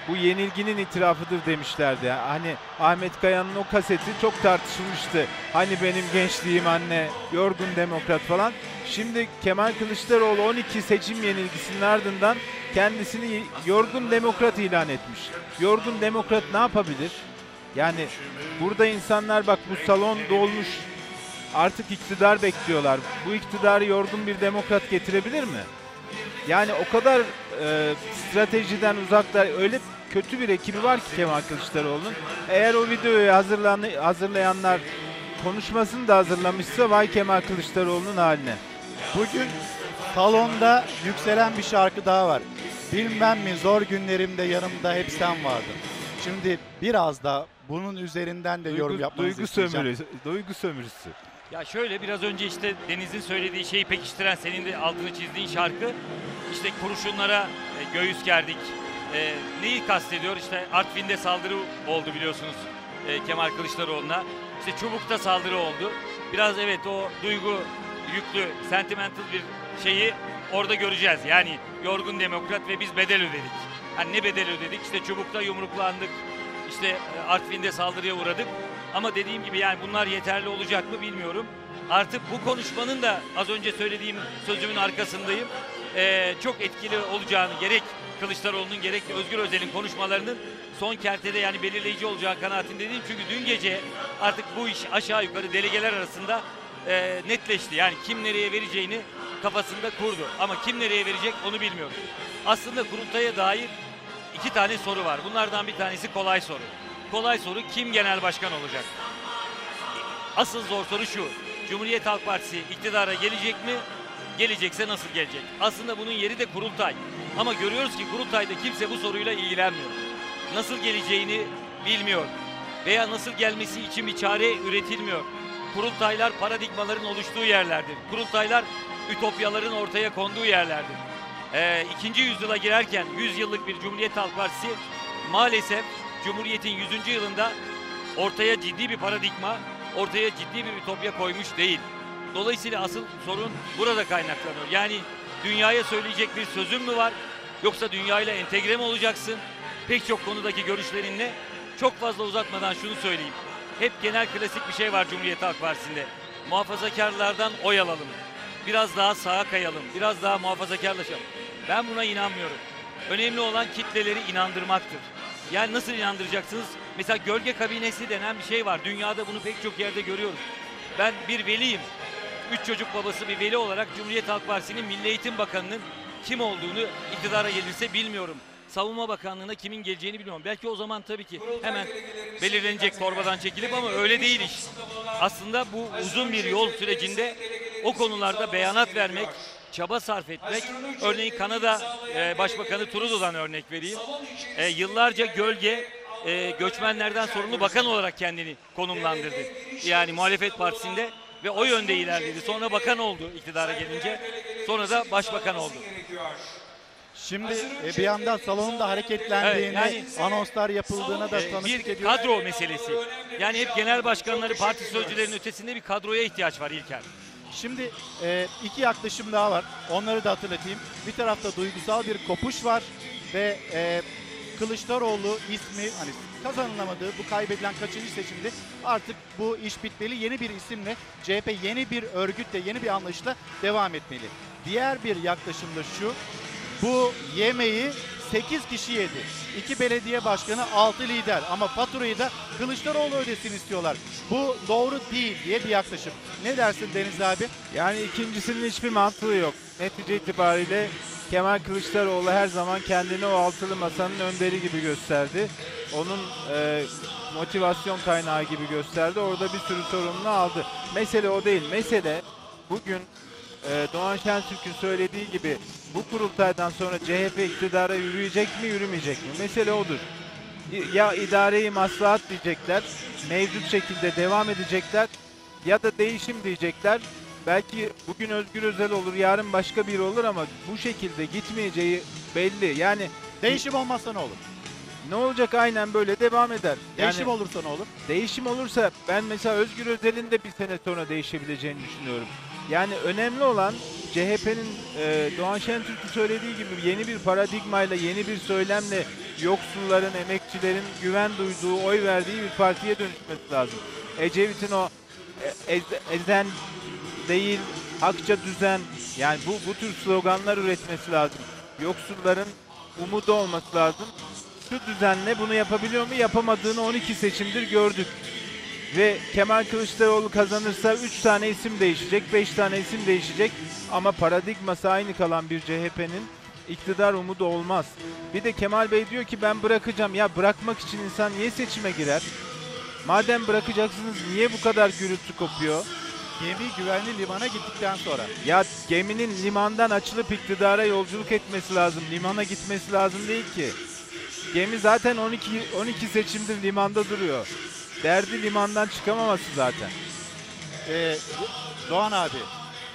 [SPEAKER 71] Bu yenilginin itirafıdır demişlerdi. Hani Ahmet Kaya'nın o kaseti çok tartışılmıştı. Hani benim gençliğim anne, yorgun demokrat falan. Şimdi Kemal Kılıçdaroğlu 12 seçim yenilgisinin ardından kendisini yorgun demokrat ilan etmiş. Yorgun demokrat ne yapabilir? Yani burada insanlar bak bu salon dolmuş artık iktidar bekliyorlar. Bu iktidarı yorgun bir demokrat getirebilir mi? Yani o kadar e, stratejiden uzaklar öyle kötü bir ekibi var ki Kemal Kılıçdaroğlu'nun. Eğer o videoyu hazırlan hazırlayanlar konuşmasını da hazırlamışsa vay Kemal Kılıçdaroğlu'nun haline.
[SPEAKER 60] Bugün salonda yükselen bir şarkı daha var. Bilmem mi zor günlerimde yanımda hep sen vardın. Şimdi biraz da bunun üzerinden de yorum
[SPEAKER 71] Duygu,
[SPEAKER 60] yapmanızı
[SPEAKER 71] duygu
[SPEAKER 60] isteyeceğim.
[SPEAKER 71] sömürüsü. Duygu sömürüsü.
[SPEAKER 70] Ya şöyle biraz önce işte Deniz'in söylediği şeyi pekiştiren senin de altını çizdiğin şarkı işte kurşunlara e, göğüs gerdik. E, neyi kastediyor? İşte Artvin'de saldırı oldu biliyorsunuz e, Kemal Kılıçdaroğlu'na. İşte Çubuk'ta saldırı oldu. Biraz evet o duygu yüklü, sentimental bir şeyi orada göreceğiz. Yani yorgun demokrat ve biz bedel ödedik. Hani ne bedel ödedik? İşte Çubuk'ta yumruklandık. İşte e, Artvin'de saldırıya uğradık. Ama dediğim gibi yani bunlar yeterli olacak mı bilmiyorum. Artık bu konuşmanın da az önce söylediğim sözümün arkasındayım. Ee, çok etkili olacağını gerek Kılıçdaroğlu'nun gerek Özgür Özel'in konuşmalarının son kertede yani belirleyici olacağı kanaatindeyim. Çünkü dün gece artık bu iş aşağı yukarı delegeler arasında e, netleşti. Yani kim nereye vereceğini kafasında kurdu. Ama kim nereye verecek onu bilmiyorum. Aslında kurultaya dair iki tane soru var. Bunlardan bir tanesi kolay soru. Kolay soru kim genel başkan olacak? Asıl zor soru şu. Cumhuriyet Halk Partisi iktidara gelecek mi? Gelecekse nasıl gelecek? Aslında bunun yeri de kurultay. Ama görüyoruz ki kurultayda kimse bu soruyla ilgilenmiyor. Nasıl geleceğini bilmiyor. Veya nasıl gelmesi için bir çare üretilmiyor. Kurultaylar paradigmaların oluştuğu yerlerdir. Kurultaylar ütopyaların ortaya konduğu yerlerdir. Ee, ikinci yüzyıla girerken 100 yıllık bir Cumhuriyet Halk Partisi maalesef Cumhuriyet'in 100. yılında ortaya ciddi bir paradigma, ortaya ciddi bir ütopya koymuş değil. Dolayısıyla asıl sorun burada kaynaklanıyor. Yani dünyaya söyleyecek bir sözün mü var? Yoksa dünyayla entegre mi olacaksın? Pek çok konudaki görüşlerinle çok fazla uzatmadan şunu söyleyeyim. Hep genel klasik bir şey var Cumhuriyet Halk Partisi'nde. Muhafazakarlardan oy alalım. Biraz daha sağa kayalım. Biraz daha muhafazakarlaşalım. Ben buna inanmıyorum. Önemli olan kitleleri inandırmaktır. Yani nasıl inandıracaksınız? Mesela gölge kabinesi denen bir şey var. Dünyada bunu pek çok yerde görüyoruz. Ben bir veliyim. Üç çocuk babası bir veli olarak Cumhuriyet Halk Partisi'nin Milli Eğitim Bakanı'nın kim olduğunu iktidara gelirse bilmiyorum. Savunma Bakanlığı'na kimin geleceğini bilmiyorum. Belki o zaman tabii ki hemen belirlenecek torbadan çekilip ama öyle değil iş. Aslında bu uzun bir yol sürecinde o konularda beyanat vermek, çaba sarf etmek. Örneğin Kanada e, Başbakanı Trudeau'dan örnek vereyim. E, yıllarca gölge e, göçmenlerden sorumlu bakan olarak kendini konumlandırdı. Yani muhalefet partisinde ve o yönde ilerledi. Sonra bakan oldu iktidara gelince. Sonra da başbakan oldu.
[SPEAKER 60] Şimdi e, bir yandan salonun da hareketlendiğini,
[SPEAKER 70] Evet, yani-
[SPEAKER 60] anonslar yapıldığına da tanıklık
[SPEAKER 70] bir
[SPEAKER 60] ediyoruz.
[SPEAKER 70] kadro meselesi. Yani hep genel başkanları, parti sözcülerinin ötesinde bir kadroya ihtiyaç var İlker.
[SPEAKER 60] Şimdi e, iki yaklaşım daha var. Onları da hatırlatayım. Bir tarafta duygusal bir kopuş var ve e, Kılıçdaroğlu ismi hani kazanılamadığı bu kaybedilen kaçıncı seçimde artık bu iş bitmeli. Yeni bir isimle CHP yeni bir örgütle yeni bir anlayışla devam etmeli. Diğer bir yaklaşım da şu. Bu yemeği 8 kişi yedi. 2 belediye başkanı 6 lider ama faturayı da Kılıçdaroğlu ödesin istiyorlar. Bu doğru değil diye bir yaklaşım. Ne dersin Deniz abi?
[SPEAKER 71] Yani ikincisinin hiçbir mantığı yok. Netice itibariyle Kemal Kılıçdaroğlu her zaman kendini o altılı masanın önderi gibi gösterdi. Onun e, motivasyon kaynağı gibi gösterdi. Orada bir sürü sorumluluğu aldı. Mesele o değil. Mesele bugün e, Doğan Şentürk'ün söylediği gibi bu kurultaydan sonra CHP iktidara yürüyecek mi yürümeyecek mi? Mesele odur. Ya idareyi maslahat diyecekler, mevcut şekilde devam edecekler ya da değişim diyecekler. Belki bugün Özgür Özel olur, yarın başka biri olur ama bu şekilde gitmeyeceği belli. Yani
[SPEAKER 60] Değişim olmazsa ne olur?
[SPEAKER 71] ne olacak aynen böyle devam eder.
[SPEAKER 60] Değişim olursa ne olur?
[SPEAKER 71] Değişim olursa ben mesela Özgür Özel'in de bir sene sonra değişebileceğini düşünüyorum. Yani önemli olan CHP'nin e, Doğan Şentürk'ün söylediği gibi yeni bir paradigmayla, yeni bir söylemle yoksulların, emekçilerin güven duyduğu, oy verdiği bir partiye dönüşmesi lazım. Ecevit'in o e, ez- ezen değil, hakça düzen yani bu, bu tür sloganlar üretmesi lazım. Yoksulların umudu olması lazım. Şu düzenle bunu yapabiliyor mu? Yapamadığını 12 seçimdir gördük. Ve Kemal Kılıçdaroğlu kazanırsa 3 tane isim değişecek, 5 tane isim değişecek. Ama paradigması aynı kalan bir CHP'nin iktidar umudu olmaz. Bir de Kemal Bey diyor ki ben bırakacağım. Ya bırakmak için insan niye seçime girer? Madem bırakacaksınız niye bu kadar gürültü kopuyor?
[SPEAKER 60] Gemi güvenli limana gittikten sonra.
[SPEAKER 71] Ya geminin limandan açılıp iktidara yolculuk etmesi lazım. Limana gitmesi lazım değil ki. Gemi zaten 12 12 seçimdir limanda duruyor. Derdi limandan çıkamaması zaten.
[SPEAKER 60] Ee, Doğan abi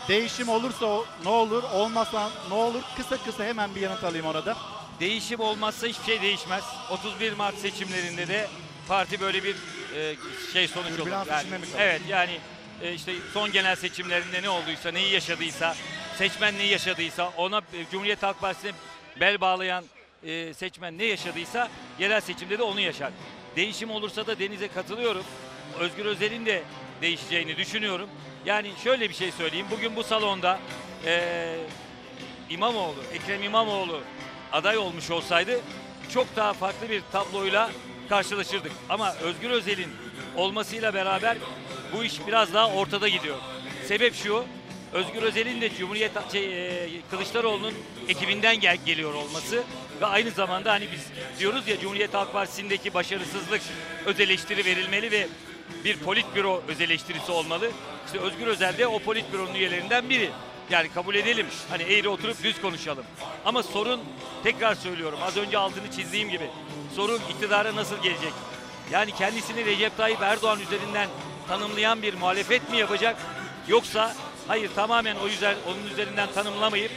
[SPEAKER 60] değişim olursa ne olur olmazsa ne olur kısa kısa hemen bir yanıt alayım ona da.
[SPEAKER 70] Değişim olmazsa hiçbir şey değişmez. 31 Mart seçimlerinde de parti böyle bir e, şey sonuç olur. Yani, evet yani e, işte son genel seçimlerinde ne olduysa, neyi yaşadıysa, seçmen neyi yaşadıysa, ona e, Cumhuriyet Halk Partisi'ne bel bağlayan e, seçmen ne yaşadıysa yerel seçimde de onu yaşar. Değişim olursa da Deniz'e katılıyorum. Özgür Özel'in de değişeceğini düşünüyorum. Yani şöyle bir şey söyleyeyim. Bugün bu salonda e, İmamoğlu, Ekrem İmamoğlu aday olmuş olsaydı çok daha farklı bir tabloyla karşılaşırdık. Ama Özgür Özel'in olmasıyla beraber bu iş biraz daha ortada gidiyor. Sebep şu, Özgür Özel'in de Cumhuriyet şey, e, Kılıçdaroğlu'nun ekibinden gel, geliyor olması ve aynı zamanda hani biz diyoruz ya Cumhuriyet Halk Partisi'ndeki başarısızlık öz eleştiri verilmeli ve bir politbüro öz eleştirisi olmalı. İşte Özgür Özel de o politbüronun üyelerinden biri. Yani kabul edelim. Hani eğri oturup düz konuşalım. Ama sorun tekrar söylüyorum. Az önce altını çizdiğim gibi. Sorun iktidara nasıl gelecek? Yani kendisini Recep Tayyip Erdoğan üzerinden tanımlayan bir muhalefet mi yapacak? Yoksa hayır tamamen o yüzer, onun üzerinden tanımlamayıp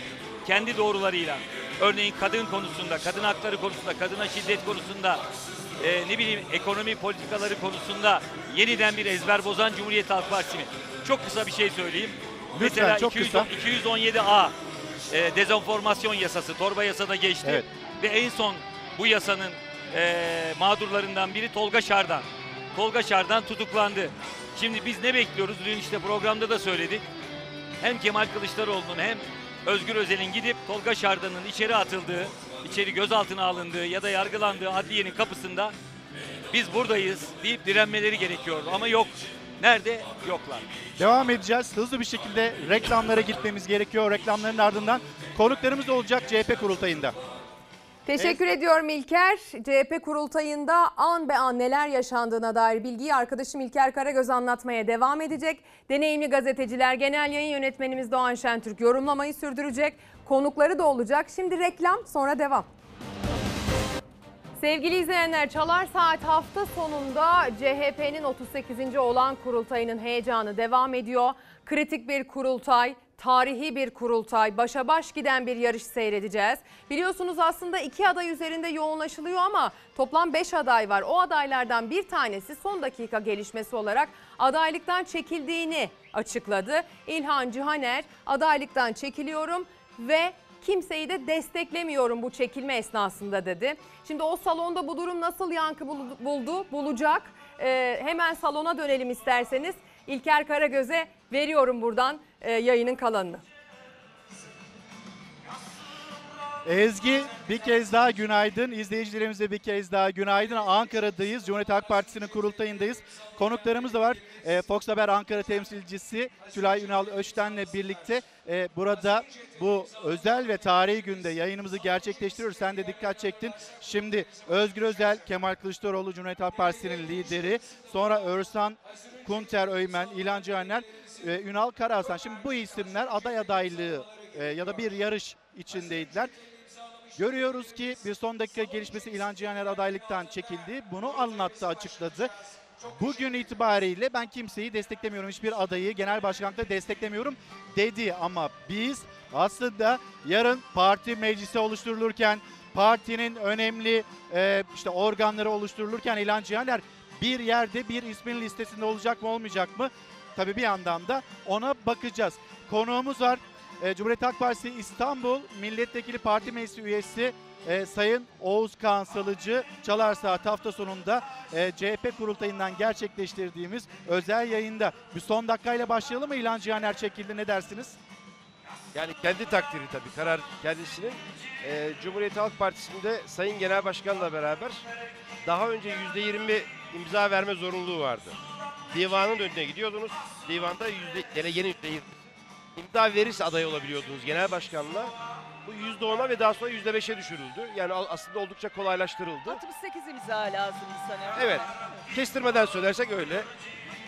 [SPEAKER 70] kendi doğrularıyla örneğin kadın konusunda, kadın hakları konusunda, kadına şiddet konusunda e, ne bileyim ekonomi politikaları konusunda yeniden bir ezber bozan Cumhuriyet Halk Partisi mi? Çok kısa bir şey söyleyeyim.
[SPEAKER 60] Lütfen,
[SPEAKER 70] Mesela
[SPEAKER 60] çok
[SPEAKER 70] 200
[SPEAKER 60] kısa.
[SPEAKER 70] 217A e, dezenformasyon yasası torba yasada geçti.
[SPEAKER 60] Evet.
[SPEAKER 70] Ve en son bu yasanın e, mağdurlarından biri Tolga Şardan. Tolga Şardan tutuklandı. Şimdi biz ne bekliyoruz? Dün işte programda da söyledik. Hem Kemal Kılıçdaroğlu'nun hem Özgür Özel'in gidip Tolga Şardan'ın içeri atıldığı, içeri gözaltına alındığı ya da yargılandığı adliyenin kapısında biz buradayız deyip direnmeleri gerekiyordu. Ama yok. Nerede? Yoklar.
[SPEAKER 60] Devam edeceğiz. Hızlı bir şekilde reklamlara gitmemiz gerekiyor. Reklamların ardından konuklarımız da olacak CHP kurultayında.
[SPEAKER 1] Teşekkür ediyorum İlker. CHP kurultayında an be an neler yaşandığına dair bilgiyi arkadaşım İlker Karagöz anlatmaya devam edecek. Deneyimli gazeteciler, genel yayın yönetmenimiz Doğan Şentürk yorumlamayı sürdürecek. Konukları da olacak. Şimdi reklam sonra devam. Sevgili izleyenler Çalar Saat hafta sonunda CHP'nin 38. olan kurultayının heyecanı devam ediyor. Kritik bir kurultay, tarihi bir kurultay, başa baş giden bir yarış seyredeceğiz. Biliyorsunuz aslında iki aday üzerinde yoğunlaşılıyor ama toplam 5 aday var. O adaylardan bir tanesi son dakika gelişmesi olarak adaylıktan çekildiğini açıkladı. İlhan Cihaner adaylıktan çekiliyorum ve kimseyi de desteklemiyorum bu çekilme esnasında dedi. Şimdi o salonda bu durum nasıl yankı bul- buldu, bulacak? Ee, hemen salona dönelim isterseniz. İlker Karagöz'e veriyorum buradan e, yayının kalanını.
[SPEAKER 60] Ezgi bir kez daha günaydın. İzleyicilerimize bir kez daha günaydın. Ankara'dayız. Cumhuriyet Halk Partisi'nin kurultayındayız. Konuklarımız da var. Ee, Fox Haber Ankara temsilcisi Tülay Ünal Öçten'le birlikte e, burada bu özel ve tarihi günde yayınımızı gerçekleştiriyoruz. Sen de dikkat çektin. Şimdi Özgür Özel, Kemal Kılıçdaroğlu Cumhuriyet Halk Partisi'nin lideri. Sonra Örsan Kunter Öymen, İlhan Cihaner, e, Ünal Karahasan. Şimdi bu isimler aday adaylığı e, ya da bir yarış içindeydiler. Görüyoruz ki bir son dakika gelişmesi İlhan Cihaner adaylıktan çekildi. Bunu anlattı, açıkladı. Bugün itibariyle ben kimseyi desteklemiyorum. Hiçbir adayı genel başkanlıkta desteklemiyorum dedi. Ama biz aslında yarın parti meclisi oluşturulurken partinin önemli e, işte organları oluşturulurken İlhan Cihaner bir yerde bir ismin listesinde olacak mı olmayacak mı? Tabii bir yandan da ona bakacağız. Konuğumuz var. E, Cumhuriyet Halk Partisi İstanbul Milletvekili Parti Meclisi üyesi e, Sayın Oğuz Kağan Salıcı Çalar Saat hafta sonunda e, CHP kurultayından gerçekleştirdiğimiz özel yayında. Bir son dakikayla başlayalım mı? İlhan Cihaner çekildi ne dersiniz?
[SPEAKER 72] Yani kendi takdiri tabii karar kendisinin. Ee, Cumhuriyet Halk Partisi'nde Sayın Genel Başkan'la beraber daha önce %20 imza verme zorunluluğu vardı. Divanın önüne gidiyordunuz. Divanda yüzde, delegenin %20 imza verirse aday olabiliyordunuz genel başkanla. Bu %10'a ve daha sonra %5'e düşürüldü. Yani aslında oldukça kolaylaştırıldı.
[SPEAKER 61] 68 imza lazım sanıyorum.
[SPEAKER 72] Evet. Kestirmeden söylersek öyle.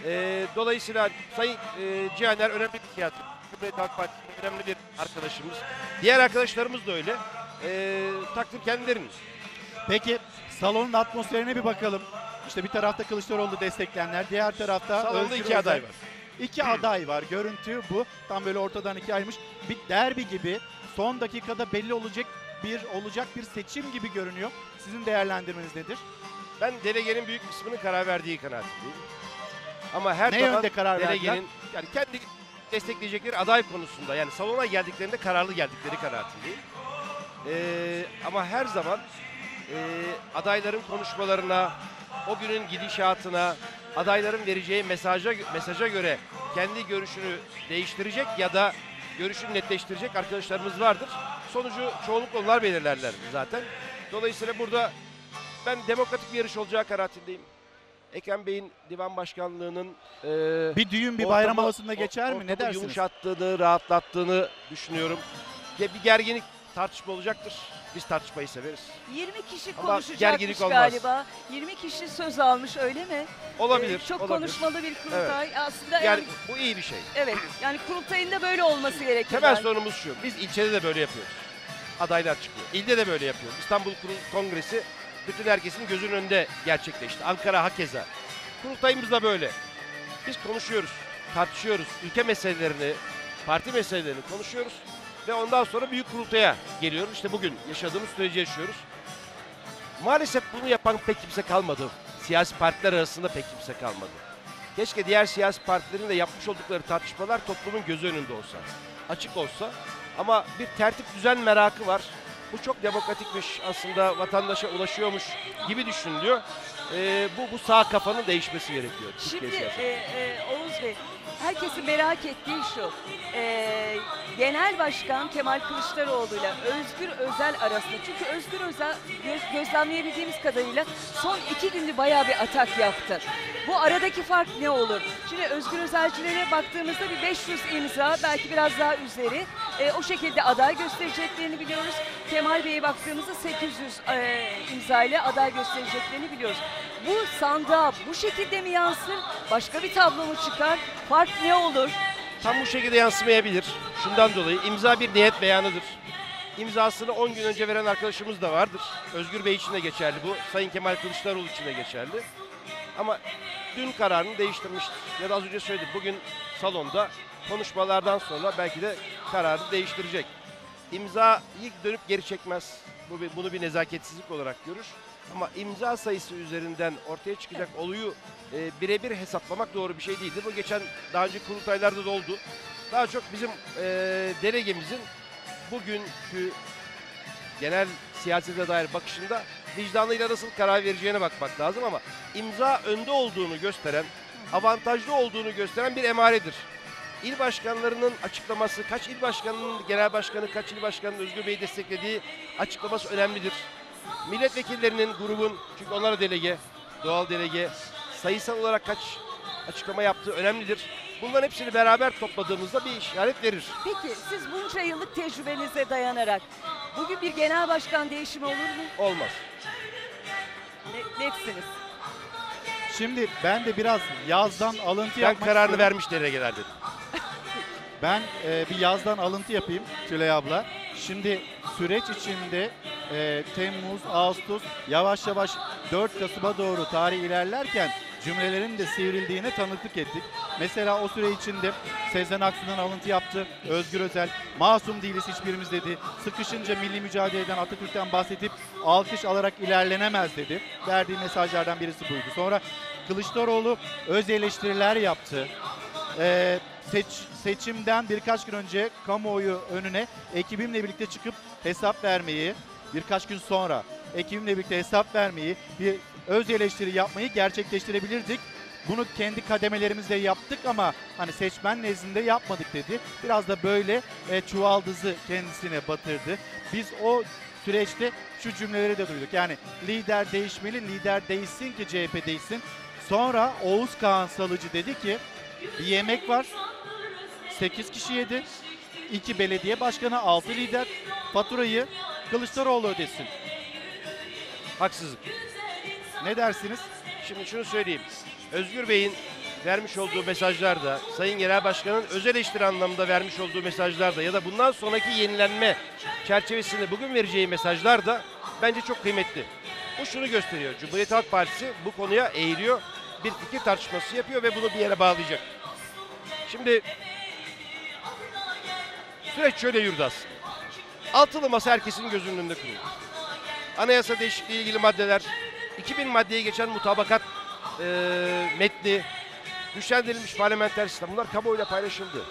[SPEAKER 72] Ee, dolayısıyla Sayın e, Cihaner önemli bir tiyatro. Cumhuriyet Halk Partisi'nin önemli bir arkadaşımız. Diğer arkadaşlarımız da öyle. Ee, takdir kendilerinin.
[SPEAKER 60] Peki salonun atmosferine bir bakalım. İşte bir tarafta Kılıçdaroğlu destekleyenler, diğer tarafta
[SPEAKER 72] Salonda iki aday var.
[SPEAKER 60] İki aday var. Görüntü bu. Tam böyle ortadan ikiye ayırmış. Bir derbi gibi son dakikada belli olacak bir olacak bir seçim gibi görünüyor. Sizin değerlendirmeniz nedir?
[SPEAKER 72] Ben delegenin büyük kısmının karar verdiği kanaatindeyim. Ama her
[SPEAKER 60] Ne yönde karar
[SPEAKER 72] delegenin yani kendi destekleyecekleri aday konusunda yani salona geldiklerinde kararlı geldikleri kanaatindeyim. Ee, ama her zaman e, adayların konuşmalarına, o günün gidişatına, adayların vereceği mesaja mesaja göre kendi görüşünü değiştirecek ya da görüşünü netleştirecek arkadaşlarımız vardır. Sonucu çoğunlukla onlar belirlerler zaten. Dolayısıyla burada ben demokratik bir yarış olacağı kanaatindeyim. Ekrem Bey'in divan başkanlığının e,
[SPEAKER 60] Bir düğün, bir
[SPEAKER 72] ortamı-
[SPEAKER 60] bayram havasında geçer mi? Ne dersiniz?
[SPEAKER 72] Yumuşattığını, rahatlattığını düşünüyorum. Bir gerginlik tartışma olacaktır. Biz tartışmayı severiz.
[SPEAKER 61] 20 kişi
[SPEAKER 72] Ama
[SPEAKER 61] konuşacakmış
[SPEAKER 72] gerginlik olmaz.
[SPEAKER 61] galiba. 20 kişi söz almış öyle mi?
[SPEAKER 72] Olabilir,
[SPEAKER 61] Ee, çok
[SPEAKER 72] olabilir.
[SPEAKER 61] konuşmalı bir kurultay. Aslında yani,
[SPEAKER 72] Yani bu iyi bir şey.
[SPEAKER 61] evet yani kurultayın da böyle olması gerekir.
[SPEAKER 72] Temel
[SPEAKER 61] bence.
[SPEAKER 72] sorunumuz şu. Biz ilçede de böyle yapıyoruz. Adaylar çıkıyor. İlde de böyle yapıyoruz. İstanbul Kurul Kongresi bütün herkesin gözünün önünde gerçekleşti. Ankara hakeza. Kurultayımız da böyle. Biz konuşuyoruz, tartışıyoruz. Ülke meselelerini, parti meselelerini konuşuyoruz. Ve ondan sonra büyük kurultaya geliyoruz. İşte bugün yaşadığımız süreci yaşıyoruz. Maalesef bunu yapan pek kimse kalmadı. Siyasi partiler arasında pek kimse kalmadı. Keşke diğer siyasi partilerin de yapmış oldukları tartışmalar toplumun gözü önünde olsa. Açık olsa. Ama bir tertip düzen merakı var. Bu çok demokratikmiş aslında vatandaşa ulaşıyormuş gibi düşünülüyor. Ee, bu, bu sağ kafanın değişmesi gerekiyor.
[SPEAKER 61] Şimdi e, e, Oğuz Bey, herkesin merak ettiği şu. e, Genel Başkan Kemal Kılıçdaroğlu ile Özgür Özel arasında. Çünkü Özgür Özel göz- gözlemleyebildiğimiz kadarıyla son iki gündür bayağı bir atak yaptı. Bu aradaki fark ne olur? Şimdi Özgür Özelcilere baktığımızda bir 500 imza, belki biraz daha üzeri. e, o şekilde aday göstereceklerini biliyoruz. Kemal Bey'e baktığımızda 800 e, imza ile aday göstereceklerini biliyoruz. Bu sandığa bu şekilde mi yansır? Başka bir tablo mu çıkar? Fark ne olur?
[SPEAKER 72] Tam bu şekilde yansımayabilir. Şundan dolayı imza bir niyet beyanıdır. İmzasını 10 gün önce veren arkadaşımız da vardır. Özgür Bey için de geçerli bu. Sayın Kemal Kılıçdaroğlu için de geçerli. Ama dün kararını değiştirmiştir. Ya da az önce söyledim. Bugün salonda konuşmalardan sonra belki de kararı değiştirecek. İmzayı dönüp geri çekmez. Bu bunu bir nezaketsizlik olarak görür. Ama imza sayısı üzerinden ortaya çıkacak oluyu e, birebir hesaplamak doğru bir şey değildir. Bu geçen daha önce kurultaylarda da oldu. Daha çok bizim e, delegemizin bugünkü genel siyasete dair bakışında vicdanıyla nasıl karar vereceğine bakmak lazım ama imza önde olduğunu gösteren, avantajlı olduğunu gösteren bir emaredir. İl başkanlarının açıklaması, kaç il başkanının genel başkanı, kaç il başkanının Özgür Bey'i desteklediği açıklaması önemlidir. Milletvekillerinin, grubun, çünkü onlar da delege, doğal delege, sayısal olarak kaç açıklama yaptığı önemlidir. Bunların hepsini beraber topladığımızda bir işaret verir.
[SPEAKER 61] Peki siz bunca yıllık tecrübenize dayanarak bugün bir genel başkan değişimi olur mu?
[SPEAKER 72] Olmaz.
[SPEAKER 61] Ne, netsiniz?
[SPEAKER 60] Şimdi ben de biraz yazdan alıntı
[SPEAKER 72] Ben
[SPEAKER 60] yapmak
[SPEAKER 72] kararını
[SPEAKER 60] istiyorum.
[SPEAKER 72] vermiş delegeler dedim. [LAUGHS]
[SPEAKER 60] Ben e, bir yazdan alıntı yapayım Tülay abla. Şimdi süreç içinde e, Temmuz, Ağustos yavaş yavaş 4 Kasım'a doğru tarih ilerlerken cümlelerin de sivrildiğine tanıklık ettik. Mesela o süre içinde Sezen Aksu'dan alıntı yaptı. Özgür Özel, masum değiliz hiçbirimiz dedi. Sıkışınca milli mücadeleden Atatürk'ten bahsedip alkış alarak ilerlenemez dedi. Verdiği mesajlardan birisi buydu. Sonra Kılıçdaroğlu öz eleştiriler yaptı. Ee, seç, seçimden birkaç gün önce kamuoyu önüne ekibimle birlikte çıkıp hesap vermeyi, birkaç gün sonra ekibimle birlikte hesap vermeyi, bir öz eleştiri yapmayı gerçekleştirebilirdik. Bunu kendi kademelerimizde yaptık ama hani seçmen nezdinde yapmadık dedi. Biraz da böyle e, çuvaldızı kendisine batırdı. Biz o süreçte şu cümleleri de duyduk. Yani lider değişmeli, lider değişsin ki CHP değişsin. Sonra Oğuz Kağan Salıcı dedi ki bir yemek var. 8 kişi yedi. 2 belediye başkanı, 6 lider. Faturayı Kılıçdaroğlu ödesin.
[SPEAKER 72] Haksızlık.
[SPEAKER 60] Ne dersiniz?
[SPEAKER 72] Şimdi şunu söyleyeyim. Özgür Bey'in vermiş olduğu mesajlarda, Sayın Genel Başkan'ın özel eleştiri anlamında vermiş olduğu mesajlarda ya da bundan sonraki yenilenme çerçevesinde bugün vereceği mesajlar da bence çok kıymetli. Bu şunu gösteriyor. Cumhuriyet Halk Partisi bu konuya eğiliyor. Bir fikir tartışması yapıyor ve bunu bir yere bağlayacak. Şimdi süreç şöyle yürüdü aslında. Altılı masa herkesin gözünün önünde kuruldu. Anayasa değişikliği ilgili maddeler, 2000 maddeye geçen mutabakat e, metni, güçlendirilmiş parlamenter sistem bunlar kamuoyuyla paylaşıldı.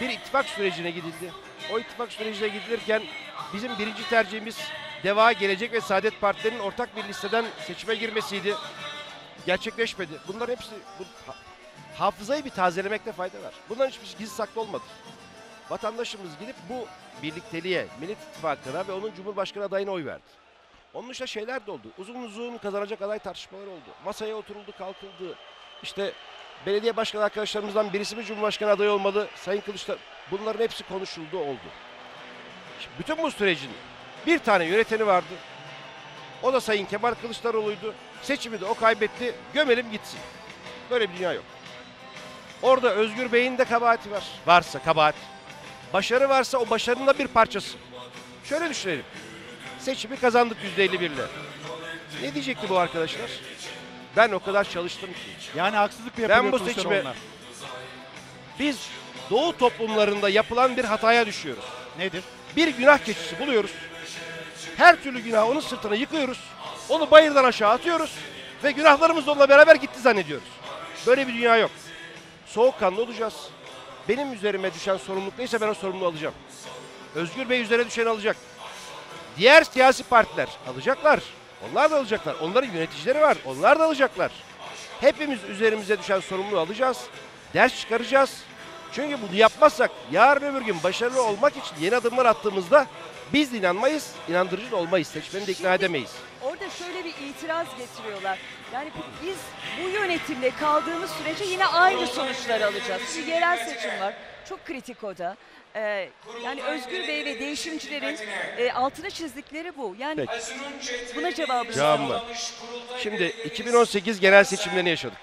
[SPEAKER 72] Bir ittifak sürecine gidildi. O ittifak sürecine gidilirken bizim birinci tercihimiz Deva, Gelecek ve Saadet Partilerinin ortak bir listeden seçime girmesiydi. Gerçekleşmedi. Bunlar hepsi bu, ha- hafızayı bir tazelemekte fayda var. Bunların hiçbir gizli saklı olmadı. Vatandaşımız gidip bu birlikteliğe, Millet İttifakı'na ve onun Cumhurbaşkanı adayına oy verdi. Onun dışında şeyler de oldu. Uzun uzun kazanacak aday tartışmaları oldu. Masaya oturuldu, kalkıldı. İşte belediye başkanı arkadaşlarımızdan birisi mi Cumhurbaşkanı adayı olmalı? Sayın Kılıçdaroğlu. Bunların hepsi konuşuldu, oldu. Şimdi bütün bu sürecin bir tane yöneteni vardı. O da Sayın Kemal Kılıçdaroğlu'ydu. Seçimi de o kaybetti. Gömelim gitsin. Böyle bir dünya yok. Orada Özgür Bey'in de kabahati var. Varsa kabahat. Başarı varsa o başarının da bir parçası. Şöyle düşünelim. Seçimi kazandık %51 ile. Ne diyecekti bu arkadaşlar? Ben o kadar çalıştım ki.
[SPEAKER 60] Yani haksızlık mı
[SPEAKER 72] Ben
[SPEAKER 60] yapılıyor
[SPEAKER 72] bu seçime biz doğu toplumlarında yapılan bir hataya düşüyoruz.
[SPEAKER 60] Nedir?
[SPEAKER 72] Bir günah keçisi buluyoruz. Her türlü günahı onun sırtına yıkıyoruz. Onu bayırdan aşağı atıyoruz. Ve günahlarımız da onunla beraber gitti zannediyoruz. Böyle bir dünya yok. Soğukkanlı olacağız. Benim üzerime düşen sorumluluk neyse ben o sorumluluğu alacağım. Özgür Bey üzerine düşeni alacak. Diğer siyasi partiler alacaklar. Onlar da alacaklar. Onların yöneticileri var. Onlar da alacaklar. Hepimiz üzerimize düşen sorumluluğu alacağız. Ders çıkaracağız. Çünkü bunu yapmazsak yarın öbür gün başarılı olmak için yeni adımlar attığımızda biz de inanmayız, inandırıcı da olmayız. Seçmeni de ikna edemeyiz.
[SPEAKER 61] Orada şöyle bir itiraz getiriyorlar. Yani biz bu yönetimle kaldığımız sürece yine aynı sonuçlar alacağız. Bir yerel seçim var. Çok kritik o da. Ee, yani Özgür Bey ve değişimcilerin e, altına çizdikleri bu. Yani
[SPEAKER 72] Peki.
[SPEAKER 61] buna cevabı
[SPEAKER 72] Cevabım var. Şimdi 2018 genel seçimlerini yaşadık.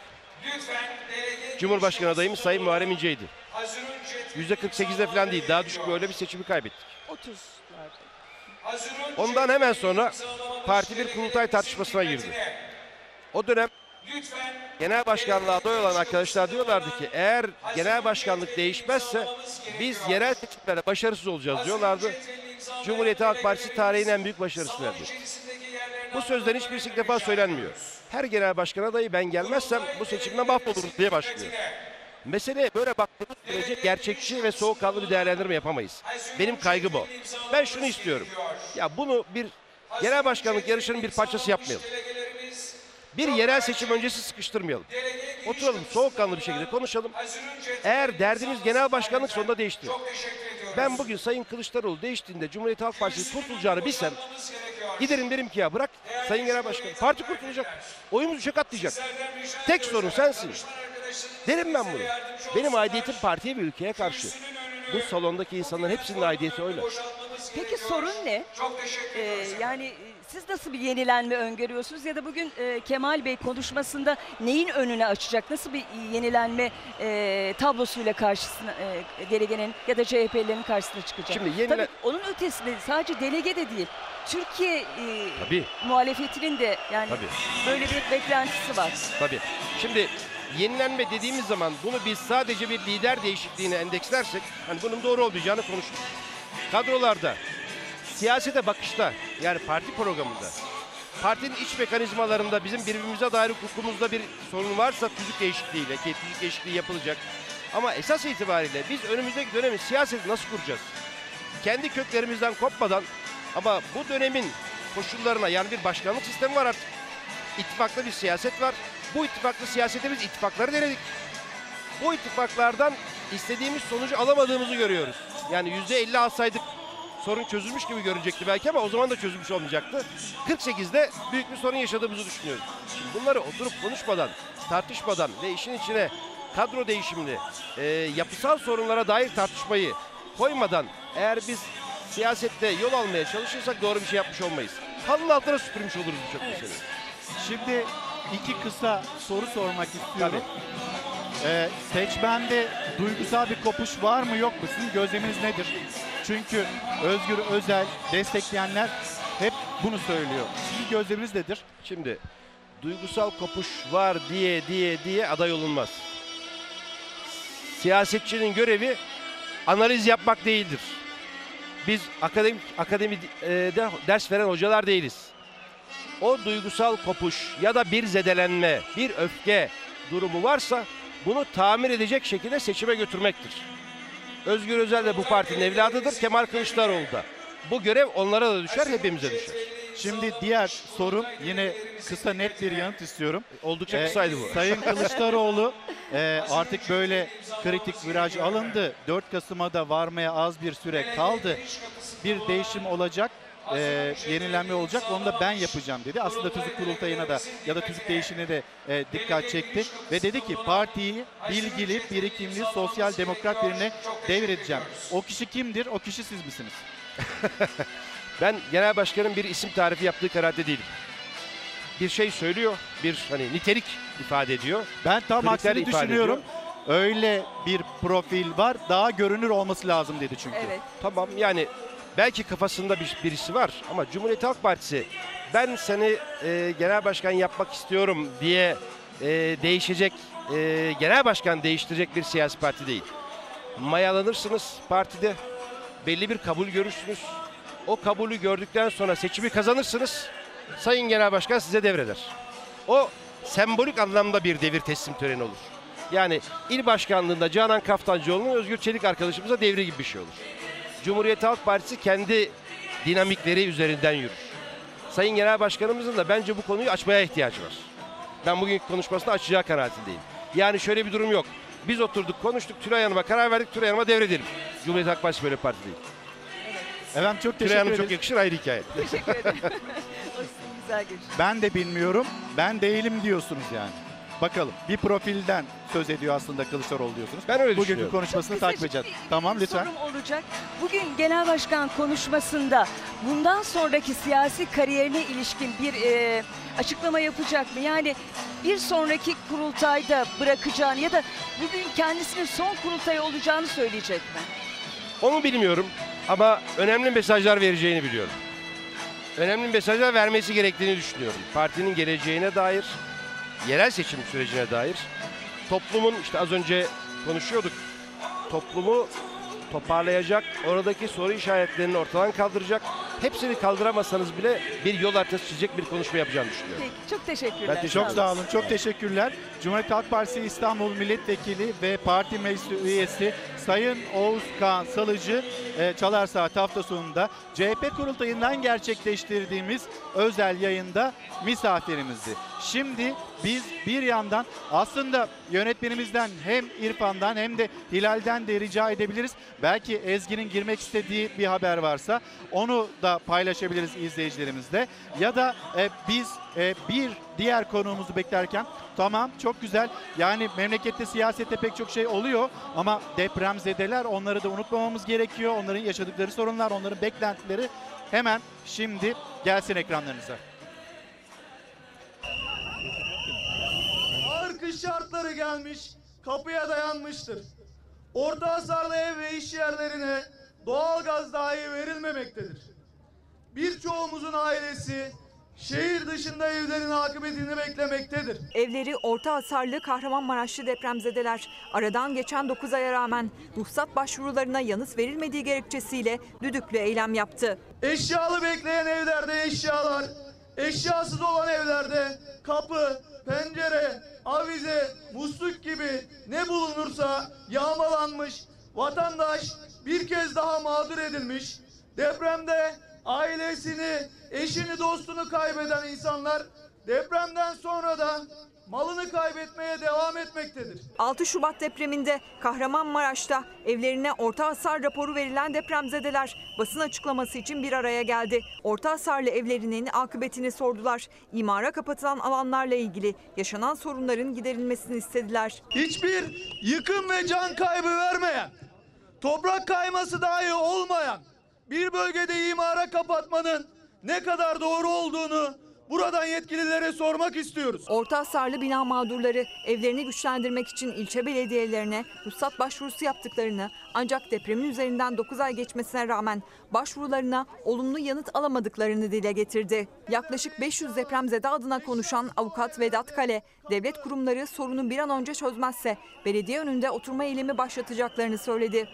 [SPEAKER 72] Cumhurbaşkanı adayımız Sayın Muharrem İnce'ydi. %48'de falan değil, daha düşük böyle bir seçimi kaybettik.
[SPEAKER 61] 30
[SPEAKER 72] Ondan hemen sonra parti bir kurultay tartışmasına girdi. O dönem genel başkanlığa aday olan arkadaşlar diyorlardı ki eğer genel başkanlık değişmezse biz yerel seçimlerde başarısız olacağız diyorlardı. Cumhuriyet Halk Partisi tarihin en büyük başarısını elde etti. Bu sözden hiçbirisi ilk defa söylenmiyor. Her genel başkan adayı ben gelmezsem bu seçimden mahvoluruz diye başlıyor. Mesele böyle baktığımız sürece gerçekçi ve soğukkanlı bir değerlendirme yapamayız. Benim kaygı bu. Ben şunu istiyorum. Ya bunu bir genel başkanlık yarışının bir parçası yapmayalım. Bir yerel seçim öncesi sıkıştırmayalım. Oturalım soğukkanlı bir şekilde konuşalım. Eğer derdimiz genel başkanlık sonunda değişti. Ben bugün Sayın Kılıçdaroğlu değiştiğinde Cumhuriyet Halk Partisi kurtulacağını bilsem giderim derim ki ya bırak Sayın Genel Başkan parti kurtulacak. Oyumuz üçe katlayacak. Tek sorun sensin. Derim ben bunu. Benim aidiyetim partiye ve ülkeye karşı. Bu salondaki insanların hepsinin aidiyeti öyle.
[SPEAKER 61] Peki sorun ne? Ee, yani siz nasıl bir yenilenme öngörüyorsunuz ya da bugün e, Kemal Bey konuşmasında neyin önüne açacak? Nasıl bir yenilenme e, tablosuyla karşısına e, delegenin ya da CHP'lerin karşısına çıkacak?
[SPEAKER 72] Şimdi yenile-
[SPEAKER 61] Tabii onun ötesinde sadece delege de değil. Türkiye e,
[SPEAKER 72] Tabii.
[SPEAKER 61] muhalefetinin de yani
[SPEAKER 72] Tabii.
[SPEAKER 61] böyle bir beklentisi var.
[SPEAKER 72] Tabii. Şimdi yenilenme dediğimiz zaman bunu biz sadece bir lider değişikliğine endekslersek hani bunun doğru olmayacağını konuştuk. Kadrolarda, siyasete bakışta yani parti programında, partinin iç mekanizmalarında bizim birbirimize dair hukukumuzda bir sorun varsa tüzük değişikliğiyle ki tüzük değişikliği yapılacak. Ama esas itibariyle biz önümüzdeki dönemi siyaseti nasıl kuracağız? Kendi köklerimizden kopmadan ama bu dönemin koşullarına yani bir başkanlık sistemi var artık. İttifaklı bir siyaset var. Bu ittifaklı siyasete biz ittifakları denedik. Bu ittifaklardan istediğimiz sonucu alamadığımızı görüyoruz. Yani yüzde elli alsaydık sorun çözülmüş gibi görünecekti belki ama o zaman da çözülmüş olmayacaktı. 48'de büyük bir sorun yaşadığımızı düşünüyoruz. Şimdi bunları oturup konuşmadan, tartışmadan ve işin içine kadro değişimli, e, yapısal sorunlara dair tartışmayı koymadan eğer biz siyasette yol almaya çalışırsak doğru bir şey yapmış olmayız. Halının altına süpürmüş oluruz birçok meseleyi.
[SPEAKER 60] Şimdi iki kısa soru sormak istiyorum. Ee, seçmende duygusal bir kopuş var mı yok mu? Sizin gözleminiz nedir? Çünkü Özgür Özel destekleyenler hep bunu söylüyor. Sizin gözleminiz nedir?
[SPEAKER 72] Şimdi duygusal kopuş var diye diye diye aday olunmaz. Siyasetçinin görevi analiz yapmak değildir. Biz akademik akademide ders veren hocalar değiliz. O duygusal kopuş ya da bir zedelenme, bir öfke durumu varsa bunu tamir edecek şekilde seçime götürmektir. Özgür Özel de bu partinin evladıdır, Kemal Kılıçdaroğlu da. Bu görev onlara da düşer, hepimize düşer.
[SPEAKER 60] Şimdi diğer sorum yine kısa net bir yanıt istiyorum.
[SPEAKER 72] Oldukça
[SPEAKER 60] Ee,
[SPEAKER 72] kısaydı bu.
[SPEAKER 60] Sayın Kılıçdaroğlu e, artık böyle kritik viraj alındı. 4 Kasım'a da varmaya az bir süre kaldı. Bir değişim olacak. E, yenilenme olacak onu da ben yapacağım dedi. Aslında tüzük kurultayına da ya da tüzük değişimine de e, dikkat çekti. Ve dedi ki partiyi bilgili, birikimli, sosyal demokrat birine devredeceğim. O kişi kimdir? O kişi siz misiniz? [LAUGHS]
[SPEAKER 72] Ben genel başkanın bir isim tarifi yaptığı kanaatte değilim. Bir şey söylüyor, bir hani nitelik ifade ediyor.
[SPEAKER 60] Ben tam
[SPEAKER 72] kriter
[SPEAKER 60] aksini düşünüyorum.
[SPEAKER 72] ediyor.
[SPEAKER 60] Öyle bir profil var. Daha görünür olması lazım dedi çünkü.
[SPEAKER 72] Tamam yani belki kafasında bir, birisi var ama Cumhuriyet Halk Partisi ben seni e, genel başkan yapmak istiyorum diye e, değişecek, e, genel başkan değiştirecek bir siyasi parti değil. Mayalanırsınız partide, belli bir kabul görürsünüz. O kabulü gördükten sonra seçimi kazanırsınız. Sayın Genel Başkan size devreder. O sembolik anlamda bir devir teslim töreni olur. Yani il başkanlığında Canan Kaftancıoğlu'nun Özgür Çelik arkadaşımıza devri gibi bir şey olur. Cumhuriyet Halk Partisi kendi dinamikleri üzerinden yürür. Sayın Genel Başkanımızın da bence bu konuyu açmaya ihtiyacı var. Ben bugünkü konuşmasında açacağı kanaatindeyim. Yani şöyle bir durum yok. Biz oturduk, konuştuk, Tülay Hanım'a karar verdik, Tülay Hanım'a devredelim. Cumhuriyet Halk Partisi böyle bir parti değil.
[SPEAKER 60] Efendim çok
[SPEAKER 72] Tülay
[SPEAKER 60] teşekkür
[SPEAKER 72] Hanım
[SPEAKER 60] ederim.
[SPEAKER 72] çok yakışır ayrı hikaye.
[SPEAKER 61] Teşekkür ederim. [LAUGHS] o sizin güzel görüş.
[SPEAKER 60] Ben de bilmiyorum. Ben değilim diyorsunuz yani. Bakalım. Bir profilden söz ediyor aslında Kılıçdaroğlu diyorsunuz.
[SPEAKER 72] Ben öyle
[SPEAKER 60] Bugünkü
[SPEAKER 72] düşünüyorum.
[SPEAKER 60] konuşmasını takip edeceğiz. Tamam lütfen.
[SPEAKER 61] sorum olacak. Bugün Genel Başkan konuşmasında bundan sonraki siyasi kariyerine ilişkin bir e, açıklama yapacak mı? Yani bir sonraki kurultayda bırakacağını ya da bugün kendisinin son kurultayı olacağını söyleyecek mi?
[SPEAKER 72] Onu bilmiyorum ama önemli mesajlar vereceğini biliyorum. Önemli mesajlar vermesi gerektiğini düşünüyorum. Partinin geleceğine dair, yerel seçim sürecine dair, toplumun işte az önce konuşuyorduk, toplumu toparlayacak, oradaki soru işaretlerini ortadan kaldıracak, hepsini kaldıramasanız bile bir yol haritası çizecek bir konuşma yapacağını düşünüyorum.
[SPEAKER 61] Peki, çok teşekkürler.
[SPEAKER 60] Ben çok sağ olun. Çok teşekkürler. Cumhuriyet Halk Partisi İstanbul Milletvekili ve parti meclisi üyesi Sayın Oğuzkan Salıcı e, Çalar Saat hafta sonunda CHP kurultayından gerçekleştirdiğimiz özel yayında misafirimizdi. Şimdi biz bir yandan aslında yönetmenimizden hem İrfan'dan hem de Hilal'den de rica edebiliriz. Belki Ezgi'nin girmek istediği bir haber varsa onu da paylaşabiliriz izleyicilerimizle. Ya da e, biz e, bir diğer konuğumuzu beklerken tamam çok güzel yani memlekette siyasette pek çok şey oluyor ama depremzedeler onları da unutmamamız gerekiyor. Onların yaşadıkları sorunlar, onların beklentileri hemen şimdi gelsin ekranlarınıza.
[SPEAKER 73] Ağır kış şartları gelmiş, kapıya dayanmıştır. Orta hasarlı ev ve iş yerlerine doğalgaz dahi verilmemektedir. Birçoğumuzun ailesi şehir dışında evlerin akıbetini beklemektedir.
[SPEAKER 53] Evleri orta hasarlı Kahramanmaraşlı depremzedeler aradan geçen 9 aya rağmen ruhsat başvurularına yanıt verilmediği gerekçesiyle düdüklü eylem yaptı.
[SPEAKER 73] Eşyalı bekleyen evlerde eşyalar, eşyasız olan evlerde kapı, pencere, avize, musluk gibi ne bulunursa yağmalanmış, vatandaş bir kez daha mağdur edilmiş, depremde ailesini, eşini, dostunu kaybeden insanlar depremden sonra da malını kaybetmeye devam etmektedir.
[SPEAKER 53] 6 Şubat depreminde Kahramanmaraş'ta evlerine orta hasar raporu verilen depremzedeler basın açıklaması için bir araya geldi. Orta hasarlı evlerinin akıbetini sordular. İmara kapatılan alanlarla ilgili yaşanan sorunların giderilmesini istediler.
[SPEAKER 73] Hiçbir yıkım ve can kaybı vermeyen, toprak kayması dahi olmayan bir bölgede imara kapatmanın ne kadar doğru olduğunu buradan yetkililere sormak istiyoruz.
[SPEAKER 53] Orta hasarlı bina mağdurları evlerini güçlendirmek için ilçe belediyelerine ruhsat başvurusu yaptıklarını ancak depremin üzerinden 9 ay geçmesine rağmen başvurularına olumlu yanıt alamadıklarını dile getirdi. Yaklaşık 500 depremzede adına konuşan avukat Vedat Kale, devlet kurumları sorunu bir an önce çözmezse belediye önünde oturma eylemi başlatacaklarını söyledi.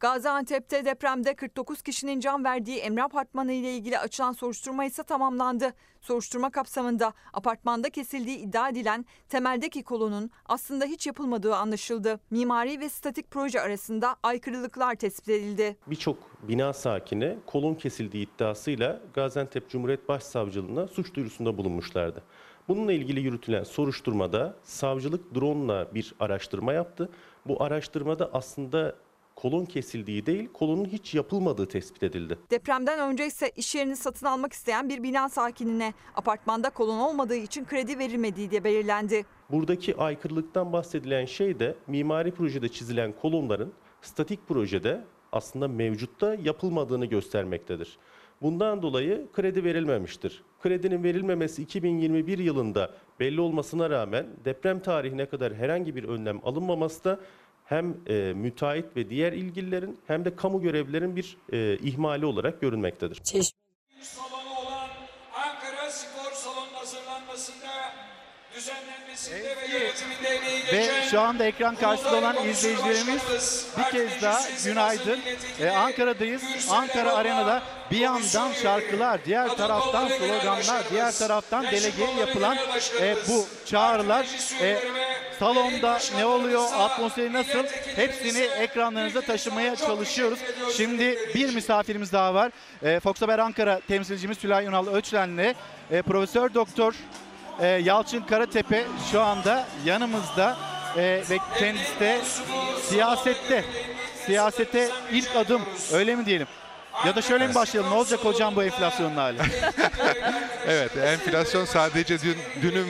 [SPEAKER 53] Gaziantep'te depremde 49 kişinin can verdiği Emre Apartmanı ile ilgili açılan soruşturma ise tamamlandı. Soruşturma kapsamında apartmanda kesildiği iddia edilen temeldeki kolonun aslında hiç yapılmadığı anlaşıldı. Mimari ve statik proje arasında aykırılıklar tespit edildi.
[SPEAKER 74] Birçok bina sakini kolon kesildiği iddiasıyla Gaziantep Cumhuriyet Başsavcılığına suç duyurusunda bulunmuşlardı. Bununla ilgili yürütülen soruşturmada savcılık drone'la bir araştırma yaptı. Bu araştırmada aslında kolon kesildiği değil, kolonun hiç yapılmadığı tespit edildi.
[SPEAKER 53] Depremden önce ise iş yerini satın almak isteyen bir bina sakinine apartmanda kolon olmadığı için kredi verilmediği de belirlendi.
[SPEAKER 74] Buradaki aykırılıktan bahsedilen şey de mimari projede çizilen kolonların statik projede aslında mevcutta yapılmadığını göstermektedir. Bundan dolayı kredi verilmemiştir. Kredinin verilmemesi 2021 yılında belli olmasına rağmen deprem tarihine kadar herhangi bir önlem alınmaması da hem e, müteahhit ve diğer ilgililerin hem de kamu görevlilerin bir e, ihmali olarak görünmektedir.
[SPEAKER 75] salonu olan Ankara Spor Salonu'nun hazırlanmasında, ve
[SPEAKER 60] şu anda ekran karşısında olan izleyicilerimiz bir kez daha günaydın. Ee, Ankara'dayız. Ankara Arena'da bir yandan şarkılar, diğer taraftan sloganlar, diğer taraftan delegeye yapılan e, bu çağrılar. E, salonda ne oluyor, atmosferi nasıl hepsini ekranlarınıza taşımaya çalışıyoruz. Şimdi bir misafirimiz daha var. E, Fox Haber Ankara temsilcimiz Tülay Ünal Öçlen'le e, Profesör Doktor e, Yalçın Karatepe şu anda yanımızda e, ve kendisi de siyasette siyasete ilk adım öyle mi diyelim? Ya da şöyle mi başlayalım? Ne olacak hocam bu enflasyonun hali? [LAUGHS]
[SPEAKER 76] Evet, enflasyon sadece dün, dünün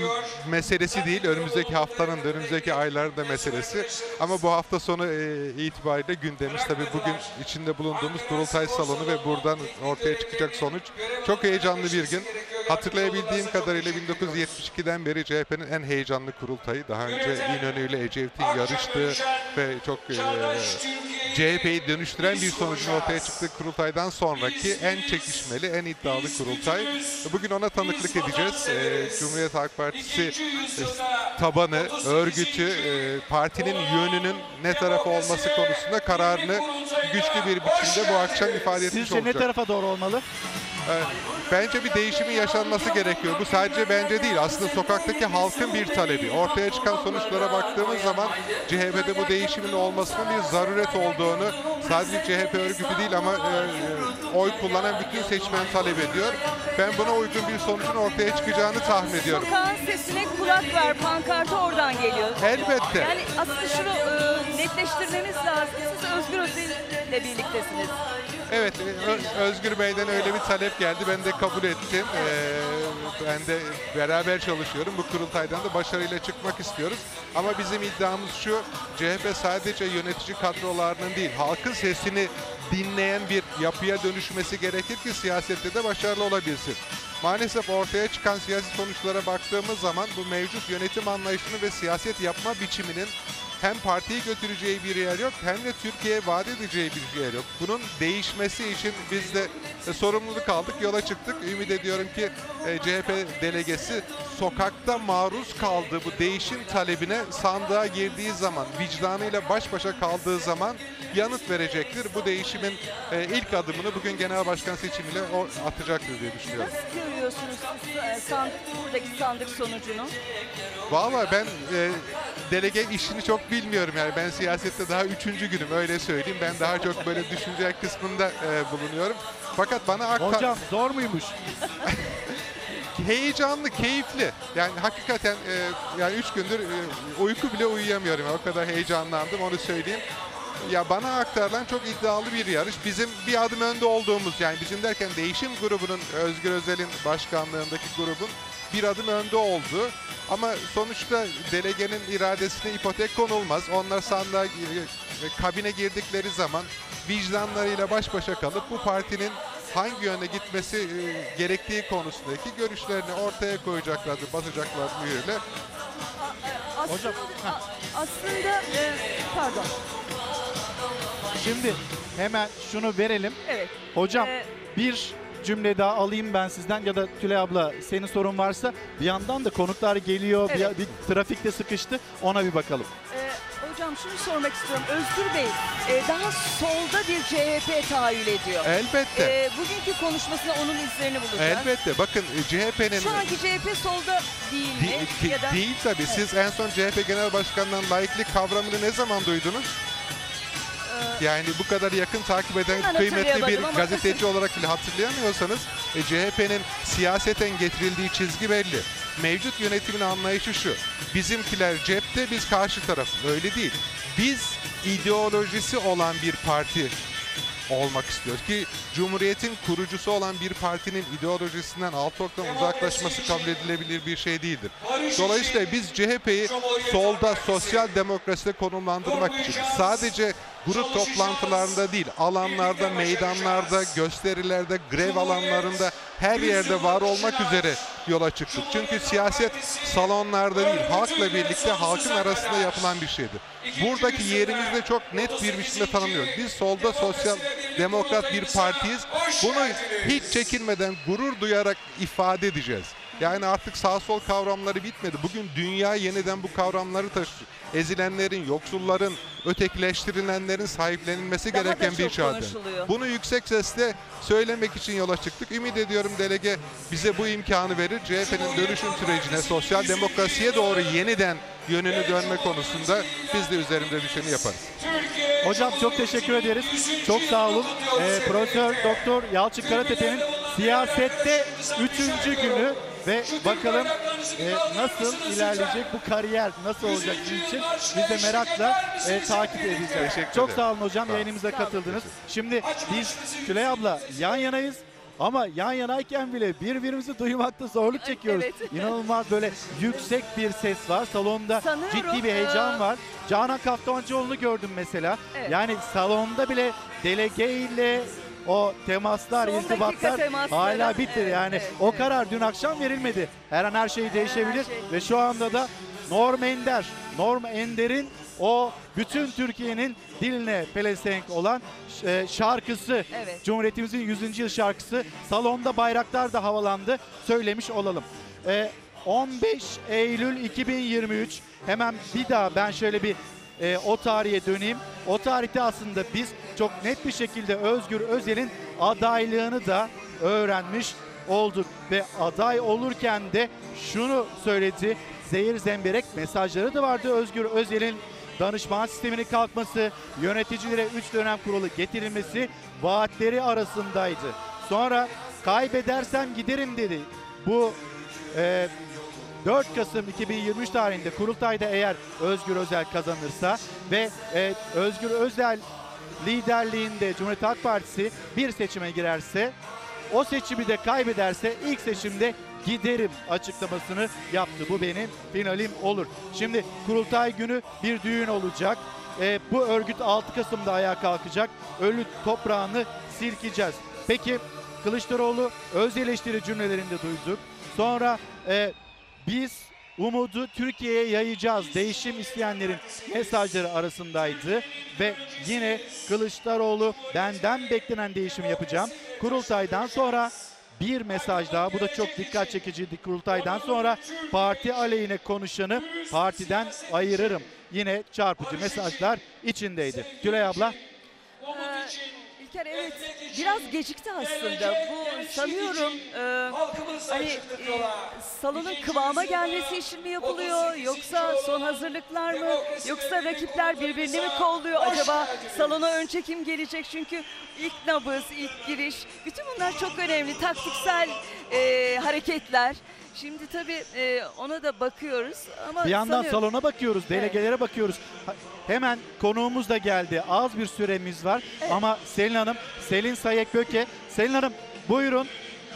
[SPEAKER 76] meselesi değil, önümüzdeki haftanın, önümüzdeki ayların da meselesi. Ama bu hafta sonu e, itibariyle gündemimiz tabii bugün içinde bulunduğumuz kurultay salonu ve buradan ortaya çıkacak sonuç çok heyecanlı bir gün. Hatırlayabildiğim kadarıyla 1972'den beri CHP'nin en heyecanlı kurultayı. Daha önce İnönü ile Ecevit'in yarıştığı ve çok e, CHP'yi dönüştüren bir sonucun ortaya çıktığı kurultaydan sonraki en çekişmeli, en iddialı kurultay. Bugün ona tanıklık edeceğiz. Ee, Cumhuriyet Halk Partisi e, tabanı, örgütü, e, partinin yönünün ne tarafa olması konusunda kararını güçlü bir biçimde bu akşam ifade etmiş
[SPEAKER 60] Sizce ne
[SPEAKER 76] olacak.
[SPEAKER 60] tarafa doğru olmalı?
[SPEAKER 76] Bence bir değişimin yaşanması gerekiyor. Bu sadece bence değil. Aslında sokaktaki halkın bir talebi. Ortaya çıkan sonuçlara baktığımız zaman CHP'de bu değişimin olmasının bir zaruret olduğunu sadece CHP örgütü değil ama e, e, oy kullanan bütün seçmen talep ediyor. Ben buna uygun bir sonucun ortaya çıkacağını tahmin ediyorum.
[SPEAKER 61] Sokağın sesine kulak ver pankartı oradan geliyor.
[SPEAKER 76] Elbette.
[SPEAKER 61] Yani aslında şunu e, netleştirmemiz lazım. Siz Özgür Özel'le birliktesiniz.
[SPEAKER 76] Evet, Özgür Bey'den öyle bir talep geldi. Ben de kabul ettim. Ee, ben de beraber çalışıyorum. Bu kurultaydan da başarıyla çıkmak istiyoruz. Ama bizim iddiamız şu, CHP sadece yönetici kadrolarının değil, halkın sesini dinleyen bir yapıya dönüşmesi gerekir ki siyasette de başarılı olabilsin. Maalesef ortaya çıkan siyasi sonuçlara baktığımız zaman bu mevcut yönetim anlayışını ve siyaset yapma biçiminin hem partiyi götüreceği bir yer yok hem de Türkiye'ye vaat edeceği bir yer yok. Bunun değişmesi için biz de e, sorumluluk aldık, yola çıktık. Ümit ediyorum ki e, CHP delegesi sokakta maruz kaldığı bu değişim talebine sandığa girdiği zaman, vicdanıyla baş başa kaldığı zaman yanıt verecektir. Bu değişimin e, ilk adımını bugün genel başkan seçimiyle o atacaktır diye düşünüyorum.
[SPEAKER 61] Nasıl görüyorsunuz siz e, sandık, buradaki sandık sonucunu?
[SPEAKER 76] Valla ben e, delege işini çok bilmiyorum yani ben siyasette daha üçüncü günüm öyle söyleyeyim. Ben daha çok böyle düşünce kısmında e, bulunuyorum. Fakat bana aktar...
[SPEAKER 60] Hocam zor muymuş? [LAUGHS]
[SPEAKER 76] heyecanlı, keyifli. Yani hakikaten e, yani üç gündür e, uyku bile uyuyamıyorum. O kadar heyecanlandım onu söyleyeyim. Ya bana aktarılan çok iddialı bir yarış. Bizim bir adım önde olduğumuz yani bizim derken değişim grubunun Özgür Özel'in başkanlığındaki grubun bir adım önde oldu. Ama sonuçta delegenin iradesine ipotek konulmaz. Onlar sandığa kabine girdikleri zaman vicdanlarıyla baş başa kalıp bu partinin hangi yöne gitmesi e, gerektiği konusundaki görüşlerini ortaya koyacaklardır, basacaklar mühürle.
[SPEAKER 61] Aslında, aslında e, pardon.
[SPEAKER 60] Şimdi hemen şunu verelim.
[SPEAKER 61] Evet.
[SPEAKER 60] Hocam
[SPEAKER 61] Ee,
[SPEAKER 60] bir cümle daha alayım ben sizden ya da Tülay abla senin sorun varsa bir yandan da konuklar geliyor bir-
[SPEAKER 61] Evet.
[SPEAKER 60] bir, trafikte sıkıştı ona bir bakalım.
[SPEAKER 61] e, hocam şunu sormak istiyorum. Özgür Bey e, daha solda bir CHP tahayyül ediyor.
[SPEAKER 76] Elbette.
[SPEAKER 61] E, bugünkü konuşmasında onun izlerini bulacağız.
[SPEAKER 76] Elbette bakın e, CHP'nin
[SPEAKER 61] Şu anki CHP solda değil mi?
[SPEAKER 76] Değil, ki-
[SPEAKER 61] ya da...
[SPEAKER 76] değil tabii.
[SPEAKER 61] Evet.
[SPEAKER 76] Siz en son CHP Genel Başkanı'ndan laiklik kavramını ne zaman duydunuz? Yani bu kadar yakın takip eden
[SPEAKER 61] Hemen
[SPEAKER 76] kıymetli bir
[SPEAKER 61] ama-
[SPEAKER 76] gazeteci olarak bile hatırlayamıyorsanız e, CHP'nin siyaseten getirildiği çizgi belli. Mevcut yönetimin anlayışı şu. Bizimkiler cepte biz karşı taraf. Öyle değil. Biz ideolojisi olan bir parti olmak istiyoruz ki Cumhuriyet'in kurucusu olan bir partinin ideolojisinden alt noktadan uzaklaşması kabul edilebilir bir şey değildir. Dolayısıyla biz CHP'yi solda sosyal demokraside konumlandırmak için sadece grup toplantılarında değil, alanlarda, meydanlarda, gösterilerde, grev alanlarında her yerde var olmak üzere yola çıktık. Çünkü siyaset salonlarda değil, halkla birlikte halkın arasında yapılan bir şeydir. Buradaki yerimizi de çok net bir biçimde tanımlıyoruz. Biz solda sosyal demokrat bir partiyiz. Bunu hiç çekinmeden, gurur duyarak ifade edeceğiz. Yani artık sağ sol kavramları bitmedi. Bugün dünya yeniden bu kavramları taşıyor. Ezilenlerin, yoksulların, ötekileştirilenlerin sahiplenilmesi
[SPEAKER 61] Daha da
[SPEAKER 76] gereken bir çağda. Bunu yüksek sesle söylemek için yola çıktık. Ümit ediyorum delege bize bu imkanı verir. CHP'nin dönüşüm sürecine, sosyal demokrasiye doğru yeniden yönünü dönme konusunda biz de üzerinde düşeni yaparız.
[SPEAKER 60] Hocam çok teşekkür ederiz. Çok sağ olun. Ee, Profesör Doktor Yalçın Karatepe'nin siyasette üçüncü günü ve bakalım e, nasıl ilerleyecek bu kariyer nasıl olacak bizim için biz de merakla e, takip edeceğiz.
[SPEAKER 76] Teşekkür
[SPEAKER 60] Çok
[SPEAKER 76] ederim.
[SPEAKER 60] sağ olun hocam
[SPEAKER 76] Sağ
[SPEAKER 60] yayınımıza katıldınız. Şimdi biz Tülay abla yan yanayız. Ama yan yanayken bile birbirimizi duymakta zorluk çekiyoruz.
[SPEAKER 61] evet.
[SPEAKER 60] İnanılmaz böyle yüksek bir ses var. Salonda
[SPEAKER 61] Sanıyorum,
[SPEAKER 60] ciddi bir heyecan
[SPEAKER 61] e,
[SPEAKER 60] var. Canan Kaftancıoğlu'nu gördüm mesela.
[SPEAKER 61] Evet.
[SPEAKER 60] Yani salonda bile delege ile o temaslar,
[SPEAKER 61] Son dakika
[SPEAKER 60] irtibatlar
[SPEAKER 61] temasları.
[SPEAKER 60] hala.
[SPEAKER 61] Evet,
[SPEAKER 60] yani
[SPEAKER 61] evet,
[SPEAKER 60] o karar dün akşam verilmedi. Her an her şey değişebilir
[SPEAKER 61] şey.
[SPEAKER 60] ve şu anda da Norm Ender, Norm Ender'in o bütün Türkiye'nin diline pelesenk olan e, şarkısı,
[SPEAKER 61] Evet.
[SPEAKER 60] Cumhuriyetimizin 100. yıl şarkısı salonda bayraklar da havalandı söylemiş olalım. E, 15 Eylül 2023 hemen bir daha ben şöyle bir e, o tarihe döneyim. O tarihte aslında biz çok net bir şekilde Özgür Özel'in adaylığını da öğrenmiş olduk. Ve aday olurken de şunu söyledi. Zehir zemberek mesajları da vardı Özgür Özel'in danışman sisteminin kalkması, yöneticilere 3 dönem kurulu getirilmesi vaatleri arasındaydı. Sonra kaybedersem giderim dedi. Bu e, 4 Kasım 2023 tarihinde kurultayda eğer Özgür Özel kazanırsa ve e, Özgür Özel liderliğinde Cumhuriyet Halk Partisi bir seçime girerse o seçimi de kaybederse ilk seçimde giderim açıklamasını yaptı. Bu benim finalim olur. Şimdi kurultay günü bir düğün olacak. E, bu örgüt 6 Kasım'da ayağa kalkacak. Ölü toprağını silkeceğiz. Peki Kılıçdaroğlu öz eleştiri cümlelerinde duyduk. Sonra e, biz umudu Türkiye'ye yayacağız. Değişim isteyenlerin mesajları arasındaydı ve yine Kılıçdaroğlu benden beklenen değişimi yapacağım. Kurultaydan sonra bir mesaj daha. Bu da çok dikkat çekiciydi. Kurultaydan sonra parti aleyhine konuşanı partiden ayırırım. Yine çarpıcı mesajlar içindeydi. Gülay abla
[SPEAKER 61] Ee, İlker evet. Biraz gecikti aslında. Bu sanıyorum e, hani e, salonun kıvama gelmesi için mi yapılıyor yoksa son hazırlıklar mı yoksa rakipler birbirini mi kolluyor acaba? salona önce kim gelecek çünkü ilk nabız ilk giriş. Bütün bunlar çok önemli. Taktiksel e, hareketler. Şimdi tabii e, ona da bakıyoruz ama
[SPEAKER 60] Bir yandan
[SPEAKER 61] sanıyorum-
[SPEAKER 60] salona bakıyoruz, delegelere bakıyoruz. Ha- Hemen konuğumuz da geldi. Az bir süremiz var ama Selin Hanım, Selin Sayek Böke. Selin Hanım buyurun.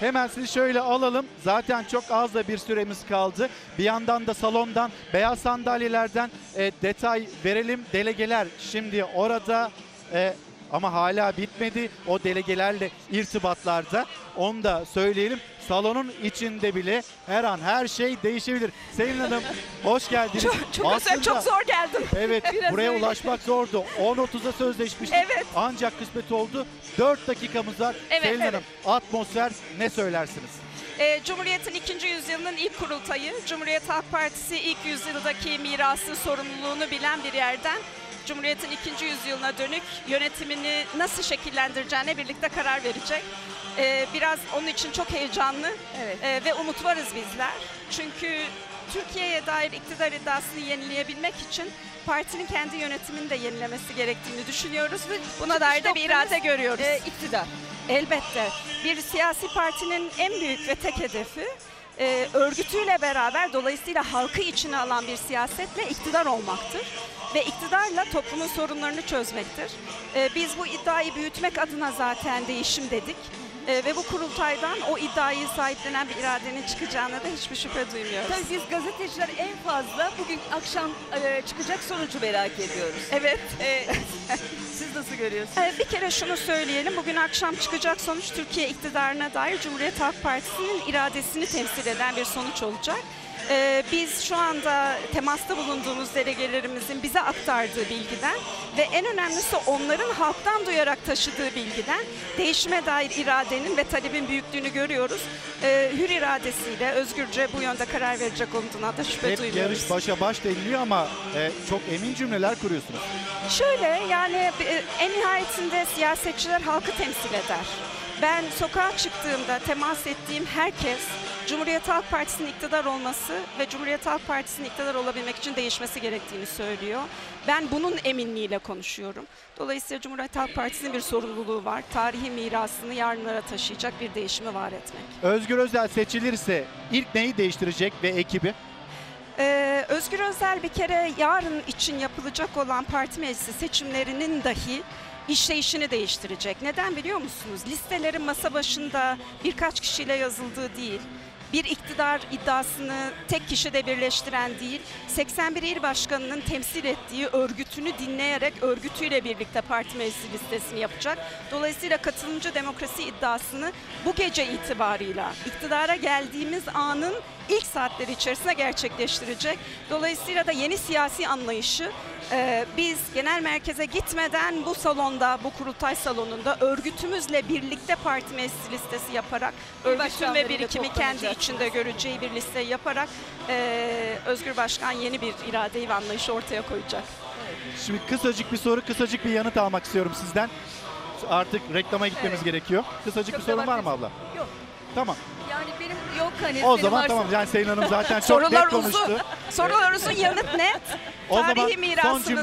[SPEAKER 60] Hemen sizi şöyle alalım. Zaten çok az da bir süremiz kaldı. Bir yandan da salondan, beyaz sandalyelerden e, detay verelim. Delegeler şimdi orada e, ama hala bitmedi. O delegelerle irtibatlarda. Onu da söyleyelim. Salonun içinde bile her an her şey değişebilir. Selin Hanım hoş geldiniz.
[SPEAKER 51] Çok, çok
[SPEAKER 60] Aslında-
[SPEAKER 51] çok zor geldim.
[SPEAKER 60] Evet
[SPEAKER 51] Biraz
[SPEAKER 60] buraya
[SPEAKER 51] öyle.
[SPEAKER 60] ulaşmak zordu. 10.30'da sözleşmiştik.
[SPEAKER 51] Evet.
[SPEAKER 60] Ancak kısmet oldu. 4 dakikamız var.
[SPEAKER 51] Evet,
[SPEAKER 60] Selin
[SPEAKER 51] evet.
[SPEAKER 60] Hanım atmosfer ne söylersiniz?
[SPEAKER 51] Ee, Cumhuriyet'in ikinci yüzyılının ilk kurultayı, Cumhuriyet Halk Partisi ilk yüzyıldaki mirası sorumluluğunu bilen bir yerden Cumhuriyet'in ikinci yüzyılına dönük yönetimini nasıl şekillendireceğine birlikte karar verecek. Ee, biraz onun için çok heyecanlı ee, ve umut varız bizler. Çünkü Türkiye'ye dair iktidar iddiasını yenileyebilmek için partinin kendi yönetimini de yenilemesi gerektiğini düşünüyoruz ve buna dair de bir irade görüyoruz.
[SPEAKER 61] e, iktidar.
[SPEAKER 51] Elbette. Bir siyasi partinin en büyük ve tek hedefi e, örgütüyle beraber dolayısıyla halkı içine alan bir siyasetle iktidar olmaktır. Ve iktidarla toplumun sorunlarını çözmektir. E, biz bu iddiayı büyütmek adına zaten değişim dedik. E, ve bu kurultaydan o iddiayı sahiplenen bir iradenin çıkacağına da hiçbir şüphe duymuyoruz.
[SPEAKER 61] Tabii biz gazeteciler en fazla bugün akşam e, çıkacak sonucu merak ediyoruz.
[SPEAKER 51] Evet.
[SPEAKER 61] E, [LAUGHS] Nasıl görüyorsun?
[SPEAKER 51] Ee, Bir kere şunu söyleyelim. Bugün akşam çıkacak sonuç Türkiye iktidarına dair Cumhuriyet Halk Partisi'nin iradesini temsil eden bir sonuç olacak. Ee, Biz şu anda temasta bulunduğumuz delegelerimizin bize aktardığı bilgiden ve en önemlisi onların halktan duyarak taşıdığı bilgiden değişime dair iradenin ve talebin büyüklüğünü görüyoruz. Ee, Hür iradesiyle özgürce bu yönde karar verecek olduğuna da şüphe
[SPEAKER 60] Hep
[SPEAKER 51] duymuyoruz.
[SPEAKER 60] yarış başa baş deniliyor ama e, çok emin cümleler kuruyorsunuz.
[SPEAKER 51] Şöyle yani e, en nihayetinde siyasetçiler halkı temsil eder. Ben sokağa çıktığımda temas ettiğim herkes Cumhuriyet Halk Partisi'nin iktidar olması ve Cumhuriyet Halk Partisi'nin iktidar olabilmek için değişmesi gerektiğini söylüyor. Ben bunun eminliğiyle konuşuyorum. Dolayısıyla Cumhuriyet Halk Partisi'nin bir sorumluluğu var. Tarihi mirasını yarınlara taşıyacak bir değişimi var etmek.
[SPEAKER 60] Özgür Özel seçilirse ilk neyi değiştirecek ve ekibi?
[SPEAKER 51] Ee, Özgür Özel bir kere yarın için yapılacak olan parti meclisi seçimlerinin dahi işleyişini değiştirecek. Neden biliyor musunuz? Listelerin masa başında birkaç kişiyle yazıldığı değil, bir iktidar iddiasını tek kişide birleştiren değil, 81 il başkanının temsil ettiği örgütünü dinleyerek örgütüyle birlikte parti meclisi listesini yapacak. Dolayısıyla katılımcı demokrasi iddiasını bu gece itibarıyla iktidara geldiğimiz anın ilk saatleri içerisinde gerçekleştirecek. Dolayısıyla da yeni siyasi anlayışı e, biz genel merkeze gitmeden bu salonda, bu kurultay salonunda örgütümüzle birlikte parti meclisi listesi yaparak, örgütün ve birikimi kendi içinde göreceği bir liste yaparak e, Özgür Başkan yeni bir iradeyi ve anlayışı ortaya koyacak.
[SPEAKER 60] Şimdi kısacık bir soru, kısacık bir yanıt almak istiyorum sizden. Artık reklama gitmemiz
[SPEAKER 61] Evet.
[SPEAKER 60] gerekiyor. Kısacık
[SPEAKER 61] Çok
[SPEAKER 60] bir sorun var mı abla?
[SPEAKER 61] Yok.
[SPEAKER 60] Tamam.
[SPEAKER 61] Yok hani.
[SPEAKER 60] O zaman
[SPEAKER 61] varsa-
[SPEAKER 60] tamam. Yani Selin Hanım zaten çok
[SPEAKER 51] Sorular
[SPEAKER 60] net konuştu.
[SPEAKER 51] uzun. Sorular uzun, yanıt net.
[SPEAKER 60] O
[SPEAKER 51] Tarihi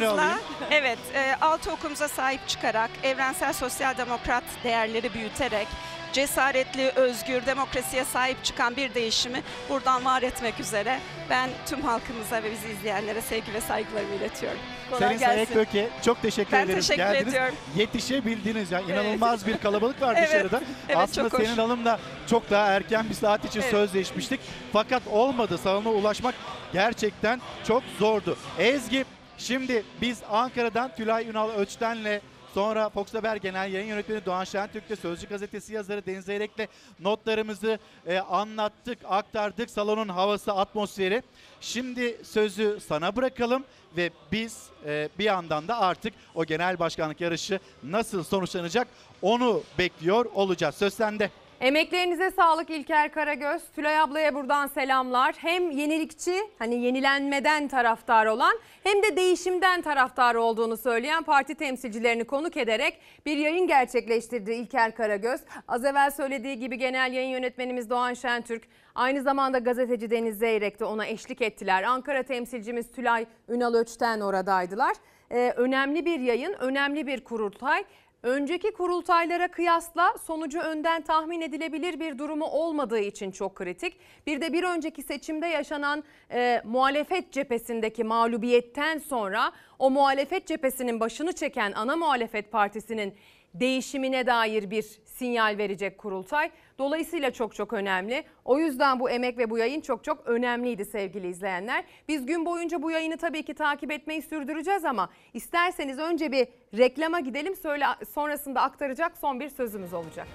[SPEAKER 60] alayım.
[SPEAKER 51] evet e, altı okumuza sahip çıkarak evrensel sosyal demokrat değerleri büyüterek cesaretli, özgür, demokrasiye sahip çıkan bir değişimi buradan var etmek üzere ben tüm halkımıza ve bizi izleyenlere sevgi ve saygılarımı iletiyorum.
[SPEAKER 60] Selin Sayekböke çok teşekkür
[SPEAKER 51] Ben
[SPEAKER 60] ederim.
[SPEAKER 51] teşekkür
[SPEAKER 60] Geldiniz.
[SPEAKER 51] ediyorum.
[SPEAKER 60] Yetişebildiniz. Yani inanılmaz bir kalabalık var [LAUGHS]
[SPEAKER 51] Evet.
[SPEAKER 60] dışarıda.
[SPEAKER 51] Evet,
[SPEAKER 60] Aslında. Selin Hanım'la çok daha erken bir saat için
[SPEAKER 51] Evet.
[SPEAKER 60] sözleşmiştik. Fakat olmadı. Salona ulaşmak gerçekten çok zordu. Ezgi şimdi biz Ankara'dan Tülay Ünal Öçten'le Sonra Fox Haber Genel Yayın Yönetmeni Doğan Şentürk'le Sözcü Gazetesi yazarı Deniz Eyrek'le notlarımızı e, anlattık, aktardık. Salonun havası, atmosferi. Şimdi sözü sana bırakalım ve biz e, bir yandan da artık o genel başkanlık yarışı nasıl sonuçlanacak onu bekliyor olacağız. Söz sende.
[SPEAKER 1] Emeklerinize sağlık İlker Karagöz. Tülay ablaya buradan selamlar. Hem yenilikçi, hani yenilenmeden taraftar olan hem de değişimden taraftar olduğunu söyleyen parti temsilcilerini konuk ederek bir yayın gerçekleştirdi İlker Karagöz. Az evvel söylediği gibi genel yayın yönetmenimiz Doğan Şentürk, aynı zamanda gazeteci Deniz Zeyrek de ona eşlik ettiler. Ankara temsilcimiz Tülay Ünal Öçten oradaydılar. Ee, önemli bir yayın, önemli bir kurultay. Önceki kurultaylara kıyasla sonucu önden tahmin edilebilir bir durumu olmadığı için çok kritik. Bir de bir önceki seçimde yaşanan e, muhalefet cephesindeki mağlubiyetten sonra o muhalefet cephesinin başını çeken ana muhalefet partisinin değişimine dair bir sinyal verecek kurultay. Dolayısıyla çok çok önemli. O yüzden bu emek ve bu yayın çok çok önemliydi sevgili izleyenler. Biz gün boyunca bu yayını tabii ki takip etmeyi sürdüreceğiz ama isterseniz önce bir reklama gidelim. Söyle, sonrasında aktaracak son bir sözümüz olacak.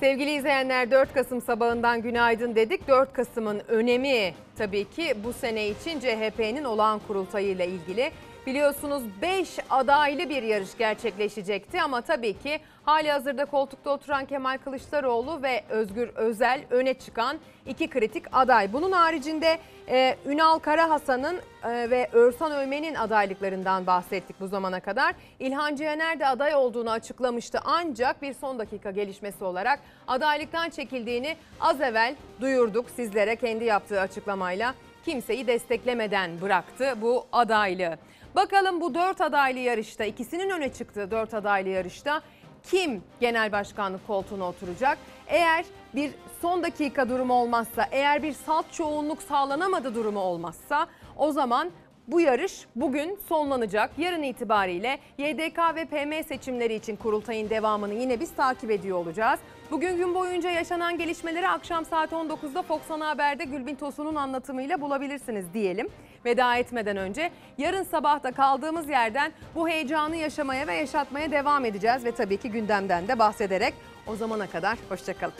[SPEAKER 1] Sevgili izleyenler 4 Kasım sabahından günaydın dedik. 4 Kasım'ın önemi tabii ki bu sene için CHP'nin olağan kurultayıyla ilgili. Biliyorsunuz 5 adaylı bir yarış gerçekleşecekti ama tabii ki hali hazırda koltukta oturan Kemal Kılıçdaroğlu ve Özgür Özel öne çıkan iki kritik aday. Bunun haricinde e, Ünal Karahasan'ın e, ve Örsan Ölmen'in adaylıklarından bahsettik bu zamana kadar. İlhan Cihaner de aday olduğunu açıklamıştı ancak bir son dakika gelişmesi olarak adaylıktan çekildiğini az evvel duyurduk sizlere kendi yaptığı açıklamayla. Kimseyi desteklemeden bıraktı bu adaylığı. Bakalım bu dört adaylı yarışta ikisinin öne çıktığı dört adaylı yarışta kim genel başkanlık koltuğuna oturacak? Eğer bir son dakika durumu olmazsa, eğer bir salt çoğunluk sağlanamadı durumu olmazsa o zaman bu yarış bugün sonlanacak. Yarın itibariyle YDK ve PM seçimleri için kurultayın devamını yine biz takip ediyor olacağız. Bugün gün boyunca yaşanan gelişmeleri akşam saat 19'da Fox Ana Haber'de Gülbin Tosun'un anlatımıyla bulabilirsiniz diyelim. Veda etmeden önce yarın sabah da kaldığımız yerden bu heyecanı yaşamaya ve yaşatmaya devam edeceğiz ve tabii ki gündemden de bahsederek o zamana kadar hoşçakalın.